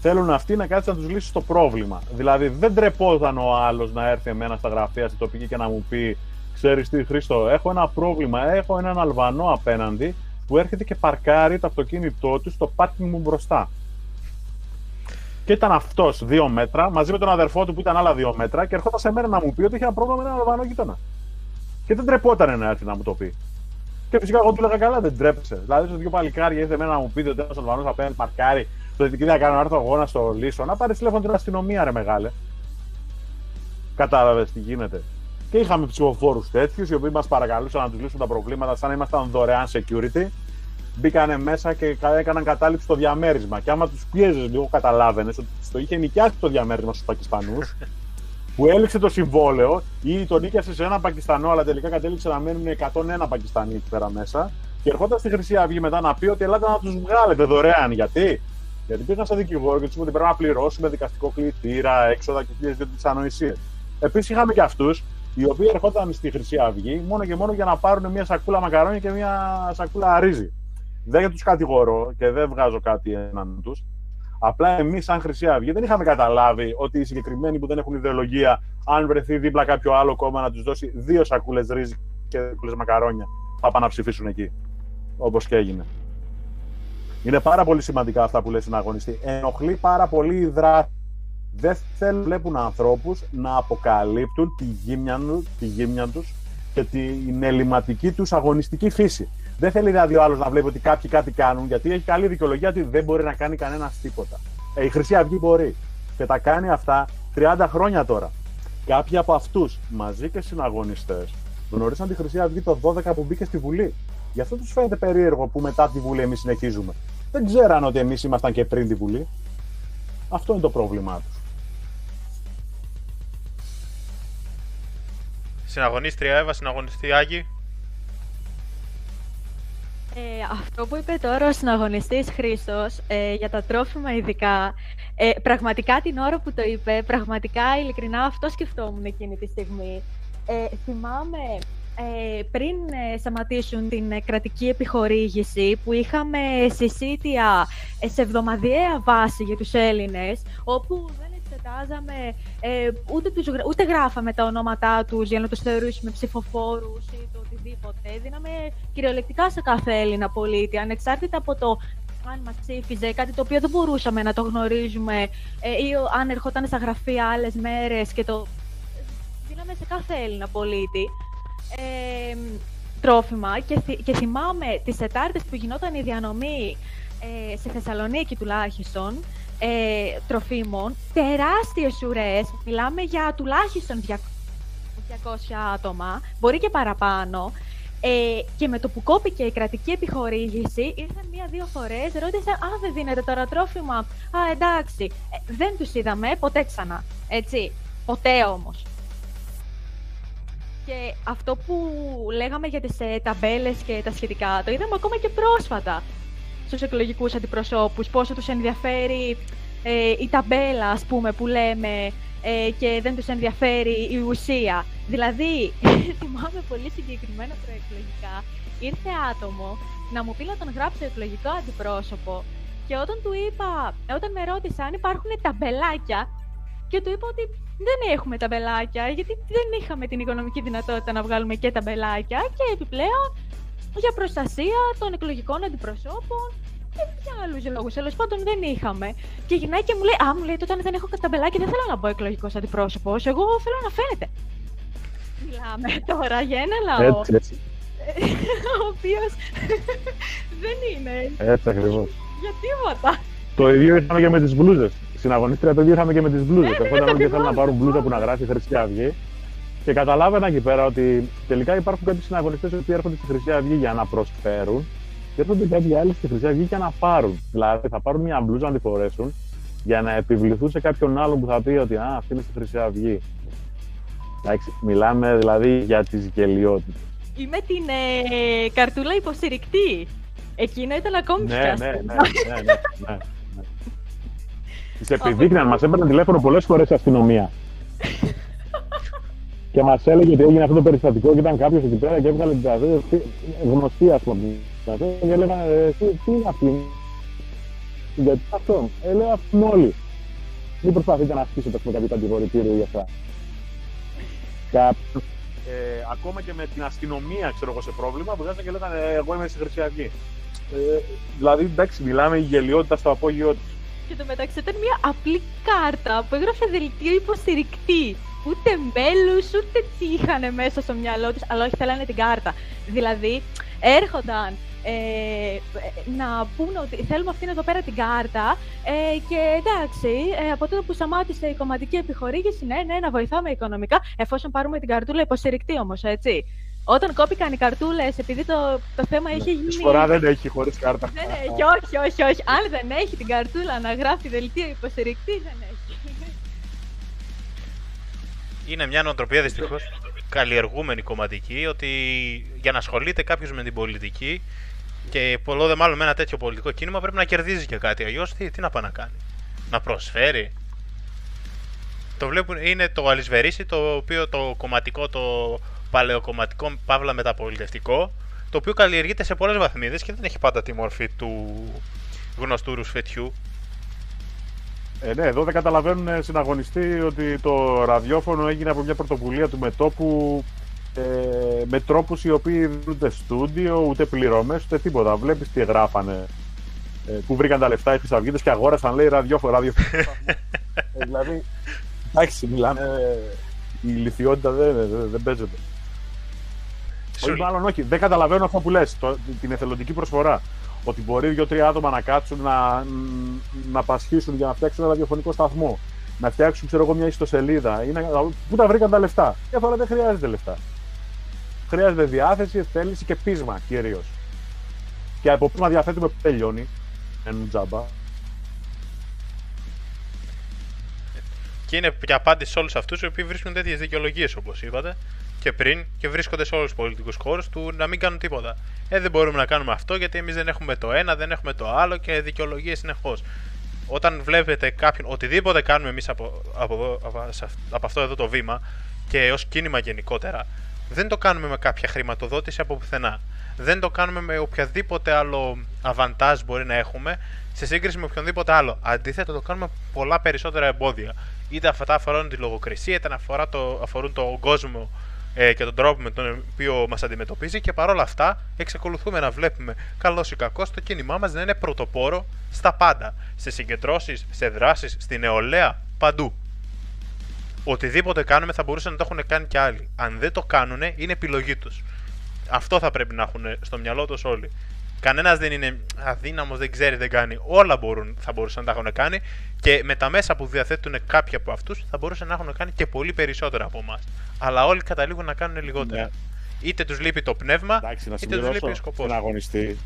Θέλουν αυτοί να κάτσεις να τους λύσεις το πρόβλημα. Δηλαδή, δεν τρεπόταν ο άλλος να έρθει εμένα στα γραφεία στη τοπική και να μου πει: Ξέρεις τι, Χρήστο, έχω ένα πρόβλημα. Έχω έναν Αλβανό απέναντι που έρχεται και παρκάρει το αυτοκίνητό του στο πάρκινγκ μου μπροστά. Και ήταν αυτός δύο μέτρα μαζί με τον αδερφό του που ήταν άλλα δύο μέτρα και ερχόταν σε μένα να μου πει ότι είχε ένα πρόβλημα με έναν Αλβανό γείτονα. Και δεν τρεπόταν να έρθει να μου το πει. Και φυσικά εγώ του λέγα καλά, δεν τρέπεσε. Δηλαδή, σε δύο παλικάρια ήρθε εμένα να μου πει ότι ένας Αλβανός απέναντι παρκάρει το τι να κάνω, να έρθω εγώ να στο λύσω, να πάρει τηλέφωνο την αστυνομία, ρε μεγάλε. Κατάλαβες τι γίνεται. Και είχαμε ψηφοφόρους τέτοιους, οι οποίοι μας παρακαλούσαν να τους λύσουν τα προβλήματα σαν να ήμασταν δωρεάν security. Μπήκανε μέσα και έκαναν κατάληψη στο διαμέρισμα. Και άμα τους πίεζες λίγο, καταλάβαινες ότι το είχε νοικιάσει το διαμέρισμα στους Πακιστανούς, που έληξε το συμβόλαιο ή τον νίκιασε σε ένα Πακιστανό, αλλά τελικά κατέληξε να μένουν 101 Πακιστανοί εκεί πέρα μέσα. Και ερχόταν στη Χρυσή Αυγή μετά να πει ότι ελάτε να τους βγάλετε δωρεάν. Γιατί; Γιατί πήγαν σαν δικηγόρο και τους είπαν ότι πρέπει να πληρώσουμε δικαστικό κλητήρα, έξοδα και χίλιες δύο ανοησίε. Επίσης είχαμε και αυτούς οι οποίοι ερχόταν στη Χρυσή Αυγή μόνο και μόνο για να πάρουν μια σακούλα μακαρόνια και μια σακούλα ρύζι. Δεν τους κατηγορώ και δεν βγάζω κάτι έναν τους. Απλά εμείς, σαν Χρυσή Αυγή, δεν είχαμε καταλάβει ότι οι συγκεκριμένοι που δεν έχουν ιδεολογία, αν βρεθεί δίπλα κάποιο άλλο κόμμα να τους δώσει δύο σακούλες ρύζι και σακούλες μακαρόνια, θα πάνε να ψηφίσουν εκεί. Όπως και έγινε. Είναι πάρα πολύ σημαντικά αυτά που λες στην αγωνιστή. Ενοχλεί πάρα πολύ η δράση. Δεν θέλουν βλέπουν ανθρώπους να αποκαλύπτουν τη γύμνια, τη γύμνια τους και την ελληματική τους αγωνιστική φύση. Δεν θέλει δηλαδή ο άλλος να βλέπει ότι κάποιοι κάτι κάνουν, γιατί έχει καλή δικαιολογία ότι δεν μπορεί να κάνει κανένα τίποτα. Ε, η Χρυσή Αυγή μπορεί. Και τα κάνει αυτά 30 χρόνια τώρα. Κάποιοι από αυτούς, μαζί και συναγωνιστές, γνωρίσαν τη Χρυσή Αυγή το 12 που μπήκε στη Βουλή. Γι' αυτό τους φαίνεται περίεργο που μετά τη Βουλή εμείς συνεχίζουμε δεν ξέραν ότι εμείς ήμασταν και πριν τη Βουλή. Αυτό είναι το πρόβλημά τους. Συναγωνίστρια Εύα, συναγωνιστή Άγη. Ε, αυτό που είπε τώρα ο συναγωνιστής Χρήστος ε, για τα τρόφιμα ειδικά, ε, πραγματικά την ώρα που το είπε, πραγματικά ειλικρινά αυτό σκεφτόμουν εκείνη τη στιγμή. Ε, θυμάμαι ε, πριν ε, σταματήσουν την ε, κρατική επιχορήγηση που είχαμε συσίτια σε εβδομαδιαία βάση για τους Έλληνες όπου δεν εξετάζαμε ούτε, τους, ούτε γράφαμε τα ονόματά τους για να τους θεωρήσουμε ψηφοφόρους ή το οτιδήποτε. Δίναμε κυριολεκτικά σε κάθε Έλληνα πολίτη ανεξάρτητα από το αν μας ψήφιζε, κάτι το οποίο δεν μπορούσαμε να το γνωρίζουμε ή αν ερχόταν στα γραφεία άλλες μέρες και το δίναμε σε κάθε Έλληνα πολίτη ε, τρόφιμα και, και θυμάμαι τις Τετάρτες που γινόταν η διανομή ε, σε Θεσσαλονίκη τουλάχιστον ε, τροφίμων, τεράστιες ουρές, μιλάμε για τουλάχιστον 200 άτομα, μπορεί και παραπάνω, ε, και με το που κόπηκε η κρατική επιχορήγηση, ήρθαν μία-δύο φορές, ρώτησαν: Α, δεν δίνετε τώρα τρόφιμα. Α, εντάξει. Ε, δεν τους είδαμε ποτέ ξανά. Έτσι. Ποτέ όμως. Και αυτό που λέγαμε για τις ε, ταμπέλες και τα σχετικά, το είδαμε ακόμα και πρόσφατα στους εκλογικούς αντιπροσώπους, πόσο τους ενδιαφέρει ε, η ταμπέλα, ας πούμε, που λέμε ε, και δεν τους ενδιαφέρει η ουσία. Δηλαδή, θυμάμαι πολύ συγκεκριμένα προεκλογικά, ήρθε άτομο να μου πει να τον γράψω εκλογικό αντιπρόσωπο και όταν του είπα, όταν με ρώτησε αν υπάρχουν ταμπελάκια και του είπα ότι δεν έχουμε ταμπελάκια γιατί δεν είχαμε την οικονομική δυνατότητα να βγάλουμε και ταμπελάκια και επιπλέον για προστασία των εκλογικών αντιπροσώπων και για άλλους λόγους. Τέλος πάντων δεν είχαμε. Και γυρνάει και μου λέει: Α, μου λέει, τότε αν δεν έχω ταμπελάκια δεν θέλω να μπω εκλογικός αντιπρόσωπος. Εγώ θέλω να φαίνεται. Μιλάμε τώρα για ένα λαό. Έτσι, έτσι. ο οποίος δεν είναι Έτσι ακριβώς. για τίποτα. Το ίδιο είχαμε και με τις μπλούζες. Στην αγωνίστρια το ίδιο είχαμε και με τις μπλούζες. ναι, Ερχόταν το όλοι και θέλουν να θυμάμαι. πάρουν μπλούζα που να γράφει Χρυσή Αυγή. Και καταλάβαινα εκεί πέρα ότι τελικά υπάρχουν κάποιοι συναγωνιστές οι οποίοι έρχονται στη Χρυσή Αυγή για να προσφέρουν και έρχονται κάποιοι άλλοι στη Χρυσή Αυγή για να πάρουν. Δηλαδή θα πάρουν μια μπλούζα να τη φορέσουν για να επιβληθούν σε κάποιον άλλον που θα πει ότι Α, αυτή είναι στη Χρυσή Αυγή. Εντάξει, μιλάμε δηλαδή για τις γελιότητες. Είμαι την ε, καρτούλα υποστηρικτή. Εκείνο ήταν ακόμη πιο Ναι, ναι, αστείο. ναι, ναι, ναι, ναι, ναι. Τις επιδείκνυαν, μας έπαιρνε τηλέφωνο πολλές φορές η αστυνομία. και μας έλεγε ότι έγινε αυτό το περιστατικό και ήταν κάποιος εκεί πέρα και έβγαλε την καρτούλα, γνωστή ας πούμε. Και έλεγαν, «Ε, τι, τι είναι αυτή, γιατί αυτό, ε, λέει αυτόν όλοι. Μην προσπαθείτε να ασκήσετε ας πούμε, κάποιο κατηγορητήριο για αυτά. Κάποιος, ε, ακόμα και με την αστυνομία, ξέρω εγώ, σε πρόβλημα, βγάζανε και λέγανε «Ε, Εγώ είμαι στη Χρυσή Αυγή. Ε, δηλαδή, εντάξει, μιλάμε η γελιότητα στο απόγειό τη. Και το μεταξύ ήταν μια απλή κάρτα που έγραφε δελτίο υποστηρικτή. Ούτε μέλου, ούτε τι είχαν μέσα στο μυαλό τους, αλλά όχι θέλανε την κάρτα. Δηλαδή, έρχονταν ε, να πούνε ότι θέλουμε αυτήν εδώ πέρα την κάρτα ε, και εντάξει, ε, από τότε που σταμάτησε η κομματική επιχορήγηση, ναι, ναι, να βοηθάμε οικονομικά, εφόσον πάρουμε την καρτούλα υποστηρικτή όμως, έτσι. Όταν κόπηκαν οι καρτούλες, επειδή το, το θέμα είχε γίνει. Τη φορά δεν έχει χωρίς κάρτα. Δεν έχει, όχι, όχι, όχι. Αν δεν έχει την καρτούλα να γράφει δελτίο υποστηρικτή, δεν έχει. Είναι μια νοοτροπία δυστυχώς καλλιεργούμενη κομματική ότι για να ασχολείται κάποιος με την πολιτική και πολλό δε μάλλον με ένα τέτοιο πολιτικό κίνημα πρέπει να κερδίζει και κάτι. Αλλιώς τι, τι να πάει να κάνει, Να προσφέρει; Το βλέπουν, είναι το αλυσβερίσι το οποίο το κομματικό, το παλαιοκομματικό, παύλα μεταπολιτευτικό, το οποίο καλλιεργείται σε πολλές βαθμίδες και δεν έχει πάντα τη μορφή του γνωστού ρουσφετιού. Ε, ναι, εδώ δεν καταλαβαίνουν ε, συναγωνιστή ότι το ραδιόφωνο έγινε από μια πρωτοβουλία του μετόπου ε, με τρόπους οι οποίοι δεν ούτε στούντιο, ούτε πληρωμές, ούτε τίποτα. Βλέπεις τι γράφανε, ε, που βρήκαν τα λεφτά οι χρυσαυγίτες και αγόρασαν, λέει, ραδιόφωνο, ραδιόφωνο. ε, δηλαδή, εντάξει, μιλάμε, ε, η ηλικιότητα δεν, δεν, δεν παίζεται. Σου Όχι, μάλλον όχι. Δεν καταλαβαίνω αυτό που λες, το, την εθελοντική προσφορά. Ότι μπορεί δύο-τρία άτομα να κάτσουν να, να πασχίσουν για να φτιάξουν ένα ραδιοφωνικό σταθμό. Να φτιάξουν, ξέρω εγώ, μια ιστοσελίδα. Ή να, πού τα βρήκαν τα λεφτά. Και φορά δεν χρειάζεται λεφτά. Χρειάζεται διάθεση, θέληση και πείσμα κυρίως. Και από πείσμα διαθέτουμε που τελειώνει. Εν τζάμπα. Και είναι και απάντηση σε όλους αυτούς οι οποίοι βρίσκουν τέτοιες δικαιολογίες όπως είπατε και πριν και βρίσκονται σε όλους τους πολιτικούς χώρους του να μην κάνουν τίποτα. Ε, δεν μπορούμε να κάνουμε αυτό γιατί εμείς δεν έχουμε το ένα, δεν έχουμε το άλλο και δικαιολογίες συνεχώς. Όταν βλέπετε κάποιον, οτιδήποτε κάνουμε εμείς από, από, εδώ- από, σε αυ- από αυτό εδώ το βήμα και ως κίνημα γενικότερα, δεν το κάνουμε με κάποια χρηματοδότηση από πουθενά. Δεν το κάνουμε με οποιαδήποτε άλλο αβαντάζ μπορεί να έχουμε σε σύγκριση με οποιονδήποτε άλλο. Αντίθετα, το κάνουμε με πολλά περισσότερα εμπόδια. Είτε αυτά αφορούν τη λογοκρισία, είτε αφορά το, αφορούν τον κόσμο ε, και τον τρόπο με τον οποίο μας αντιμετωπίζει και παρόλα αυτά εξακολουθούμε να βλέπουμε καλός ή κακός το κίνημά μας να είναι πρωτοπόρο στα πάντα. Σε συγκεντρώσεις, σε δράσεις, στη νεολαία, παντού. Οτιδήποτε κάνουμε θα μπορούσαν να το έχουν κάνει και άλλοι. Αν δεν το κάνουν, είναι επιλογή τους. Αυτό θα πρέπει να έχουν στο μυαλό τους όλοι. Κανένας δεν είναι αδύναμος, δεν ξέρει, δεν κάνει. Όλα μπορούν, θα μπορούσαν να τα έχουν κάνει και με τα μέσα που διαθέτουν κάποιοι από αυτούς θα μπορούσαν να έχουν κάνει και πολύ περισσότερα από εμάς. Αλλά όλοι καταλήγουν να κάνουν λιγότερα. Ναι. Είτε τους λείπει το πνεύμα, Εντάξει, να είτε τους λείπει συμπληρώσω ο σκοπός. στον αγωνιστή.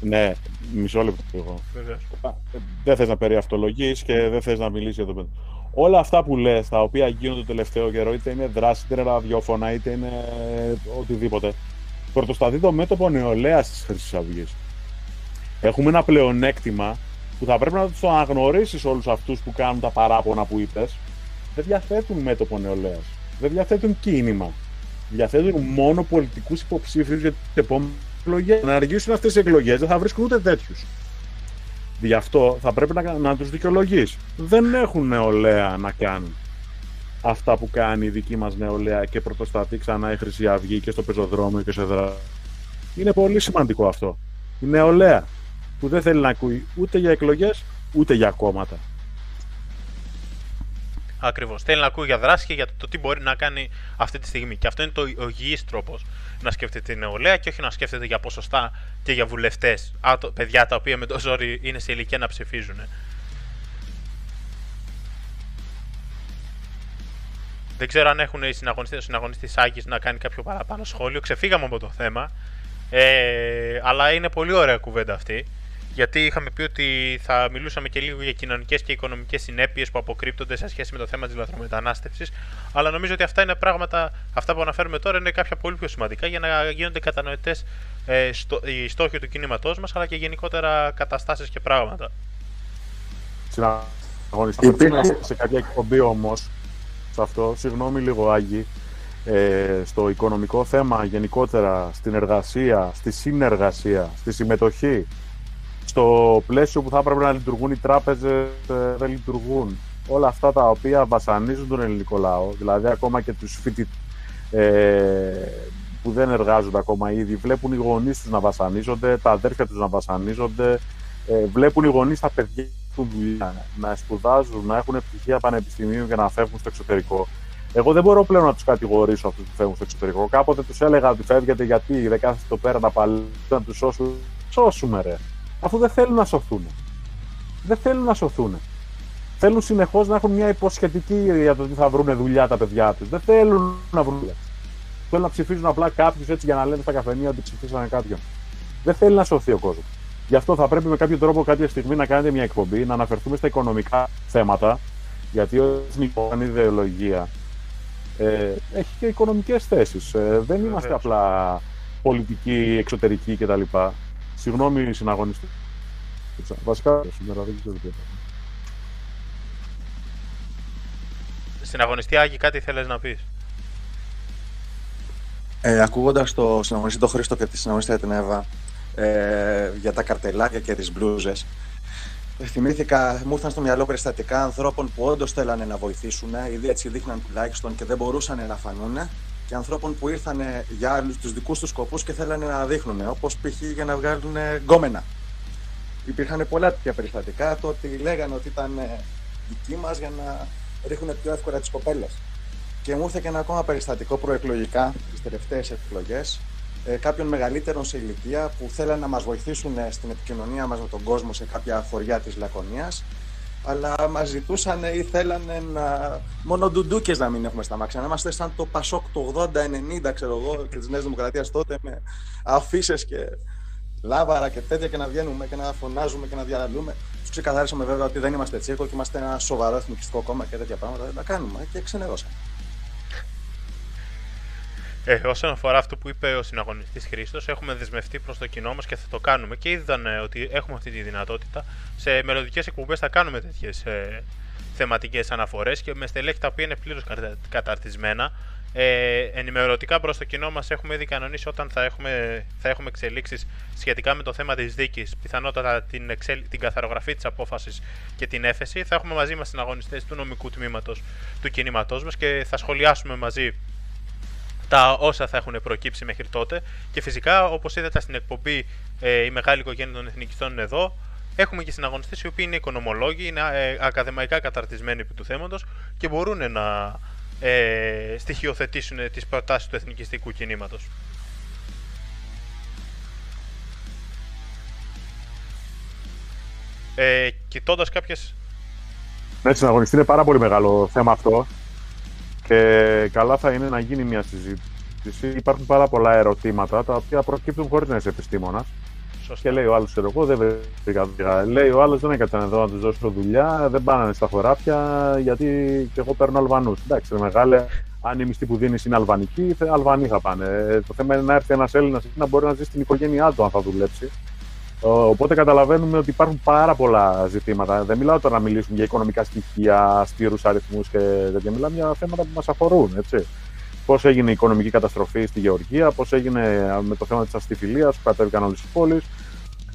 Ναι, μισό λεπτό εγώ. Βεβαίως. Α, ε, Δεν θες να περιαυτολογείς και δεν θες να μιλήσεις εδώ πέρα. όλα αυτά που λες, τα οποία γίνονται το τελευταίο καιρό, είτε είναι δράση, είτε είναι ραδιόφωνα, είτε είναι οτιδήποτε, πρωτοσταθεί το μέτωπο νεολαίας της Χρυσής Αυγής. Έχουμε ένα πλεονέκτημα που θα πρέπει να το αναγνωρίσει όλους αυτούς που κάνουν τα παράπονα που είπες. Δεν διαθέτουν μέτωπο νεολαίας. Δεν διαθέτουν κίνημα. Διαθέτουν μόνο πολιτικούς υποψήφιους για τι επόμενε εκλογέ. Να αργήσουν αυτές οι εκλογές δεν θα βρίσκουν ούτε τέτοιους. Γι' αυτό θα πρέπει να, να τους δικαιολογείς. Δεν έχουν νεολαία να κάνουν αυτά που κάνει η δική μας νεολαία και πρωτοστατεί ξανά η Χρυσή Αυγή και στο πεζοδρόμιο και σε δράση. Είναι πολύ σημαντικό αυτό. Η νεολαία που δεν θέλει να ακούει ούτε για εκλογές ούτε για κόμματα. Ακριβώς. Θέλει να ακούει για δράση και για το τι μπορεί να κάνει αυτή τη στιγμή. Και αυτό είναι το, ο υγιής τρόπος να σκέφτεται η νεολαία και όχι να σκέφτεται για ποσοστά και για βουλευτές. Παιδιά τα οποία με το ζόρι είναι σε ηλικία να ψηφίζουν. Δεν ξέρω αν έχουν οι συναγωνιστές, ο συναγωνιστής Άκη να κάνει κάποιο παραπάνω σχόλιο. Ξεφύγαμε από το θέμα. Ε, αλλά είναι πολύ ωραία κουβέντα αυτή. Γιατί είχαμε πει ότι θα μιλούσαμε και λίγο για κοινωνικές και οικονομικές συνέπειες που αποκρύπτονται σε σχέση με το θέμα της λαθρομετανάστευσης. Αλλά νομίζω ότι αυτά είναι πράγματα, αυτά που αναφέρουμε τώρα είναι κάποια πολύ πιο σημαντικά για να γίνονται κατανοητές ε, στο, οι στόχοι του κινήματός μας, αλλά και γενικότερα καταστάσεις και πράγματα. Συναγωνιστή σε κάποια εκπομπή όμως, σε αυτό, συγγνώμη λίγο Άγγι, ε, στο οικονομικό θέμα γενικότερα, στην εργασία, στη συνεργασία, στη συμμετοχή, στο πλαίσιο που θα έπρεπε να λειτουργούν οι τράπεζες ε, δεν λειτουργούν. Όλα αυτά τα οποία βασανίζουν τον ελληνικό λαό, δηλαδή ακόμα και τους φοιτητές ε, που δεν εργάζονται ακόμα ήδη, βλέπουν οι γονείς τους να βασανίζονται, τα αδέρφια τους να βασανίζονται, ε, βλέπουν οι γονείς τα παιδιά του δουλειά, να σπουδάζουν, να έχουν πτυχία πανεπιστημίου και να φεύγουν στο εξωτερικό. Εγώ δεν μπορώ πλέον να τους κατηγορήσω αυτούς που φεύγουν στο εξωτερικό. Κάποτε τους έλεγα ότι φεύγετε γιατί δεν κάθεστε το πέρα να παλέψετε να τους σώσουν. Σώσουμε, ρε αφού δεν θέλουν να σωθούν. Δεν θέλουν να σωθούν. Θέλουν συνεχώς να έχουν μια υποσχετική για το ότι θα βρουν δουλειά τα παιδιά τους. Δεν θέλουν να βρουν δουλειά. Θέλουν να ψηφίζουν απλά κάποιους έτσι για να λένε στα καφενεία ότι ψηφίσανε κάποιον. Δεν θέλει να σωθεί ο κόσμος. Γι' αυτό θα πρέπει με κάποιο τρόπο κάποια στιγμή να κάνετε μια εκπομπή, να αναφερθούμε στα οικονομικά θέματα. Γιατί ο εθνικός ιδεολογία ε, έχει και οικονομικές θέσεις. Ε, δεν είμαστε απλά πολιτικοί, εξωτερικοί κτλ. Συγγνώμη, συναγωνιστή. Βασικά σήμερα δεν ξέρω τι Συναγωνιστή Άγη, κάτι θέλεις να πεις; Ε, ακούγοντας το συναγωνιστή τον Χρήστο και τη συναγωνιστή την Εύα ε, για τα καρτελάκια και τις μπλούζες ε, θυμήθηκα, μου ήρθαν στο μυαλό περιστατικά ανθρώπων που όντως θέλανε να βοηθήσουν, ήδη έτσι δείχναν τουλάχιστον και δεν μπορούσαν να φανούν και ανθρώπων που ήρθαν για άλλους τους δικούς τους σκοπούς και θέλανε να δείχνουν, όπως π.χ. για να βγάλουν γκόμενα. Υπήρχαν πολλά τέτοια περιστατικά, το ότι λέγανε ότι ήταν δικοί μας για να ρίχνουν πιο εύκολα τις κοπέλες. Και μου ήρθε και ένα ακόμα περιστατικό προεκλογικά, τις τελευταίες εκλογές, ε, κάποιων μεγαλύτερων σε ηλικία που θέλανε να μας βοηθήσουν στην επικοινωνία μας με τον κόσμο σε κάποια χωριά της Λακωνίας αλλά μας ζητούσαν ή θέλανε να. μόνο ντουντούκες να μην έχουμε στα μάξια. Να είμαστε σαν το Πασόκ του 80-90, ξέρω εγώ, και της Νέας Δημοκρατίας τότε με αφήσει και λάβαρα και τέτοια και να βγαίνουμε και να φωνάζουμε και να διαλαλούμε. Τους ξεκαθάρισαμε βέβαια ότι δεν είμαστε τσίρκο και είμαστε ένα σοβαρό εθνικιστικό κόμμα και τέτοια πράγματα. Δεν τα κάνουμε και ξενερώσαμε. Ε, όσον αφορά αυτό που είπε ο συναγωνιστής Χρήστος, έχουμε δεσμευτεί προς το κοινό μας και θα το κάνουμε. Και είδαν ε, ότι έχουμε αυτή τη δυνατότητα. Σε μελλοντικές εκπομπές θα κάνουμε τέτοιες ε, θεματικές αναφορές και με στελέχη τα οποία είναι πλήρως καταρτισμένα. Ε, ενημερωτικά προς το κοινό μας έχουμε ήδη κανονίσει όταν θα έχουμε, θα έχουμε εξελίξεις σχετικά με το θέμα της δίκης, πιθανότατα την, εξελ, την καθαρογραφή της απόφασης και την έφεση. Θα έχουμε μαζί μας συναγωνιστές του νομικού τμήματος του κινήματός μας και θα σχολιάσουμε μαζί τα όσα θα έχουν προκύψει μέχρι τότε. Και φυσικά, όπως είδατε στην εκπομπή ε, Η Μεγάλη Οικογένεια των Εθνικιστών είναι εδώ, έχουμε και συναγωνιστές οι οποίοι είναι οικονομολόγοι, είναι ε, ακαδημαϊκά καταρτισμένοι επί του θέματος και μπορούν να ε, στοιχειοθετήσουν τις προτάσεις του εθνικιστικού κινήματος. Ε, Κοιτώντας κάποιε. Ναι, συναγωνιστή είναι πάρα πολύ μεγάλο θέμα αυτό. Και καλά θα είναι να γίνει μια συζήτηση. Υπάρχουν πάρα πολλά ερωτήματα τα οποία προκύπτουν χωρίς να είσαι επιστήμονα. Σωστά. Και λέει ο άλλος, ξέρω εγώ, δεν βρήκα δουλειά. Λέει ο άλλος, δεν έκατσαν εδώ να τους δώσω δουλειά, δεν πάνε στα χωράφια, γιατί και εγώ παίρνω Αλβανούς. Εντάξει, ρε μεγάλε, αν η μισθή που δίνεις είναι αλβανική, θε- Αλβανοί θα πάνε. Ε, Το θέμα είναι να έρθει ένας Έλληνας να μπορεί να ζει στην οικογένειά του αν θα δουλέψει. Ο- Οπότε καταλαβαίνουμε ότι υπάρχουν πάρα πολλά ζητήματα. Δεν μιλάω τώρα να μιλήσουμε για οικονομικά στοιχεία, στήρου αριθμούς και τέτοια. Μιλάμε για θέματα που μας αφορούν. Έτσι. Πώς έγινε η οικονομική καταστροφή στη Γεωργία, πώς έγινε με το θέμα της αστιφιλίας που κατέβηκαν όλες τι πόλεις.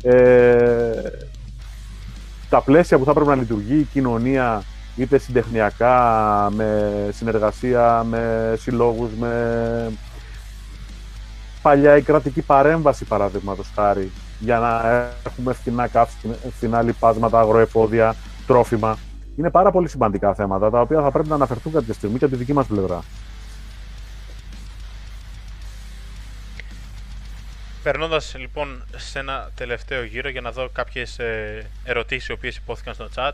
Ε, τα πλαίσια που θα πρέπει να λειτουργεί η κοινωνία είτε συντεχνιακά, με συνεργασία, με συλλόγους, με παλιά η κρατική παρέμβαση παραδείγματος χάρη για να έχουμε φθηνά καύση, φθηνά λιπάσματα, αγροεφόδια, τρόφιμα. Είναι πάρα πολύ σημαντικά θέματα τα οποία θα πρέπει να αναφερθούν κάποια στιγμή και από τη δική μας πλευρά. Περνώντας λοιπόν σε ένα τελευταίο γύρο για να δω κάποιες ερωτήσεις οι οποίες υπόθηκαν στο chat.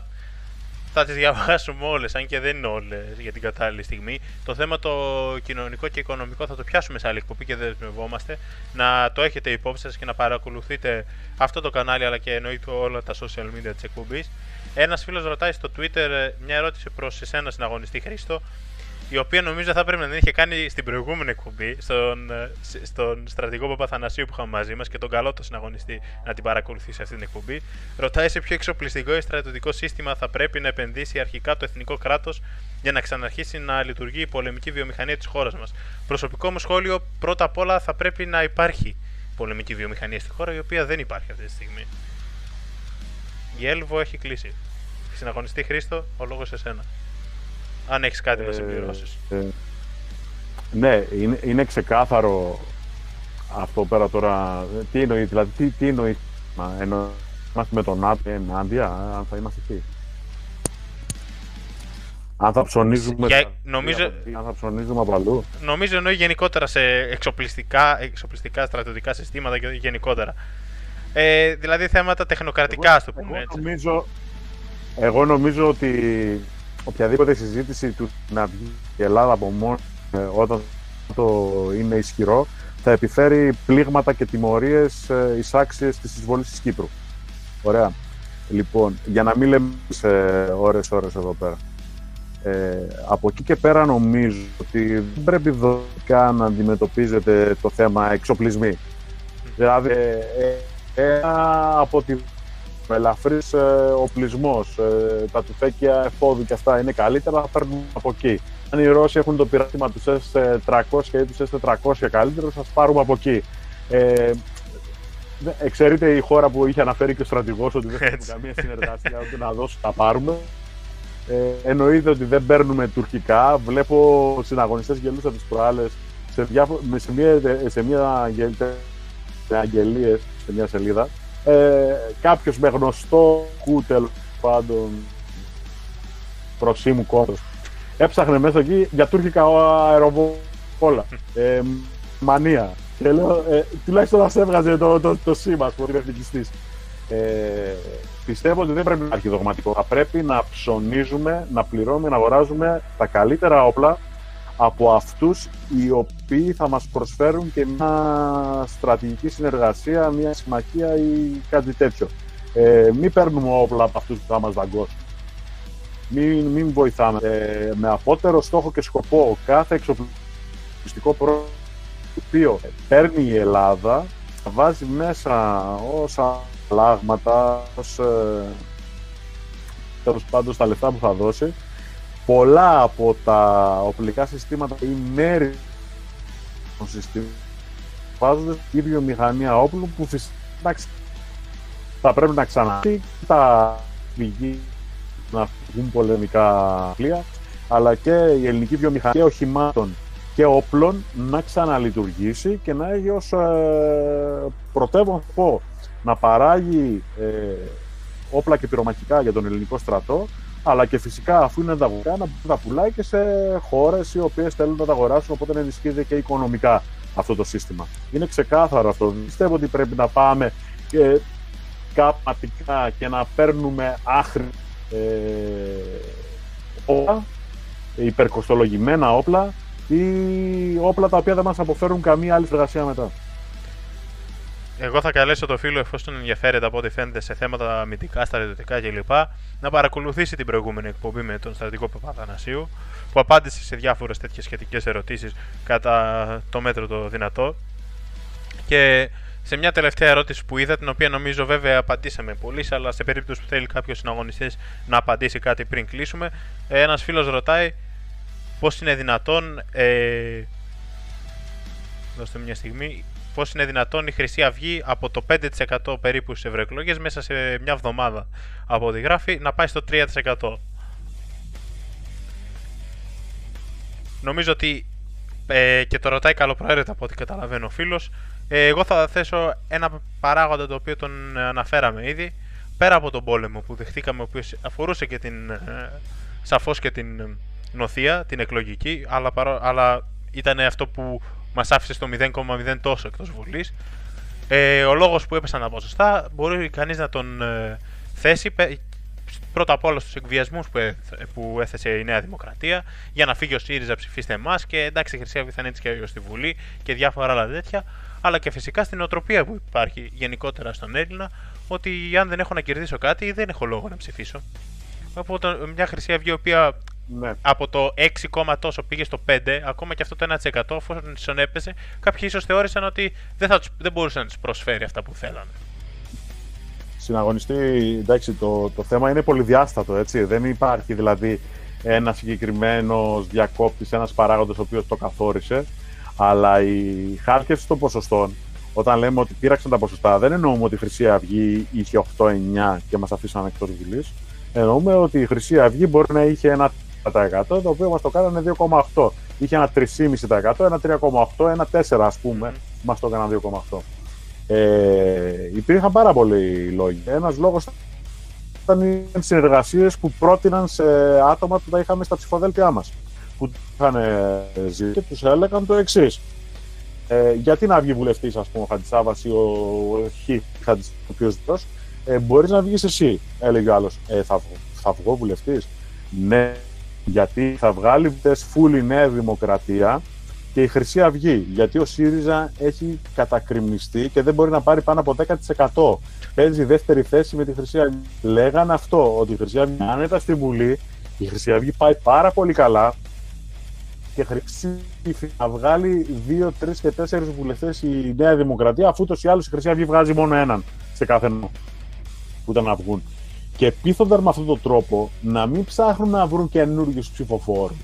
Θα τις διαβάσουμε όλες, αν και δεν είναι όλες για την κατάλληλη στιγμή. Το θέμα το κοινωνικό και οικονομικό θα το πιάσουμε σε άλλη εκπομπή και δεν δεσμευόμαστε. Να το έχετε υπόψη σας και να παρακολουθείτε αυτό το κανάλι αλλά και εννοείται όλα τα social media της εκπομπής. Ένας φίλος ρωτάει στο Twitter ε, μια ερώτηση προς εσένα, συναγωνιστή Χρήστο, η οποία νομίζω θα πρέπει να την είχε κάνει στην προηγούμενη εκπομπή, στον, ε, σ- στον στρατηγό Παπαθανασίου που είχαμε μαζί μας και τον καλό το συναγωνιστή να την παρακολουθήσει αυτή την εκπομπή. Ρωτάει σε ποιο εξοπλιστικό ή στρατιωτικό σύστημα θα πρέπει να επενδύσει αρχικά το εθνικό κράτος για να ξαναρχίσει να λειτουργεί η πολεμική βιομηχανία της χώρας μας. Προσωπικό μου σχόλιο, πρώτα απ' όλα θα πρέπει να υπάρχει πολεμική βιομηχανία στη χώρα, η οποία δεν υπάρχει αυτή τη στιγμή. Η Έλβο έχει κλείσει. Συναγωνιστή Χρήστο, ο λόγος σε σένα. Αν έχεις κάτι να συμπληρώσει. Ε, ναι, είναι, είναι ξεκάθαρο αυτό πέρα τώρα. Τι εννοείς, δηλαδή, τι, τι εννοείς. Μα, εννοεί είμαστε με τον ΝΑΤ ενάντια, αν θα είμαστε εκεί. Αν θα ψωνίζουμε. Για- στα- νομίζω- Αν θα ψωνίζουμε από αλλού. Νομίζω εννοεί γενικότερα σε εξοπλιστικά, εξοπλιστικά στρατιωτικά συστήματα και γενικότερα. Ε, δηλαδή θέματα τεχνοκρατικά, ας το πούμε Εγώ έτσι. νομίζω, εγώ νομίζω ότι οποιαδήποτε συζήτηση του να βγει η Ελλάδα από μόνο ε, όταν το είναι ισχυρό θα επιφέρει πλήγματα και τιμωρίες ε, εισάξιες της εισβολής της Κύπρου. Ωραία. Λοιπόν, για να μην λέμε σε ώρες ώρες εδώ πέρα. Ε, από εκεί και πέρα νομίζω ότι δεν πρέπει δομικά να αντιμετωπίζετε το θέμα εξοπλισμοί. Δηλαδή, ε, ε, ένα από τη με ελαφρύς ε, οπλισμός, ε, τα τουφέκια εφόδου και αυτά είναι καλύτερα, θα παίρνουμε από εκεί. Αν οι Ρώσοι έχουν το πειράμα τους S300 ή τους S400 καλύτερο, θα πάρουμε από εκεί. Ε, δε- εξαιρείται η χώρα που είχε αναφέρει και ο στρατηγός ότι δεν θέλουμε Έτσι. καμία συνεργασία, ούτε να δώσει, θα πάρουμε. Ε, εννοείται ότι δεν παίρνουμε τουρκικά. Βλέπω συναγωνιστές γελούσαν τις προάλλες σε, διάφο- με- σε μια, σε μια αγγελ- σε αγγελίες, σε μια σελίδα. Ε, κάποιος με γνωστό κούτελ πάντων προσήμου κόντρος έψαχνε μέσα εκεί για τουρκικά αεροβόλα. Ε, μανία. Και λέω, ε, τουλάχιστον να σε έβγαζε το, το, το σήμα, που είναι εθνικιστής. Ε, πιστεύω ότι δεν πρέπει να υπάρχει δογματικό. Θα πρέπει να ψωνίζουμε, να πληρώνουμε, να αγοράζουμε τα καλύτερα όπλα από αυτούς οι οποίοι θα μας προσφέρουν και μια στρατηγική συνεργασία, μια συμμαχία ή κάτι τέτοιο. Ε, μην παίρνουμε όπλα από αυτούς που θα μας δαγκώσουν. Μην, μην βοηθάμε. Ε, με απότερο στόχο και σκοπό κάθε εξοπλιστικό πρόγραμμα το οποίο παίρνει η Ελλάδα θα βάζει μέσα όσα λάγματα, ως, ε, τέλος πάντων στα λεφτά που θα δώσει πολλά από τα οπλικά συστήματα ή μέρη των συστήματων βάζονται η βιομηχανία όπλου που φυσικά θα πρέπει να ξαναδεί τα πηγή να βγουν πολεμικά πλοία αλλά και η ελληνική βιομηχανία οχημάτων και όπλων να ξαναλειτουργήσει και να έχει ως ε, πρωτεύον σκοπό να παράγει ε, όπλα και πυρομαχικά για τον ελληνικό στρατό αλλά και φυσικά αφού είναι ανταγωνιστικά να τα πουλάει και σε χώρες οι οποίες θέλουν να τα αγοράσουν οπότε να ενισχύεται και οικονομικά αυτό το σύστημα. Είναι ξεκάθαρο αυτό. Πιστεύω ότι πρέπει να πάμε και καπατικά και να παίρνουμε άχρη ε, όπλα, υπερκοστολογημένα όπλα ή όπλα τα οποία δεν μας αποφέρουν καμία άλλη εργασία μετά. Εγώ θα καλέσω το φίλο, εφόσον ενδιαφέρεται από ό,τι φαίνεται σε θέματα αμυντικά, στρατιωτικά κλπ., να παρακολουθήσει την προηγούμενη εκπομπή με τον στρατηγό Παπαθανασίου, που απάντησε σε διάφορες τέτοιες σχετικές ερωτήσεις κατά το μέτρο το δυνατό. Και σε μια τελευταία ερώτηση που είδα, την οποία νομίζω βέβαια απαντήσαμε πολύ, αλλά σε περίπτωση που θέλει κάποιος συναγωνιστής να απαντήσει κάτι πριν κλείσουμε, ένας φίλος ρωτάει πώς είναι δυνατόν. Ε, δώστε μια στιγμή. Πώς είναι δυνατόν η Χρυσή Αυγή από το 5% περίπου στις ευρωεκλογές μέσα σε μια εβδομάδα από ό,τι γράφει να πάει στο 3%. Νομίζω ότι ε, και το ρωτάει καλοπροαίρετα από ό,τι καταλαβαίνω ο φίλος ε, εγώ θα θέσω ένα παράγοντα το οποίο τον αναφέραμε ήδη. Πέρα από τον πόλεμο που δεχτήκαμε, ο οποίος αφορούσε και την, ε, σαφώς και την νοθεία, την εκλογική, αλλά, αλλά ήταν αυτό που μας άφησε στο 0,0 τόσο εκτός Βουλής. Ε, ο λόγος που έπεσαν τα ποσοστά μπορεί κανείς να τον ε, θέσει πρώτα απ' όλα στους εκβιασμούς που, που έθεσε η Νέα Δημοκρατία για να φύγει ο ΣΥΡΙΖΑ ψηφίστε εμάς και εντάξει η Χρυσή Αυγή θα είναι έτσι και στη Βουλή και διάφορα άλλα τέτοια αλλά και φυσικά στην οτροπία που υπάρχει γενικότερα στον Έλληνα ότι αν δεν έχω να κερδίσω κάτι δεν έχω λόγο να ψηφίσω. Από το, μια Χρυσή Αυγή η οποία ναι. από το 6, τόσο πήγε στο 5, ακόμα και αυτό το 1% εφόσον έπεσε, κάποιοι ίσως θεώρησαν ότι δεν, θα, δεν μπορούσε να τους προσφέρει αυτά που θέλανε. Συναγωνιστή, εντάξει, το, το θέμα είναι πολυδιάστατο, έτσι. Δεν υπάρχει δηλαδή ένας συγκεκριμένος διακόπτης, ένας παράγοντας ο οποίος το καθόρισε. Αλλά η χάρτιευση των ποσοστών, όταν λέμε ότι πήραξαν τα ποσοστά, δεν εννοούμε ότι η Χρυσή Αυγή είχε 8-9 και μας αφήσαν εκτός Βουλής. Εννοούμε ότι η Χρυσή Αυγή μπορεί να είχε ένα 1%, το οποίο μας το κάνανε 2,8. Είχε ένα 3,5%, ένα 3,8, ένα 4 ας πούμε, mm. μας το έκαναν 2,8. Ε, υπήρχαν πάρα πολλοί λόγοι. Ένας λόγος ήταν οι συνεργασίες που πρότειναν σε άτομα που τα είχαμε στα ψηφοδέλτια μας που είχαν ζήσει και τους έλεγαν το εξής. Ε, γιατί να βγει βουλευτής, ας πούμε, ο Χατζησάβα ή ο Χ Χατζησάβα, ε, μπορείς να βγεις εσύ, έλεγε ο άλλος. Ε, θα, θα βγω βουλευτής. Ναι, γιατί θα βγάλει φούλη Νέα Δημοκρατία και η Χρυσή Αυγή. Γιατί ο ΣΥΡΙΖΑ έχει κατακριμνιστεί και δεν μπορεί να πάρει πάνω από 10%. Παίζει δεύτερη θέση με τη Χρυσή Αυγή. Λέγανε αυτό, ότι η Χρυσή Αυγή, αν ήταν στη Βουλή, η Χρυσή Αυγή πάει πάρα πολύ καλά και Χρυσή να βγάλει 2, 3 και 4 βουλευτές η Νέα Δημοκρατία, αφού ούτως ή άλλως η Χρυσή Αυγή βγάζει μόνο έναν σε κάθε νόμο που ήταν να βγουν. Και πείθονταν με αυτόν τον τρόπο να μην ψάχνουν να βρουν καινούριου ψηφοφόρους,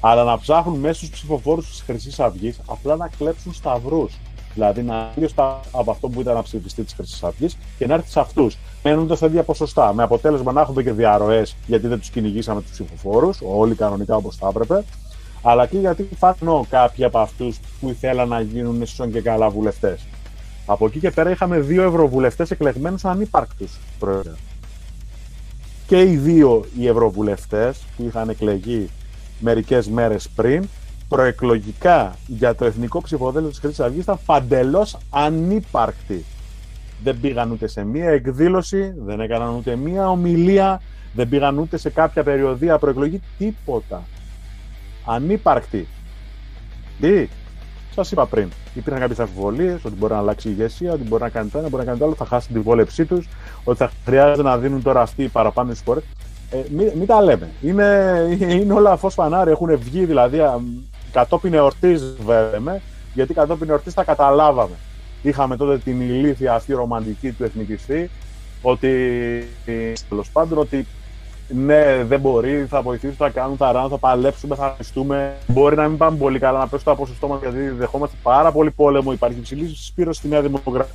αλλά να ψάχνουν μέσα στους ψηφοφόρους της Χρυσής Αυγής απλά να κλέψουν σταυρούς. Δηλαδή να είναι από αυτό που ήταν να ψηφιστεί της Χρυσής Αυγής και να έρθει σε αυτούς. Μένοντας τα ίδια ποσοστά. Με αποτέλεσμα να έχουμε και διαρροές γιατί δεν τους κυνηγήσαμε τους ψηφοφόρους, όλοι κανονικά όπως θα έπρεπε αλλά και γιατί φανώ κάποιοι από αυτούς που ήθελαν να γίνουν σον και καλά βουλευτές. Από εκεί και πέρα είχαμε δύο ευρωβουλευτές εκλεγμένους ανύπαρκτους πρόεδρε. Και οι δύο οι ευρωβουλευτές που είχαν εκλεγεί μερικές μέρες πριν, προεκλογικά για το εθνικό ψηφοδέλτιο της Χρυσής Αυγής ήταν παντελώς ανύπαρκτοι. Δεν πήγαν ούτε σε μία εκδήλωση, δεν έκαναν ούτε μία ομιλία, δεν πήγαν ούτε σε κάποια περιοδία προεκλογή, τίποτα ανύπαρκτη. Τι, σας είπα πριν. Υπήρχαν κάποιες αμφιβολίες ότι μπορεί να αλλάξει η ηγεσία, ότι μπορεί να κάνει το ένα, μπορεί να κάνει το άλλο, θα χάσει την βόλεψή τους, ότι θα χρειάζεται να δίνουν τώρα αυτοί παραπάνω στι χώρε. Ε, μην, μην, τα λέμε. Είναι, είναι όλα φως φανάρι. Έχουν βγει δηλαδή κατόπιν εορτής, βέβαια, γιατί κατόπιν εορτής τα καταλάβαμε. Είχαμε τότε την ηλίθια αυτή ρομαντική του εθνικιστή, ότι τέλος πάντων ότι ναι, δεν μπορεί, θα βοηθήσουν, θα κάνουν τα ράν, θα παλέψουμε, θα αρνηστούμε. Μπορεί να μην πάμε πολύ καλά, να πέσουμε το ποσοστό μας γιατί δεχόμαστε πάρα πολύ πόλεμο. Υπάρχει υψηλή συσπήρωση στη Νέα Δημοκρατία.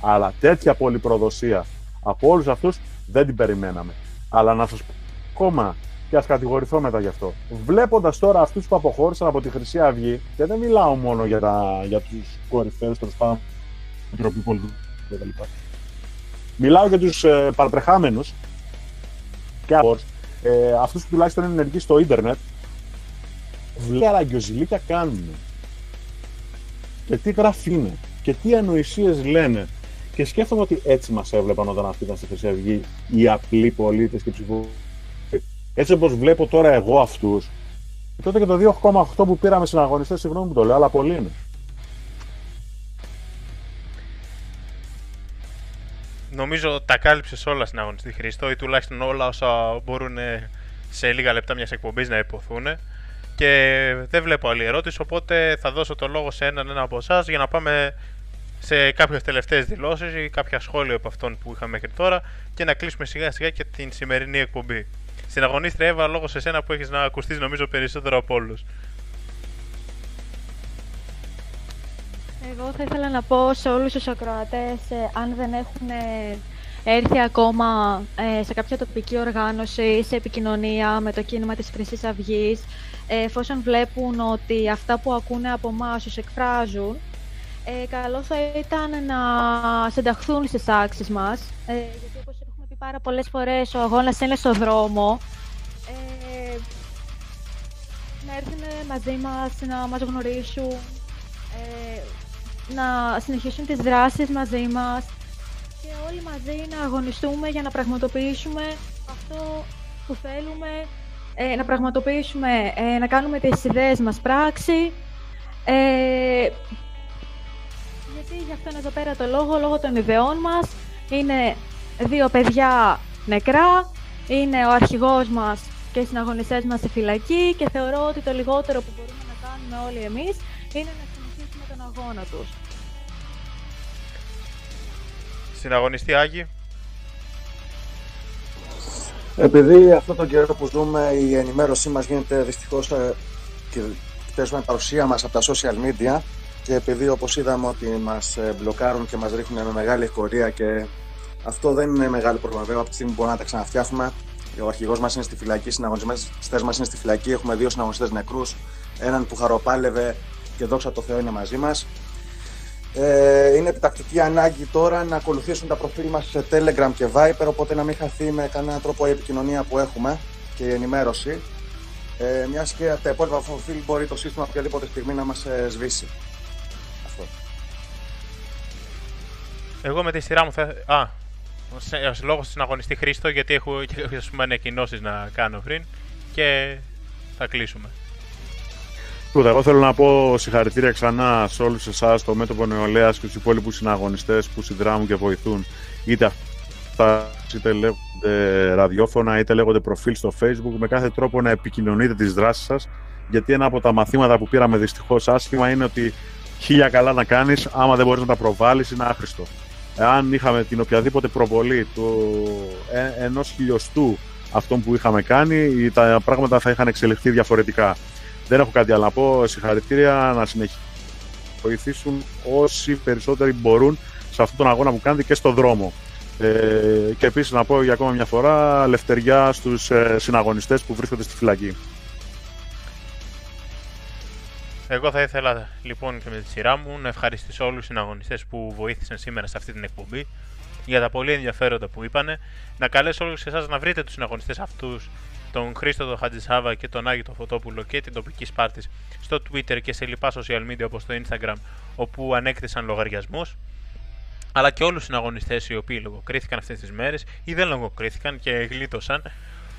Αλλά τέτοια πολυπροδοσία από όλους αυτούς δεν την περιμέναμε. Αλλά να σας πω ακόμα και ας κατηγορηθώ μετά γι' αυτό. Βλέποντας τώρα αυτούς που αποχώρησαν από τη Χρυσή Αυγή, και δεν μιλάω μόνο για, για τους κορυφαίους τέλος πάντων, Επιτροπή Πολιτικούς κτλ. Μιλάω για τους ε, παραπρεχάμενου και ε, αυτούς που τουλάχιστον είναι ενεργοί στο ίντερνετ, βλέπουν αραγκιοζηλίκια κάνουν. Και τι γράφει είναι. Και τι ανοησίες λένε; Και σκέφτομαι ότι έτσι μας έβλεπαν όταν αυτοί ήταν στη Χρυσή Αυγή οι απλοί πολίτες και ψηφοφόροι. Έτσι όπως βλέπω τώρα εγώ αυτούς, τότε και το 2,8 που πήραμε συναγωνιστές, συγγνώμη που το λέω, αλλά πολύ είναι. Νομίζω τα κάλυψες όλα στην αγωνιστή Χρήστο ή τουλάχιστον όλα όσα μπορούν σε λίγα λεπτά μιας εκπομπής να υποθούν. Και δεν βλέπω άλλη ερώτηση, οπότε θα δώσω το λόγο σε έναν ένα από εσάς για να πάμε σε κάποιες τελευταίες δηλώσεις ή κάποια σχόλια από αυτών που είχαμε μέχρι τώρα και να κλείσουμε σιγά σιγά και την σημερινή εκπομπή. Στην αγωνίστρια Εύα, λόγω σε σένα που έχεις να ακουστείς νομίζω περισσότερο από όλους. Εγώ θα ήθελα να πω σε όλους τους ακροατές, ε, αν δεν έχουν ε, έρθει ακόμα ε, σε κάποια τοπική οργάνωση, σε επικοινωνία με το κίνημα της Χρυσής Αυγής, εφόσον βλέπουν ότι αυτά που ακούνε από εμάς τους εκφράζουν, ε, καλό θα ήταν να συνταχθούν στις άξεις μας, γιατί όπως έχουμε πει πάρα πολλές φορές, ο αγώνας είναι στο δρόμο, να έρθουν μαζί μας, να μας γνωρίσουν, να συνεχίσουν τις δράσεις μαζί μας και όλοι μαζί να αγωνιστούμε για να πραγματοποιήσουμε αυτό που θέλουμε, ε, να πραγματοποιήσουμε, ε, να κάνουμε τις ιδέες μας πράξη. Ε, γιατί για αυτόν εδώ πέρα το λόγο, λόγω των ιδεών μας, είναι δύο παιδιά νεκρά, είναι ο αρχηγός μας και οι συναγωνιστές μας στη φυλακή και θεωρώ ότι το λιγότερο που μπορούμε να κάνουμε όλοι εμείς είναι να αγώνα τους. Συναγωνιστή Άγη. Επειδή αυτό το καιρό που ζούμε η ενημέρωσή μας γίνεται δυστυχώς ε, και παίζουμε παρουσία μας από τα social media και επειδή όπως είδαμε ότι μας ε, μπλοκάρουν και μας ρίχνουν με μεγάλη ευκορία και αυτό δεν είναι μεγάλο πρόβλημα βέβαια από τη στιγμή που μπορούμε να τα ξαναφτιάχνουμε ο αρχηγός μας είναι στη φυλακή, οι συναγωνιστές μας είναι στη φυλακή, έχουμε δύο συναγωνιστές νεκρούς, έναν που χαροπάλευε και δόξα τω Θεώ είναι μαζί μας. Ε, είναι επιτακτική ανάγκη τώρα να ακολουθήσουν τα προφίλ μας σε Telegram και Viper, οπότε να μην χαθεί με κανένα τρόπο η επικοινωνία που έχουμε και η ενημέρωση. Ε, μιας και από τα υπόλοιπα προφίλ μπορεί το σύστημα οποιαδήποτε στιγμή να μας ε, σβήσει. Αυτό. Εγώ με τη σειρά μου θα... Α, λόγω στην αγωνιστή Χρήστο, γιατί έχω, κάποιες ανακοινώσεις να κάνω πριν και θα κλείσουμε. Πρώτα, εγώ θέλω να πω συγχαρητήρια ξανά σε όλους εσάς, το μέτωπο νεολαίας και τους υπόλοιπους συναγωνιστές που συνδράμουν και βοηθούν. Είτε αυτά είτε λέγονται ραδιόφωνα, είτε λέγονται προφίλ στο Facebook, με κάθε τρόπο να επικοινωνείτε τις δράσεις σας. Γιατί ένα από τα μαθήματα που πήραμε δυστυχώς άσχημα είναι ότι χίλια καλά να κάνεις, άμα δεν μπορείς να τα προβάλλεις, είναι άχρηστο. Εάν είχαμε την οποιαδήποτε προβολή του ε, ενός χιλιοστού αυτών που είχαμε κάνει, τα πράγματα θα είχαν εξελιχθεί διαφορετικά. Δεν έχω κάτι άλλο να πω. Συγχαρητήρια να συνεχίσουν βοηθήσουν όσοι περισσότεροι μπορούν σε αυτόν τον αγώνα που κάνετε και στον δρόμο. Ε, και επίσης να πω για ακόμα μια φορά λευτεριά στους ε, συναγωνιστές που βρίσκονται στη φυλακή. Εγώ θα ήθελα λοιπόν και με τη σειρά μου να ευχαριστήσω όλους τους συναγωνιστές που βοήθησαν σήμερα σε αυτή την εκπομπή για τα πολύ ενδιαφέροντα που είπανε. Να καλέσω όλους εσάς να βρείτε τους συναγωνιστές αυτούς τον Χρήστο τον Χατζησάβα και τον Άγιο τον Φωτόπουλο και την τοπική Σπάρτης στο Twitter και σε λοιπά social media όπως το Instagram όπου ανέκτησαν λογαριασμούς. Αλλά και όλους τους συναγωνιστές οι οποίοι λογοκρίθηκαν αυτές τις μέρες ή δεν λογοκρίθηκαν και γλίτωσαν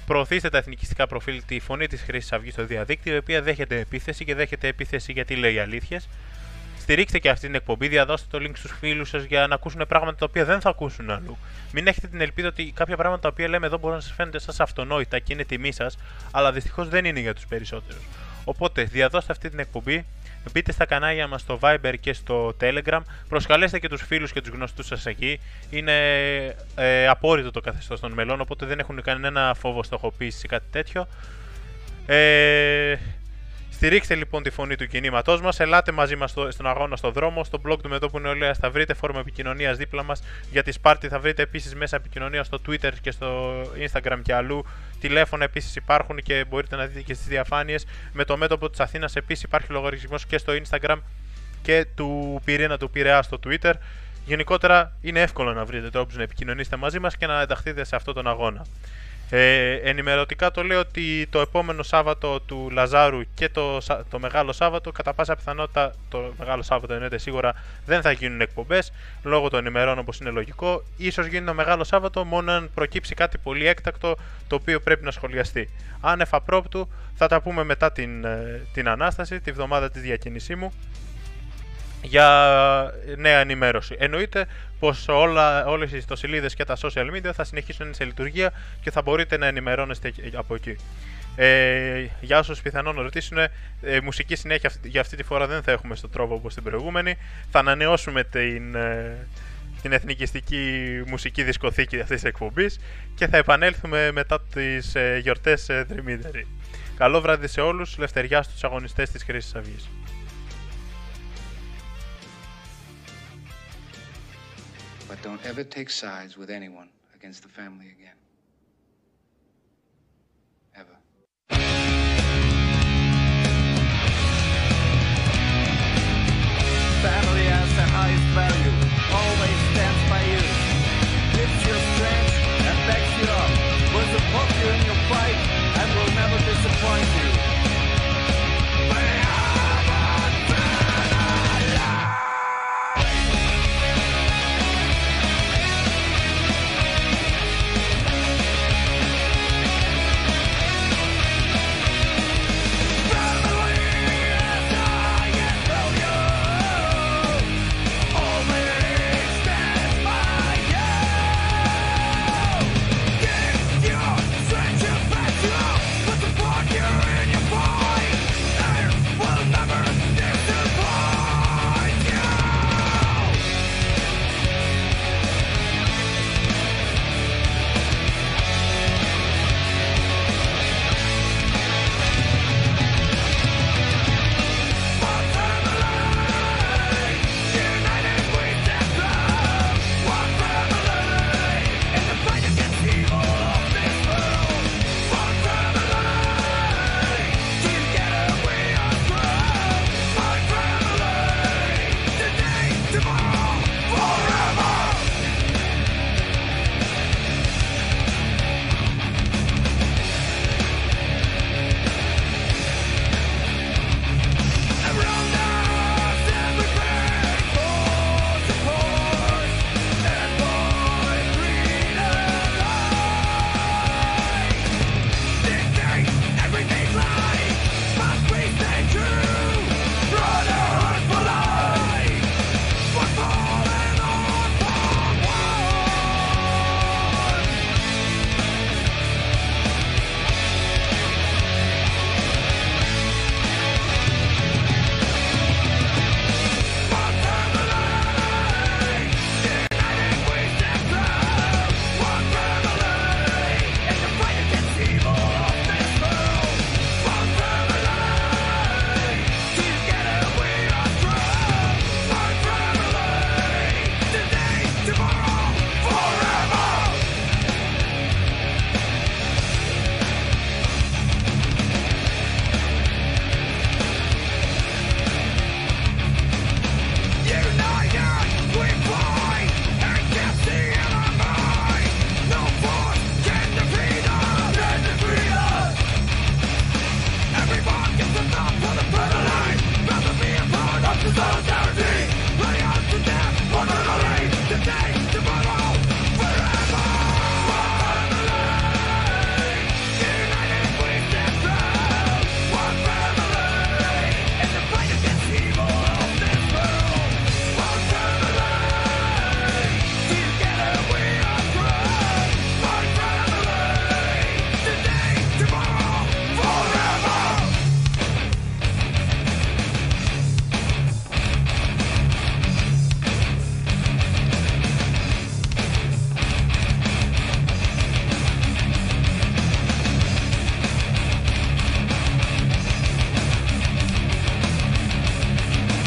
προωθήστε τα εθνικιστικά προφίλ τη φωνή της Χρήσης Αυγής στο διαδίκτυο η οποία δέχεται επίθεση και δέχεται επίθεση γιατί λέει αλήθειες Στηρίξτε και αυτή την εκπομπή, διαδώστε το link στους φίλους σας για να ακούσουν πράγματα τα οποία δεν θα ακούσουν αλλού. Μην έχετε την ελπίδα ότι κάποια πράγματα τα οποία λέμε εδώ μπορούν να σας φαίνονται σα αυτονόητα και είναι τιμή σας, αλλά δυστυχώς δεν είναι για τους περισσότερους. Οπότε διαδώστε αυτή την εκπομπή, μπείτε στα κανάλια μας στο Viber και στο Telegram, προσκαλέστε και τους φίλους και τους γνωστούς σας εκεί. Είναι ε, απόρριτο το καθεστώς των μελών, οπότε δεν έχουν κανένα φόβο στοχοποίηση ή κάτι τέτοιο. Ε, Στηρίξτε λοιπόν τη φωνή του κινήματός μας. Ελάτε μαζί μας στον αγώνα στο δρόμο. Στο blog του Μετώπου Νεολαία θα βρείτε φόρμα επικοινωνίας δίπλα μας. Για τη Σπάρτη θα βρείτε επίσης μέσα επικοινωνίας στο Twitter και στο Instagram και αλλού. Τηλέφωνα επίσης υπάρχουν και μπορείτε να δείτε και στις διαφάνειες. Με το μέτωπο της Αθήνας επίσης υπάρχει λογαριασμός και στο Instagram και του πυρήνα του Πειραιά στο Twitter. Γενικότερα είναι εύκολο να βρείτε τρόπους να επικοινωνήσετε μαζί μας και να ενταχθείτε σε αυτόν τον αγώνα. Ε, ενημερωτικά το λέω ότι το επόμενο Σάββατο του Λαζάρου και το, το Μεγάλο Σάββατο, κατά πάσα πιθανότητα το Μεγάλο Σάββατο εννοείται σίγουρα δεν θα γίνουν εκπομπές λόγω των ημερών όπως είναι λογικό. σω γίνει το Μεγάλο Σάββατο μόνο αν προκύψει κάτι πολύ έκτακτο το οποίο πρέπει να σχολιαστεί. Αν εφαπρόπτου θα τα πούμε μετά την, ε, την ανάσταση, τη βδομάδα της διακίνησή μου. Για νέα ενημέρωση. Εννοείται πως όλα, όλες οι ιστοσελίδες και τα social media θα συνεχίσουν σε λειτουργία και θα μπορείτε να ενημερώνεστε από εκεί. Ε, για όσους πιθανόν ρωτήσουν, ε, μουσική συνέχεια αυτή- για αυτή τη φορά δεν θα έχουμε στον τρόπο όπως την προηγούμενη. Θα ανανεώσουμε την, ε, την εθνικιστική μουσική δισκοθήκη αυτής της εκπομπής και θα επανέλθουμε μετά τις ε, γιορτές ε, Δρυμύτερη. Καλό βράδυ σε όλους, λευτεριά στους αγωνιστές της Χρήσης Αυγής. But don't ever take sides with anyone against the family again. Ever. Family has the highest value, always stands by you. Gives you strength and backs you up. Will support you in your fight and will never disappoint you.